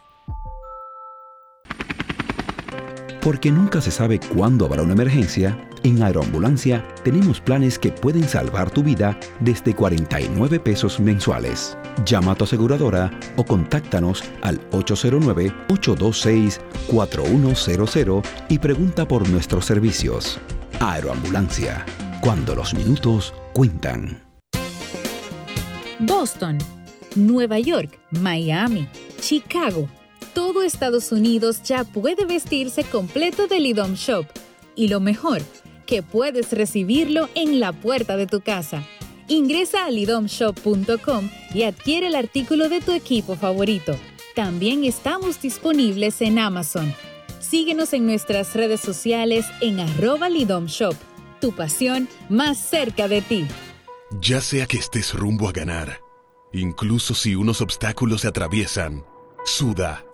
Porque nunca se sabe cuándo habrá una emergencia, en Aeroambulancia tenemos planes que pueden salvar tu vida desde 49 pesos mensuales. Llama a tu aseguradora o contáctanos al 809-826-4100 y pregunta por nuestros servicios. Aeroambulancia, cuando los minutos cuentan. Boston, Nueva York, Miami, Chicago. Todo Estados Unidos ya puede vestirse completo del IDOM Shop. Y lo mejor, que puedes recibirlo en la puerta de tu casa. Ingresa a lidomshop.com y adquiere el artículo de tu equipo favorito. También estamos disponibles en Amazon. Síguenos en nuestras redes sociales en arroba lidomshop. Tu pasión más cerca de ti. Ya sea que estés rumbo a ganar, incluso si unos obstáculos se atraviesan, suda,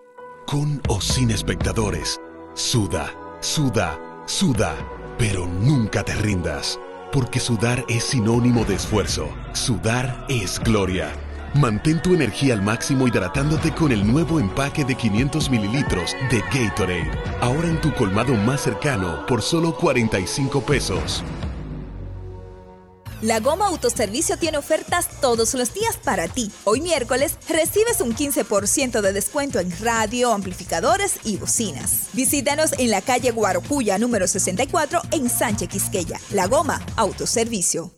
con o sin espectadores, suda, suda, suda, pero nunca te rindas, porque sudar es sinónimo de esfuerzo, sudar es gloria. Mantén tu energía al máximo hidratándote con el nuevo empaque de 500 mililitros de Gatorade, ahora en tu colmado más cercano por solo 45 pesos. La Goma Autoservicio tiene ofertas todos los días para ti. Hoy miércoles recibes un 15% de descuento en radio, amplificadores y bocinas. Visítanos en la calle Guarocuya número 64 en Sánchez Quisqueya. La Goma Autoservicio.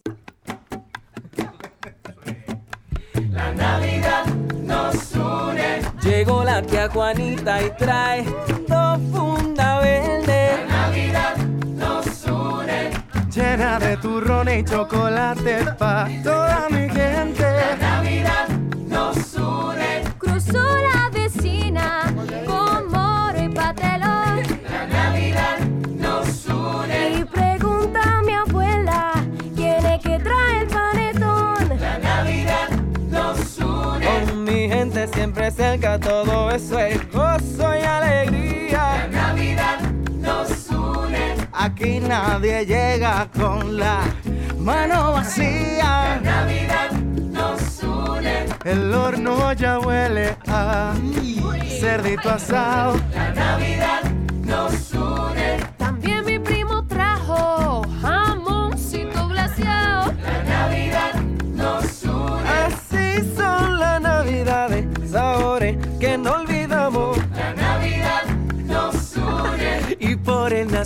La Navidad nos une. Llegó la tía Juanita y trae dos funda Llena de turrones y chocolate pa' toda mi gente. La Navidad nos une. Cruzó la vecina con moro y patelón. La Navidad nos une. Y pregunta a mi abuela quién es que trae el panetón. La Navidad nos une. Con mi gente siempre cerca, todo eso es gozo y alegría. Aquí nadie llega con la mano vacía. La Navidad nos une. El horno ya huele a cerdito asado. La Navidad nos une.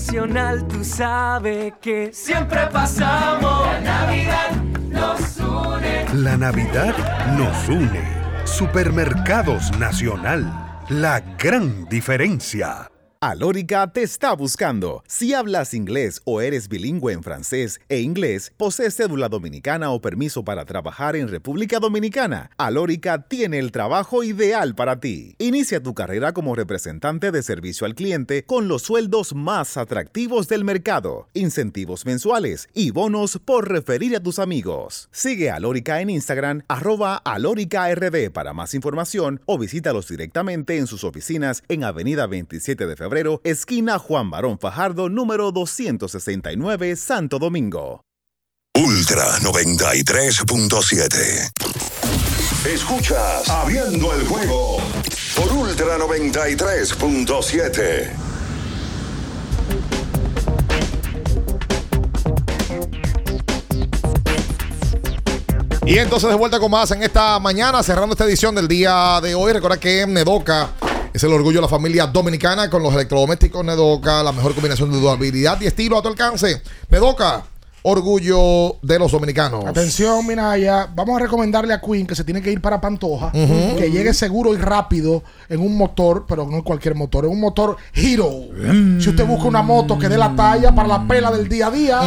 Nacional tú sabes que siempre pasamos. La Navidad nos une. La Navidad nos une. Supermercados Nacional. La gran diferencia. Alórica te está buscando. Si hablas inglés o eres bilingüe en francés e inglés, posees cédula dominicana o permiso para trabajar en República Dominicana, Alórica tiene el trabajo ideal para ti. Inicia tu carrera como representante de servicio al cliente con los sueldos más atractivos del mercado, incentivos mensuales y bonos por referir a tus amigos. Sigue a Alórica en Instagram, arroba alóricard para más información o visítalos directamente en sus oficinas en Avenida 27 de Febrero esquina Juan Barón Fajardo, número 269, Santo Domingo. Ultra 93.7. Escuchas Abriendo el juego por Ultra 93.7. Y entonces de vuelta con más en esta mañana, cerrando esta edición del día de hoy. Recuerda que Nedoca es el orgullo de la familia dominicana con los electrodomésticos Nedoca, la mejor combinación de durabilidad y estilo a tu alcance. Nedoca, orgullo de los dominicanos. Atención, Minaya. Vamos a recomendarle a Queen que se tiene que ir para Pantoja, que llegue seguro y rápido en un motor, pero no en cualquier motor, en un motor Hero. Si usted busca una moto que dé la talla para la pela del día a día,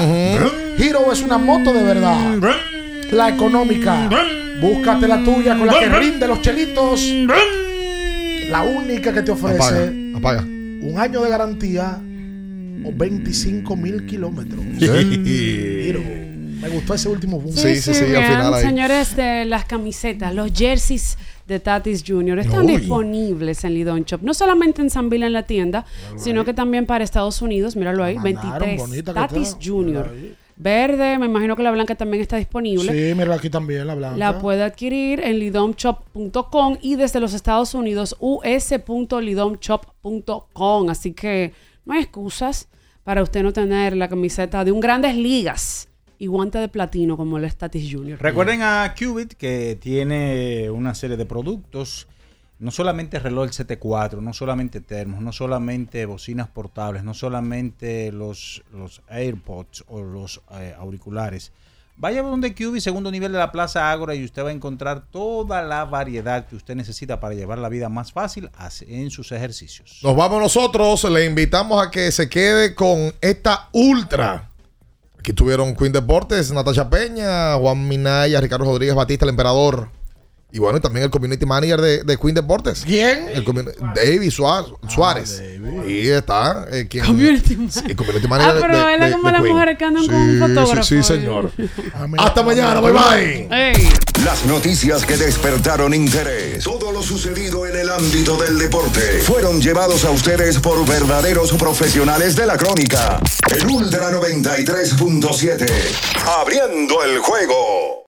Hero es una moto de verdad. La económica. Búscate la tuya con la que rinde los chelitos. La única que te ofrece Apaga, apaga. un año de garantía o 25 mil kilómetros. Sí. Me gustó ese último boom. Vean, señores, de las camisetas, los jerseys de Tatis Jr. están Uy. disponibles en Lidon Shop. No solamente en San Bill en la tienda, sino que también para Estados Unidos. Míralo ahí, mandaron, 23. bonita que Tatis. Jr. Verde, me imagino que la blanca también está disponible. Sí, mira aquí también la blanca. La puede adquirir en lidomshop.com y desde los Estados Unidos us.lidomshop.com. Así que no hay excusas para usted no tener la camiseta de un Grandes Ligas y guante de platino como el Statis Junior. Recuerden a Qubit que tiene una serie de productos, no solamente reloj CT4, no solamente termos, no solamente bocinas portables, no solamente los, los AirPods o los eh, auriculares. Vaya donde Qubit, segundo nivel de la Plaza Ágora, y usted va a encontrar toda la variedad que usted necesita para llevar la vida más fácil en sus ejercicios. Nos vamos nosotros. Le invitamos a que se quede con esta ultra. Aquí tuvieron Queen Deportes, Natasha Peña, Juan Minaya, Ricardo Rodríguez Batista, el emperador. Y bueno, y también el community manager de, de Queen Deportes. ¿Quién? El David Suárez. Suárez. y está. eh, quien- Community sí, el community manager Ah, pero de- él de- es como de las Queen. mujeres que andan Sí, con un fotógrafo. Sí, sí, señor. Ah, Hasta mañana. Bye bye. Las noticias que despertaron interés, todo lo sucedido en el ámbito del deporte, fueron llevados a ustedes por verdaderos profesionales de la crónica. El Ultra 93.7, abriendo el juego.